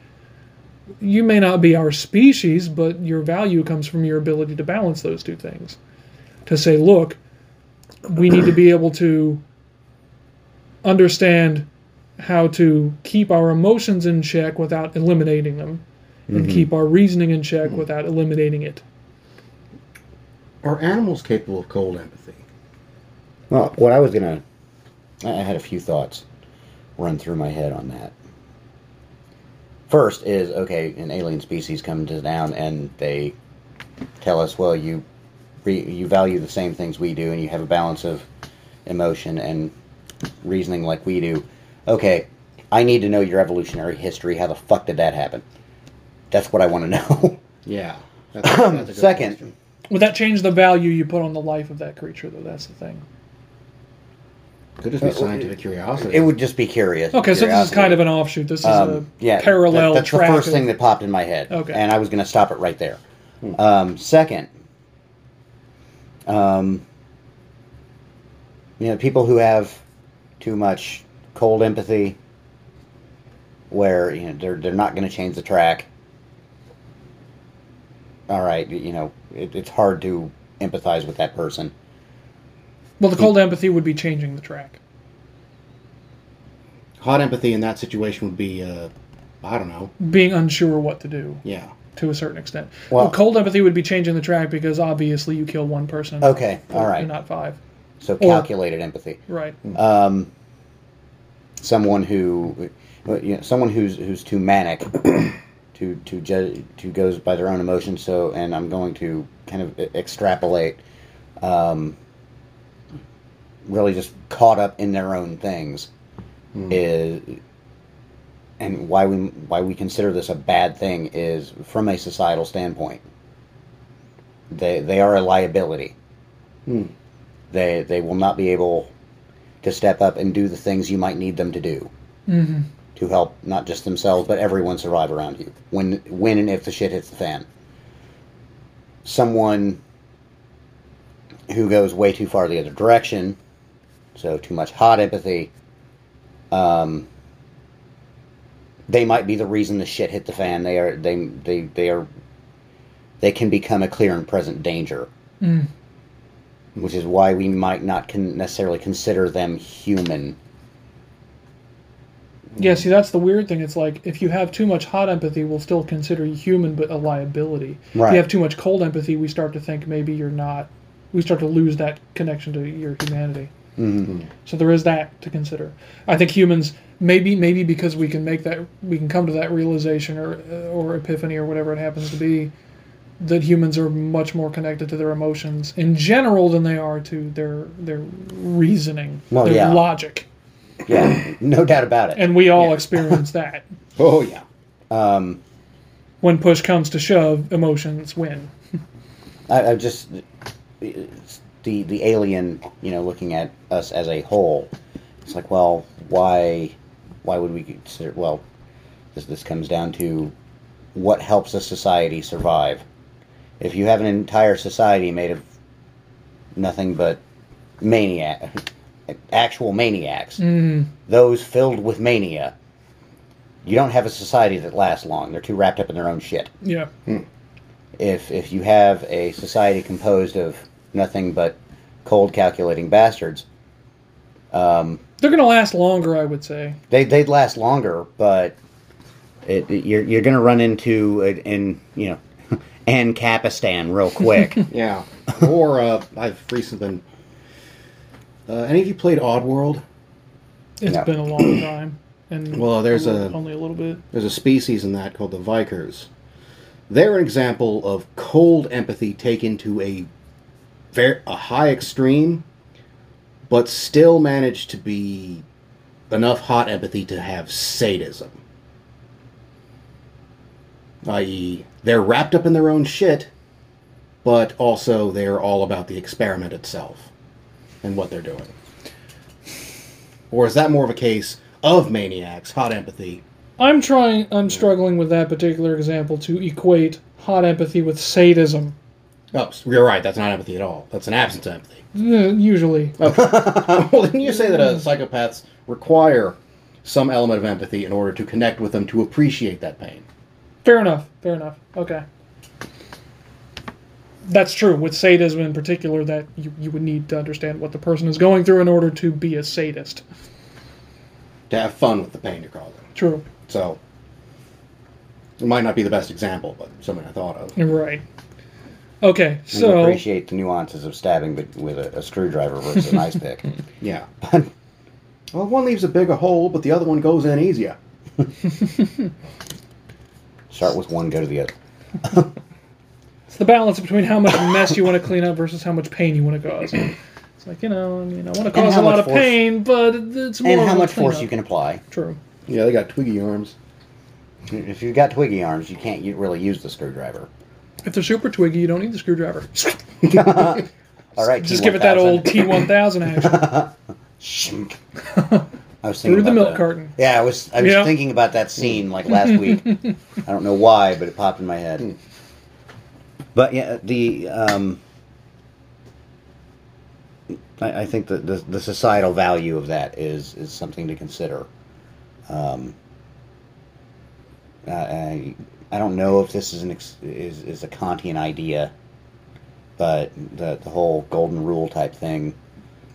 Speaker 1: you may not be our species, but your value comes from your ability to balance those two things. To say, look, we need to be able to understand how to keep our emotions in check without eliminating them, and mm-hmm. keep our reasoning in check mm. without eliminating it.
Speaker 3: Are animals capable of cold empathy?
Speaker 2: Well, what I was gonna, I I had a few thoughts run through my head on that. First is okay, an alien species comes down and they tell us, well, you re, you value the same things we do, and you have a balance of emotion and reasoning like we do. Okay, I need to know your evolutionary history. How the fuck did that happen? That's what I want to know. <laughs>
Speaker 3: Yeah. That's, that's a good
Speaker 2: Second,
Speaker 3: question.
Speaker 1: Would that change the value you put on the life of that creature, though? That's the thing.
Speaker 3: Could just be scientific curiosity.
Speaker 2: it would just be curious.
Speaker 1: Okay, so this is kind of an offshoot. This is
Speaker 2: Um,
Speaker 1: a
Speaker 2: yeah,
Speaker 1: parallel
Speaker 2: that- that's
Speaker 1: track.
Speaker 2: the first
Speaker 1: of-
Speaker 2: thing that popped in my head.
Speaker 1: Okay.
Speaker 2: and I was going to stop it right there. Um, second, um, you know, people who have too much cold empathy, where you know they're they're not going to change the track. All right, you know, it, it's hard to empathize with that person.
Speaker 1: Well, the cold empathy would be changing the track.
Speaker 3: Hot empathy in that situation would be, uh, I don't know.
Speaker 1: Being unsure what to do
Speaker 3: Yeah.
Speaker 1: to a certain extent.
Speaker 2: Well-
Speaker 1: Well, cold empathy would be changing the track because obviously you kill one person.
Speaker 2: Okay, all
Speaker 1: and not five.
Speaker 2: So calculated empathy.
Speaker 1: Right.
Speaker 2: um, someone who, you know, someone who's who's too manic, <clears throat> to to to goes by their own emotions. So, and I'm going to kind of extrapolate, um, really just caught up in their own things, is, and why we why we consider this a bad thing is from a societal standpoint. They they are a liability. They they will not be able to step up and do the things you might need them to do
Speaker 1: Mm-hmm.
Speaker 2: to help not just themselves but everyone survive around you when when and if the shit hits the fan. Someone who goes way too far the other direction, so too much hot empathy. Um, they might be the reason the shit hit the fan. They are they they they are they can become a clear and present danger
Speaker 1: Mm.
Speaker 2: which is why we might not con- necessarily consider them human
Speaker 1: Yeah, see, that's the weird thing. It's like if you have too much hot empathy, we'll still consider you human, but a liability.
Speaker 2: Right.
Speaker 1: If you have too much cold empathy, we start to think maybe you're not. We start to lose that connection to your humanity. So there is that to consider. I think humans maybe maybe because we can make that we can come to that realization or or epiphany or whatever it happens to be that humans are much more connected to their emotions in general than they are to their their reasoning,
Speaker 2: Well,
Speaker 1: their
Speaker 2: yeah.
Speaker 1: logic,
Speaker 2: Yeah, no doubt about it.
Speaker 1: and we all experience <laughs> that.
Speaker 3: Oh yeah.
Speaker 2: Um,
Speaker 1: when push comes to shove, emotions win.
Speaker 2: I, I just the the alien, you know, looking at us as a whole. It's like, well, why why would we consider? Well, this this comes down to what helps a society survive. If you have an entire society made of nothing but maniac, <laughs> actual maniacs, mm-hmm. those filled with mania, you don't have a society that lasts long. They're too wrapped up in their own shit
Speaker 1: Yeah. Hmm.
Speaker 2: if if you have a society composed of nothing but cold calculating bastards, um,
Speaker 1: They're going to last longer, I would say.
Speaker 2: they they'd last longer, but it, it- you're you're going to run into it in you know <laughs> Ancapistan real quick. <laughs>
Speaker 3: Yeah. or uh, I've recently been. Uh, any of you played Oddworld?
Speaker 1: It's
Speaker 2: No.
Speaker 1: been a long <clears throat> time. And
Speaker 3: Well, there's a-
Speaker 1: only a little bit.
Speaker 3: There's a species in that called the Vykkers. They're an example of cold empathy taken to a very a high extreme, but still managed to be enough hot empathy to have sadism. I.e., they're wrapped up in their own shit, but also they're all about the experiment itself and what they're doing. Or is that more of a case of maniacs, hot empathy,
Speaker 1: I'm trying. I'm struggling with that particular example to equate hot empathy with sadism.
Speaker 3: Oh, you're right. That's not empathy at all. That's an absence of empathy.
Speaker 1: Eh, Usually, <laughs>
Speaker 3: well, didn't you say that uh, psychopaths require some element of empathy in order to connect with them to appreciate that pain?
Speaker 1: fair enough. Fair enough. Okay. That's true. With sadism in particular, that you, you would need to understand what the person is going through in order to be a sadist.
Speaker 3: To have fun with the pain you're causing.
Speaker 1: True.
Speaker 3: So, it might not be the best example, but something I thought of.
Speaker 1: Right. Okay,
Speaker 2: and
Speaker 1: so
Speaker 2: appreciate the nuances of stabbing with, with a, a screwdriver versus an ice pick. <laughs>
Speaker 3: Yeah. <laughs> well, one leaves a bigger hole, but the other one goes in easier. <laughs>
Speaker 2: Start with one, go to the other.
Speaker 1: it's the balance between how much mess you want to clean up versus how much pain you want to cause. <coughs> It's like you know, I mean, I want to cause a lot of
Speaker 2: force-
Speaker 1: pain, but it's more
Speaker 2: And how
Speaker 1: a
Speaker 2: much force
Speaker 1: cleanup.
Speaker 2: you can apply.
Speaker 1: True.
Speaker 3: Yeah, they got twiggy arms.
Speaker 2: If you've got twiggy arms, you can't really use the screwdriver.
Speaker 1: If they're super twiggy, you don't need the screwdriver. <laughs>
Speaker 2: All right,
Speaker 1: Just give it that old T1000 action <laughs> <laughs>
Speaker 2: I was thinking
Speaker 1: through the milk
Speaker 2: that.
Speaker 1: carton.
Speaker 2: Yeah, I was I was
Speaker 1: Yeah.
Speaker 2: thinking about that scene like last week. I don't know why, but it popped in my head. But yeah, the um, I, I think that the, the societal value of that is is something to consider. Um, I, I don't know if this is an ex, is is a Kantian idea, but the the whole golden rule type thing,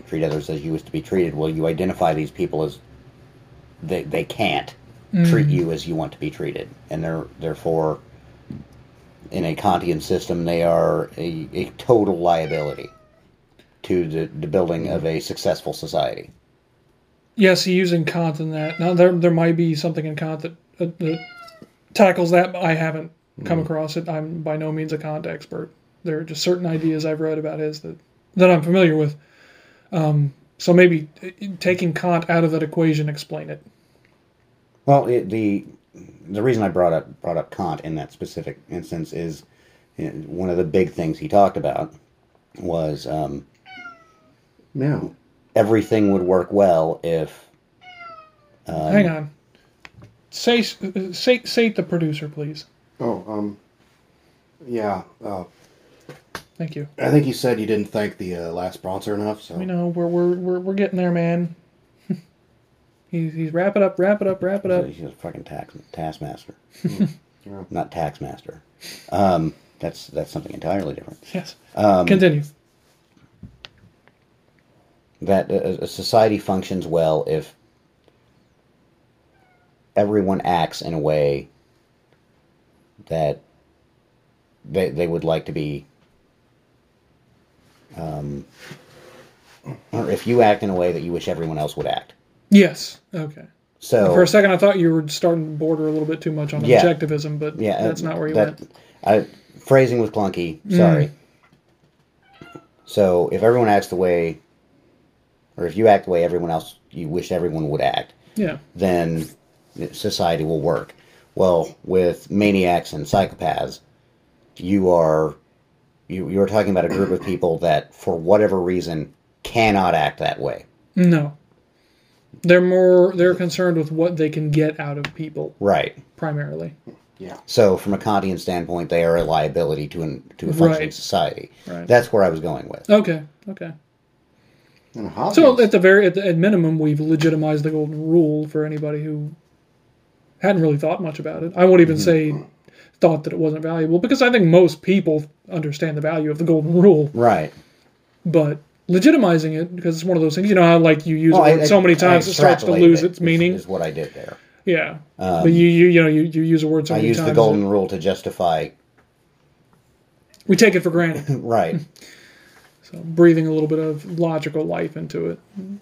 Speaker 2: treat others as you wish to be treated. Well, you identify these people as they they can't mm. treat you as you want to be treated, and they're therefore in a Kantian system they are a, a total liability to the, the building of a successful society.
Speaker 1: Yes, he using Kant in that. Now there there might be something in Kant that, that, that tackles that. But I haven't come across it. I'm by no means a Kant expert. There are just certain ideas I've read about his that that I'm familiar with. Um, so maybe uh, taking Kant out of that equation, explain it.
Speaker 2: Well, it, the the reason I brought up brought up Kant in that specific instance is you know, one of the big things he talked about was um,
Speaker 3: Now,
Speaker 2: everything would work well if um,
Speaker 1: Hang on. Say uh, say say the producer, please.
Speaker 3: oh, um, yeah, uh,
Speaker 1: Thank you.
Speaker 3: I think you said you didn't thank the uh, last sponsor enough, so.
Speaker 1: You know we're we're we're, we're getting there, man. <laughs> he's he's wrap it up, wrap it up, wrap it up.
Speaker 2: he's a fucking tax taskmaster, <laughs>
Speaker 3: Yeah.
Speaker 2: not taxmaster. Um, that's that's something entirely different.
Speaker 1: Yes.
Speaker 2: Um,
Speaker 1: Continue.
Speaker 2: that a, a society functions well if everyone acts in a way that they they would like to be. Um, or if you act in a way that you wish everyone else would act.
Speaker 1: Yes. Okay.
Speaker 2: So
Speaker 1: For a second, I thought you were starting to border a little bit too much on
Speaker 2: Yeah.
Speaker 1: objectivism, but
Speaker 2: yeah,
Speaker 1: that's
Speaker 2: uh,
Speaker 1: not where you
Speaker 2: that-
Speaker 1: went.
Speaker 2: I, phrasing was clunky.
Speaker 1: Mm.
Speaker 2: Sorry. So if everyone acts the way, or if you act the way everyone else you wish everyone would act,
Speaker 1: Yeah.
Speaker 2: then society will work. Well, with maniacs and psychopaths, you are you you're talking about a group of people that, for whatever reason, cannot act that way.
Speaker 1: No. They're more they're concerned with what they can get out of people
Speaker 2: Right.
Speaker 1: primarily.
Speaker 3: Yeah.
Speaker 2: So, from a Kantian standpoint, they are a liability to an, to a functioning
Speaker 1: Right.
Speaker 2: society.
Speaker 1: Right.
Speaker 2: That's where I was going with.
Speaker 1: Okay. Okay.
Speaker 3: And
Speaker 1: So at the very at, the, at minimum, we've legitimized the golden rule for anybody who hadn't really thought much about it. I won't even mm-hmm. say thought that it wasn't valuable because I think most people understand the value of the golden rule,
Speaker 2: Right.
Speaker 1: but legitimizing it because it's one of those things. You know how like you use
Speaker 2: Well,
Speaker 1: a word
Speaker 2: I-
Speaker 1: so many times it starts to lose its meaning.
Speaker 2: Is what I did there.
Speaker 1: yeah, um, but you, you you know you, you use a word so
Speaker 2: I
Speaker 1: times
Speaker 2: the golden rule to justify.
Speaker 1: we take it for granted. <laughs>
Speaker 2: Right. <laughs>
Speaker 1: so breathing a little bit of logical life into it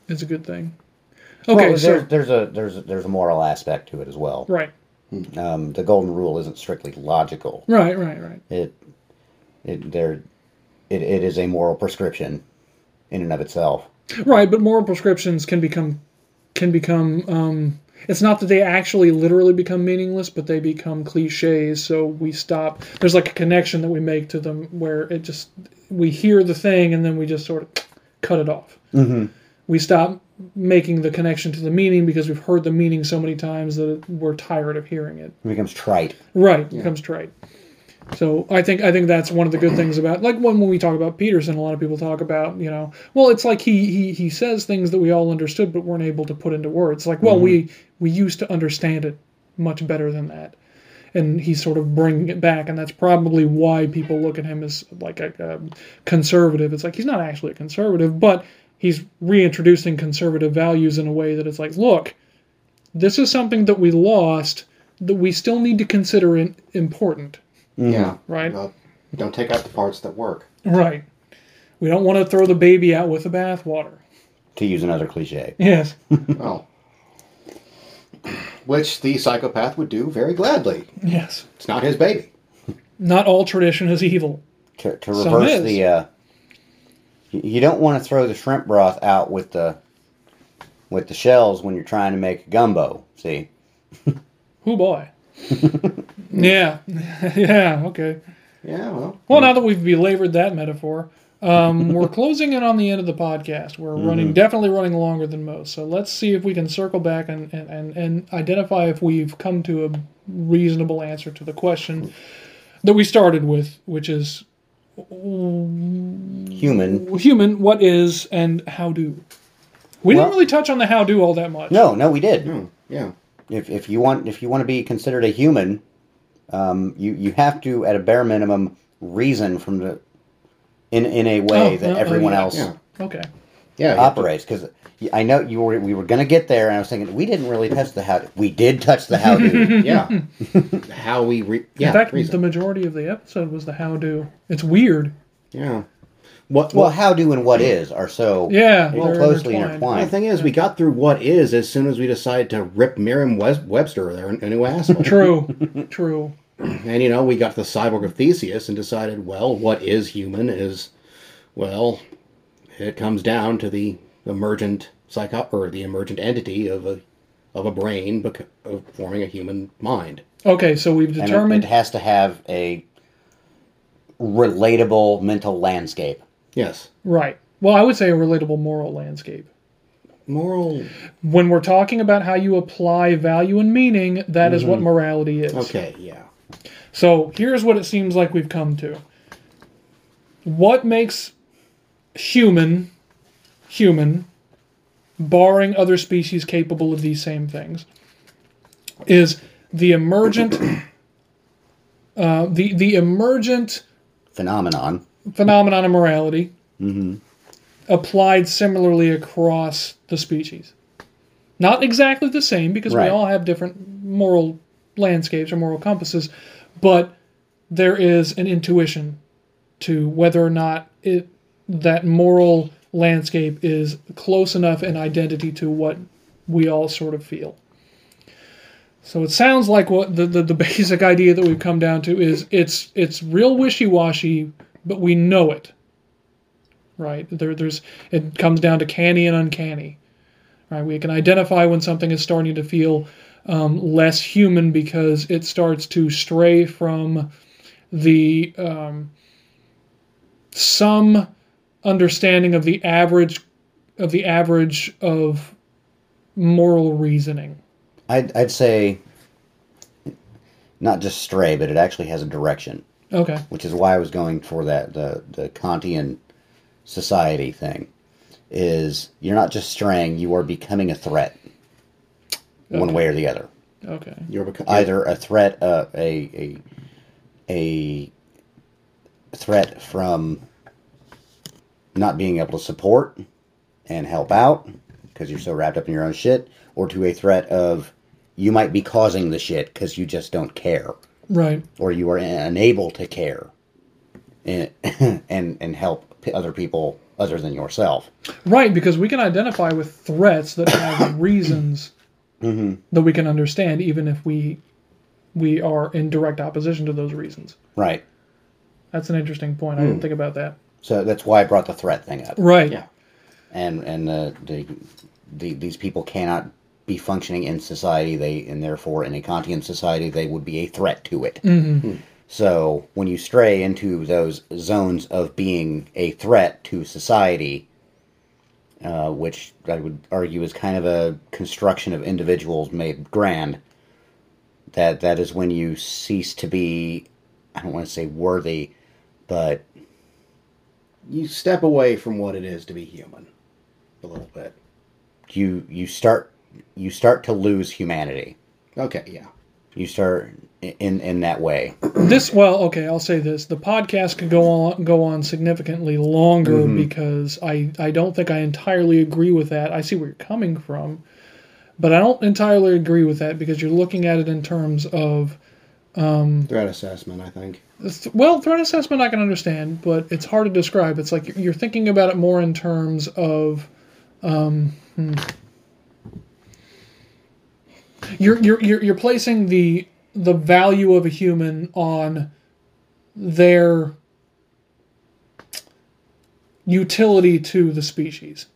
Speaker 1: is a good thing. Okay,
Speaker 2: well,
Speaker 1: so
Speaker 2: there's, there's a there's a, there's a moral aspect to it as well.
Speaker 1: right,
Speaker 2: Um, the golden rule isn't strictly logical.
Speaker 1: right, right, right.
Speaker 2: It it there it, it is a moral prescription in and of itself.
Speaker 1: Right, but moral prescriptions can become can become um it's not that they actually literally become meaningless, but they become cliches, so we stop. There's like a connection that we make to them where it just we hear the thing and then we just sort of cut it off. Mm-hmm. We stop making the connection to the meaning because we've heard the meaning so many times that we're tired of hearing it.
Speaker 2: It becomes trite.
Speaker 1: Right, it becomes trite. So I think I think that's one of the good things about like when when we talk about Peterson, a lot of people talk about you know well it's like he he he says things that we all understood but weren't able to put into words. Like well we mm-hmm. we used to understand it much better than that, and he's sort of bringing it back, and that's probably why people look at him as like a, a conservative. It's like he's not actually a conservative, but he's reintroducing conservative values in a way that it's like look, this is something that we lost that we still need to consider in, important.
Speaker 3: yeah,
Speaker 1: Right.
Speaker 3: Uh, don't take out the parts that work.
Speaker 1: Right. We don't want to throw the baby out with the bathwater.
Speaker 2: To use another cliche.
Speaker 1: Yes. <laughs>
Speaker 3: Well, which the psychopath would do very gladly.
Speaker 1: yes.
Speaker 3: It's not his baby.
Speaker 1: Not all tradition is evil.
Speaker 2: To, to reverse the uh, you, don't want to throw the shrimp broth out with the with the shells when you're trying to make a gumbo. See.
Speaker 1: Who boy? <laughs> yeah. <laughs> yeah. Okay.
Speaker 3: Yeah, well,
Speaker 1: Well, now that we've belabored that metaphor, um, we're closing in on the end of the podcast. We're running, definitely running longer than most. So let's see if we can circle back and, and, and, and identify if we've come to a reasonable answer to the question that we started with, which is
Speaker 2: Human.
Speaker 1: human, what is and how do. We
Speaker 2: Well-
Speaker 1: didn't really touch on the how do all that much.
Speaker 2: No, no, we did.
Speaker 3: yeah.
Speaker 2: If if you want if you want to be considered a human, um, you you have to at a bare minimum reason from the in in a way
Speaker 1: Oh,
Speaker 2: that
Speaker 1: uh, oh,
Speaker 2: everyone
Speaker 1: yeah.
Speaker 2: else
Speaker 3: Yeah.
Speaker 1: Okay.
Speaker 3: Yeah. you
Speaker 2: operates. Because I know you were we were going to get there, and I was thinking we didn't really touch the how. We did touch the how do. <laughs>
Speaker 3: Yeah. <laughs> How we re- yeah,
Speaker 1: In fact,
Speaker 3: reason.
Speaker 1: the majority of the episode was the how do. It's weird.
Speaker 3: yeah. What
Speaker 2: well,
Speaker 3: well,
Speaker 2: how do and what is are so
Speaker 1: Yeah,
Speaker 2: well, closely
Speaker 1: intertwined.
Speaker 2: intertwined.
Speaker 3: the thing is, we got through what is as soon as we decided to rip Merriam Webster there a new asshole.
Speaker 1: True. <laughs> True.
Speaker 3: And you know, we got the cyborg of Theseus and decided, well, what is human is, well, it comes down to the emergent psycho or the emergent entity of a of a brain bec- of forming a human mind.
Speaker 1: Okay, so we've
Speaker 2: and it,
Speaker 1: determined.
Speaker 2: it has to have a relatable mental landscape.
Speaker 3: Yes,
Speaker 1: right. Well, I would say a relatable moral landscape.
Speaker 3: moral.
Speaker 1: When we're talking about how you apply value and meaning, that is what mm-hmm. morality is.
Speaker 3: Okay, yeah,
Speaker 1: So here's what it seems like we've come to. What makes human human, barring other species capable of these same things, is the emergent <clears throat> uh, the the emergent
Speaker 2: Phenomenon.
Speaker 1: phenomenon of morality mm-hmm. applied similarly across the species. Not exactly the same because we all have different moral landscapes or moral compasses, but there is an intuition to whether or not it that moral landscape is close enough in identity to what we all sort of feel. So it sounds like what the, the, the <laughs> basic idea that we've come down to is it's it's real wishy washy, but we know it. Right? There there's it comes down to canny and uncanny. Right? We can identify when something is starting to feel um, less human because it starts to stray from the um, some understanding of the average of the average of moral reasoning.
Speaker 2: I'd, I'd say not just stray, but it actually has a direction,
Speaker 1: Okay.
Speaker 2: which is why I was going for that the the Kantian society thing. Is you're not just straying; you are becoming a threat, one way or the other.
Speaker 1: Okay.
Speaker 3: You're become,
Speaker 2: Either a threat, uh, a a a threat from not being able to support and help out because you're so wrapped up in your own shit, or to a threat of you might be causing the shit because you just don't care,
Speaker 1: Right.
Speaker 2: or you are unable to care and <laughs> and, and help other people other than yourself.
Speaker 1: Right, because we can identify with threats that have <coughs> reasons mm-hmm. that we can understand, even if we we are in direct opposition to those reasons.
Speaker 2: Right.
Speaker 1: That's an interesting point. I hmm. didn't think about that.
Speaker 2: So that's why I brought the threat thing up.
Speaker 1: Right.
Speaker 3: Yeah.
Speaker 2: and and the, the the these people cannot be functioning in society. They and therefore in a Kantian society they would be a threat to it. So when you stray into those zones of being a threat to society, uh, which I would argue is kind of a construction of individuals made grand, that that is when you cease to be. I don't want to say worthy, but
Speaker 3: you step away from what it is to be human, a little bit.
Speaker 2: you you start you start to lose humanity.
Speaker 3: Okay, yeah.
Speaker 2: You start in in that way. <clears throat>
Speaker 1: This well, okay, I'll say this. The podcast could go on go on significantly longer mm-hmm. because I I don't think I entirely agree with that. I see where you're coming from, but I don't entirely agree with that because you're looking at it in terms of um,
Speaker 3: Threat assessment, I think.
Speaker 1: Well, threat assessment I can understand, but it's hard to describe. It's like you're- you're thinking about it more in terms of, um, hmm. you're, you're you're you're placing the the value of a human on their utility to the species.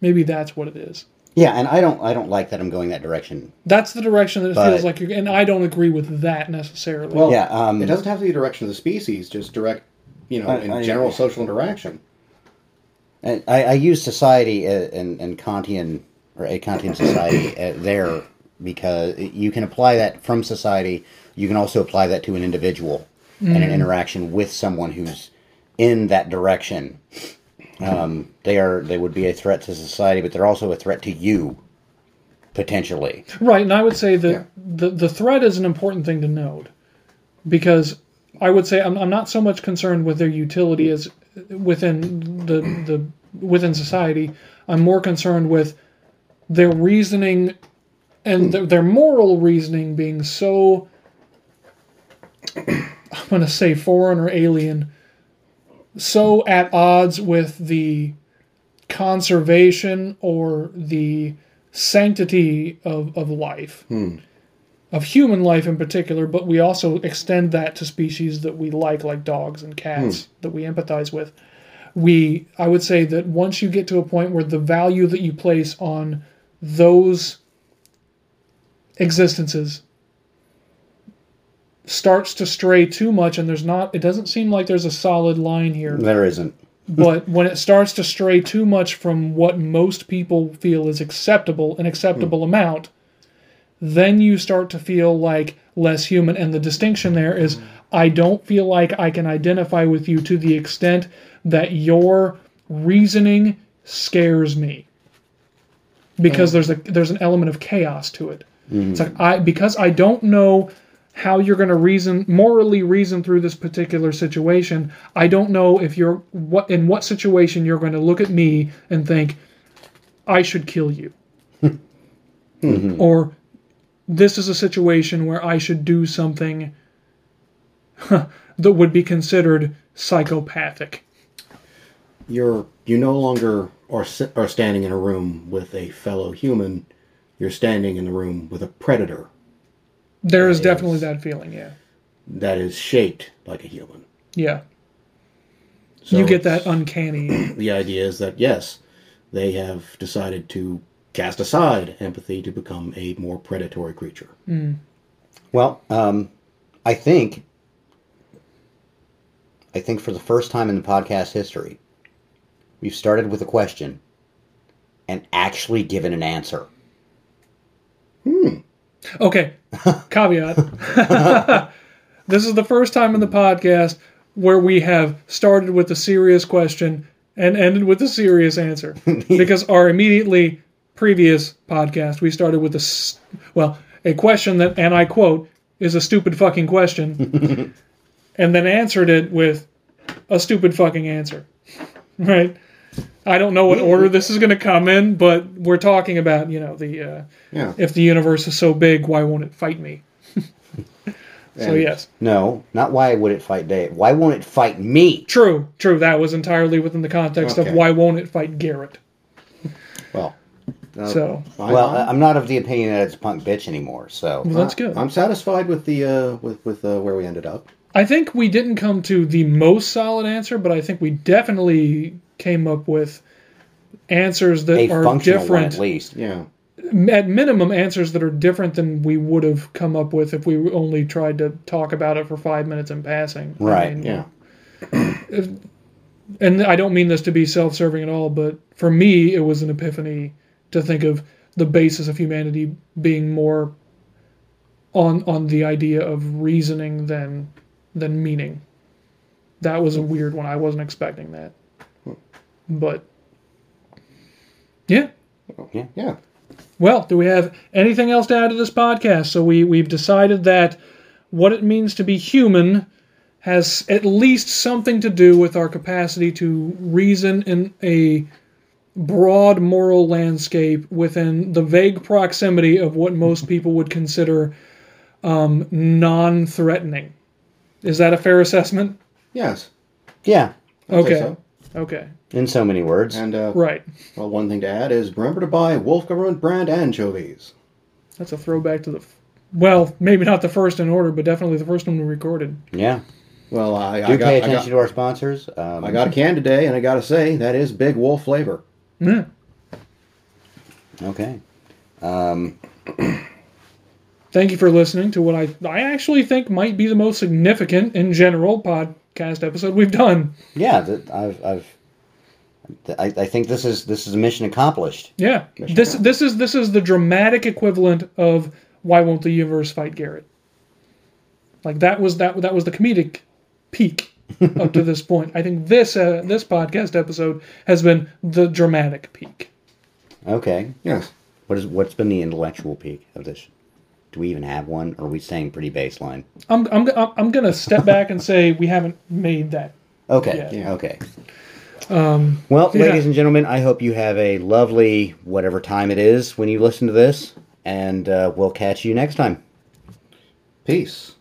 Speaker 1: Maybe that's what it is.
Speaker 2: Yeah, and I don't I don't like that I'm going that direction.
Speaker 1: That's the direction that it
Speaker 2: But-
Speaker 1: feels like you're, and I don't agree with that necessarily.
Speaker 3: Well,
Speaker 2: Yeah, um,
Speaker 3: it doesn't have to be the direction of the species, just direct, you know,
Speaker 2: I-
Speaker 3: in
Speaker 2: I-
Speaker 3: general social interaction.
Speaker 2: And I, I use society uh, and and Kantian or a Kantian society uh, there because you can apply that from society. You can also apply that to an individual and an interaction with someone who's in that direction. Um, they are they would be a threat to society, but they're also a threat to you potentially.
Speaker 1: Right, and I would say that
Speaker 3: Yeah.
Speaker 1: the the threat is an important thing to note because I would say I'm, I'm not so much concerned with their utility as within the the within society. I'm more concerned with their reasoning and their, their moral reasoning being so I'm going to say foreign or alien, so at odds with the conservation or the sanctity of, of life, hmm. of human life in particular, but we also extend that to species that we like, like dogs and cats, hmm. that we empathize with. We, I would say that once you get to a point where the value that you place on those existences starts to stray too much, and there's not, it doesn't seem like there's a solid line here
Speaker 2: There isn't. <laughs>
Speaker 1: but when it starts to stray too much from what most people feel is acceptable, an acceptable hmm. amount, then you start to feel like less human. And the distinction there is hmm. I don't feel like I can identify with you to the extent that your reasoning scares me. Because oh. there's a there's an element of chaos to it. It's hmm. like I because I don't know how you're going to reason morally reason through this particular situation i don't know if you're what in what situation you're going to look at me and think i should kill you <laughs> or this is a situation where I should do something <laughs> that would be considered psychopathic.
Speaker 3: You're you no longer are are standing in a room with a fellow human. You're standing in the room with a predator
Speaker 1: There is
Speaker 3: Yes.
Speaker 1: definitely that feeling, yeah.
Speaker 3: that is shaped like a human.
Speaker 1: Yeah.
Speaker 3: So
Speaker 1: you get that uncanny. <clears throat>
Speaker 3: the idea is that yes, they have decided to cast aside empathy to become a more predatory creature.
Speaker 2: Well, um, I think, I think for the first time in the podcast history, we've started with a question and actually given an answer.
Speaker 1: Okay, <laughs> caveat. <laughs> this is the first time in the podcast where we have started with a serious question and ended with a serious answer. <laughs> because our immediately previous podcast, we started with a well, a question that, and I quote, is a stupid fucking question, and then answered it with a stupid fucking answer. Right? I don't know what order this is going to come in, but we're talking about, you know, the. Uh,
Speaker 3: Yeah.
Speaker 1: if the universe is so big, why won't it fight me? <laughs> so
Speaker 3: And-
Speaker 1: yes,
Speaker 2: No, not why would it fight Dave? Why won't it fight me?
Speaker 1: true, true. That was entirely within the context
Speaker 3: Okay.
Speaker 1: of why won't it fight Garrett.
Speaker 3: Well, uh,
Speaker 1: So
Speaker 3: I-
Speaker 2: Well,
Speaker 3: I'm,
Speaker 2: I'm not of the opinion that it's a punk bitch anymore. So
Speaker 1: well, that's good.
Speaker 3: I'm satisfied with the uh, with with uh, where we ended up.
Speaker 1: I think we didn't come to the most solid answer, but I think we definitely came up with answers that
Speaker 2: a
Speaker 1: are
Speaker 2: functional one
Speaker 1: different.
Speaker 2: at least.
Speaker 3: Yeah.
Speaker 1: At minimum, answers that are different than we would have come up with if we only tried to talk about it for five minutes in passing. I
Speaker 2: Right,
Speaker 1: mean,
Speaker 3: Yeah.
Speaker 1: and I don't mean this to be self-serving at all, but for me, it was an epiphany to think of the basis of humanity being more on on the idea of reasoning than than meaning. That was a weird one. I wasn't expecting that, but yeah.
Speaker 3: Yeah. Yeah.
Speaker 1: Well, do we have anything else to add to this podcast? So we we've decided that what it means to be human has at least something to do with our capacity to reason in a broad moral landscape within the vague proximity of what most <laughs> people would consider um, non-threatening. Is that a fair assessment?
Speaker 3: Yes.
Speaker 2: Yeah,
Speaker 3: I'd say
Speaker 1: Okay.
Speaker 3: so.
Speaker 1: Okay.
Speaker 2: In so many words.
Speaker 3: And uh,
Speaker 1: Right.
Speaker 3: well, one thing to add is remember to buy Wolf Government brand anchovies.
Speaker 1: That's a throwback to the. f- Well, maybe not the first in order, but definitely the first one we recorded.
Speaker 2: yeah,
Speaker 3: Well, I,
Speaker 2: do
Speaker 3: I got
Speaker 2: pay
Speaker 3: I got,
Speaker 2: attention to our sponsors. Um,
Speaker 3: I got a can today, and I got to say that is Big Wolf flavor.
Speaker 1: Yeah.
Speaker 2: okay. Um, <clears throat>
Speaker 1: Thank you for listening to what I I actually think might be the most significant in general podcast episode we've done.
Speaker 2: yeah, I've, I've, I, I think this is this is a mission accomplished.
Speaker 1: Yeah, this this is this is the dramatic equivalent of why won't the universe fight Garrett? Like that was that that was the comedic peak <laughs> up to this point. I think this uh, this podcast episode has been the dramatic peak.
Speaker 2: Okay.
Speaker 3: Yes.
Speaker 2: What is what's been the intellectual peak of this? Do we even have one? Or are we staying pretty baseline?
Speaker 1: I'm I'm I'm- I'm gonna step back and say we haven't made that.
Speaker 2: Okay.
Speaker 1: Yeah.
Speaker 3: Yeah.
Speaker 2: Okay. Um, well,
Speaker 1: yeah.
Speaker 2: ladies and gentlemen, I hope you have a lovely whatever time it is when you listen to this, and uh, we'll catch you next time.
Speaker 3: Peace.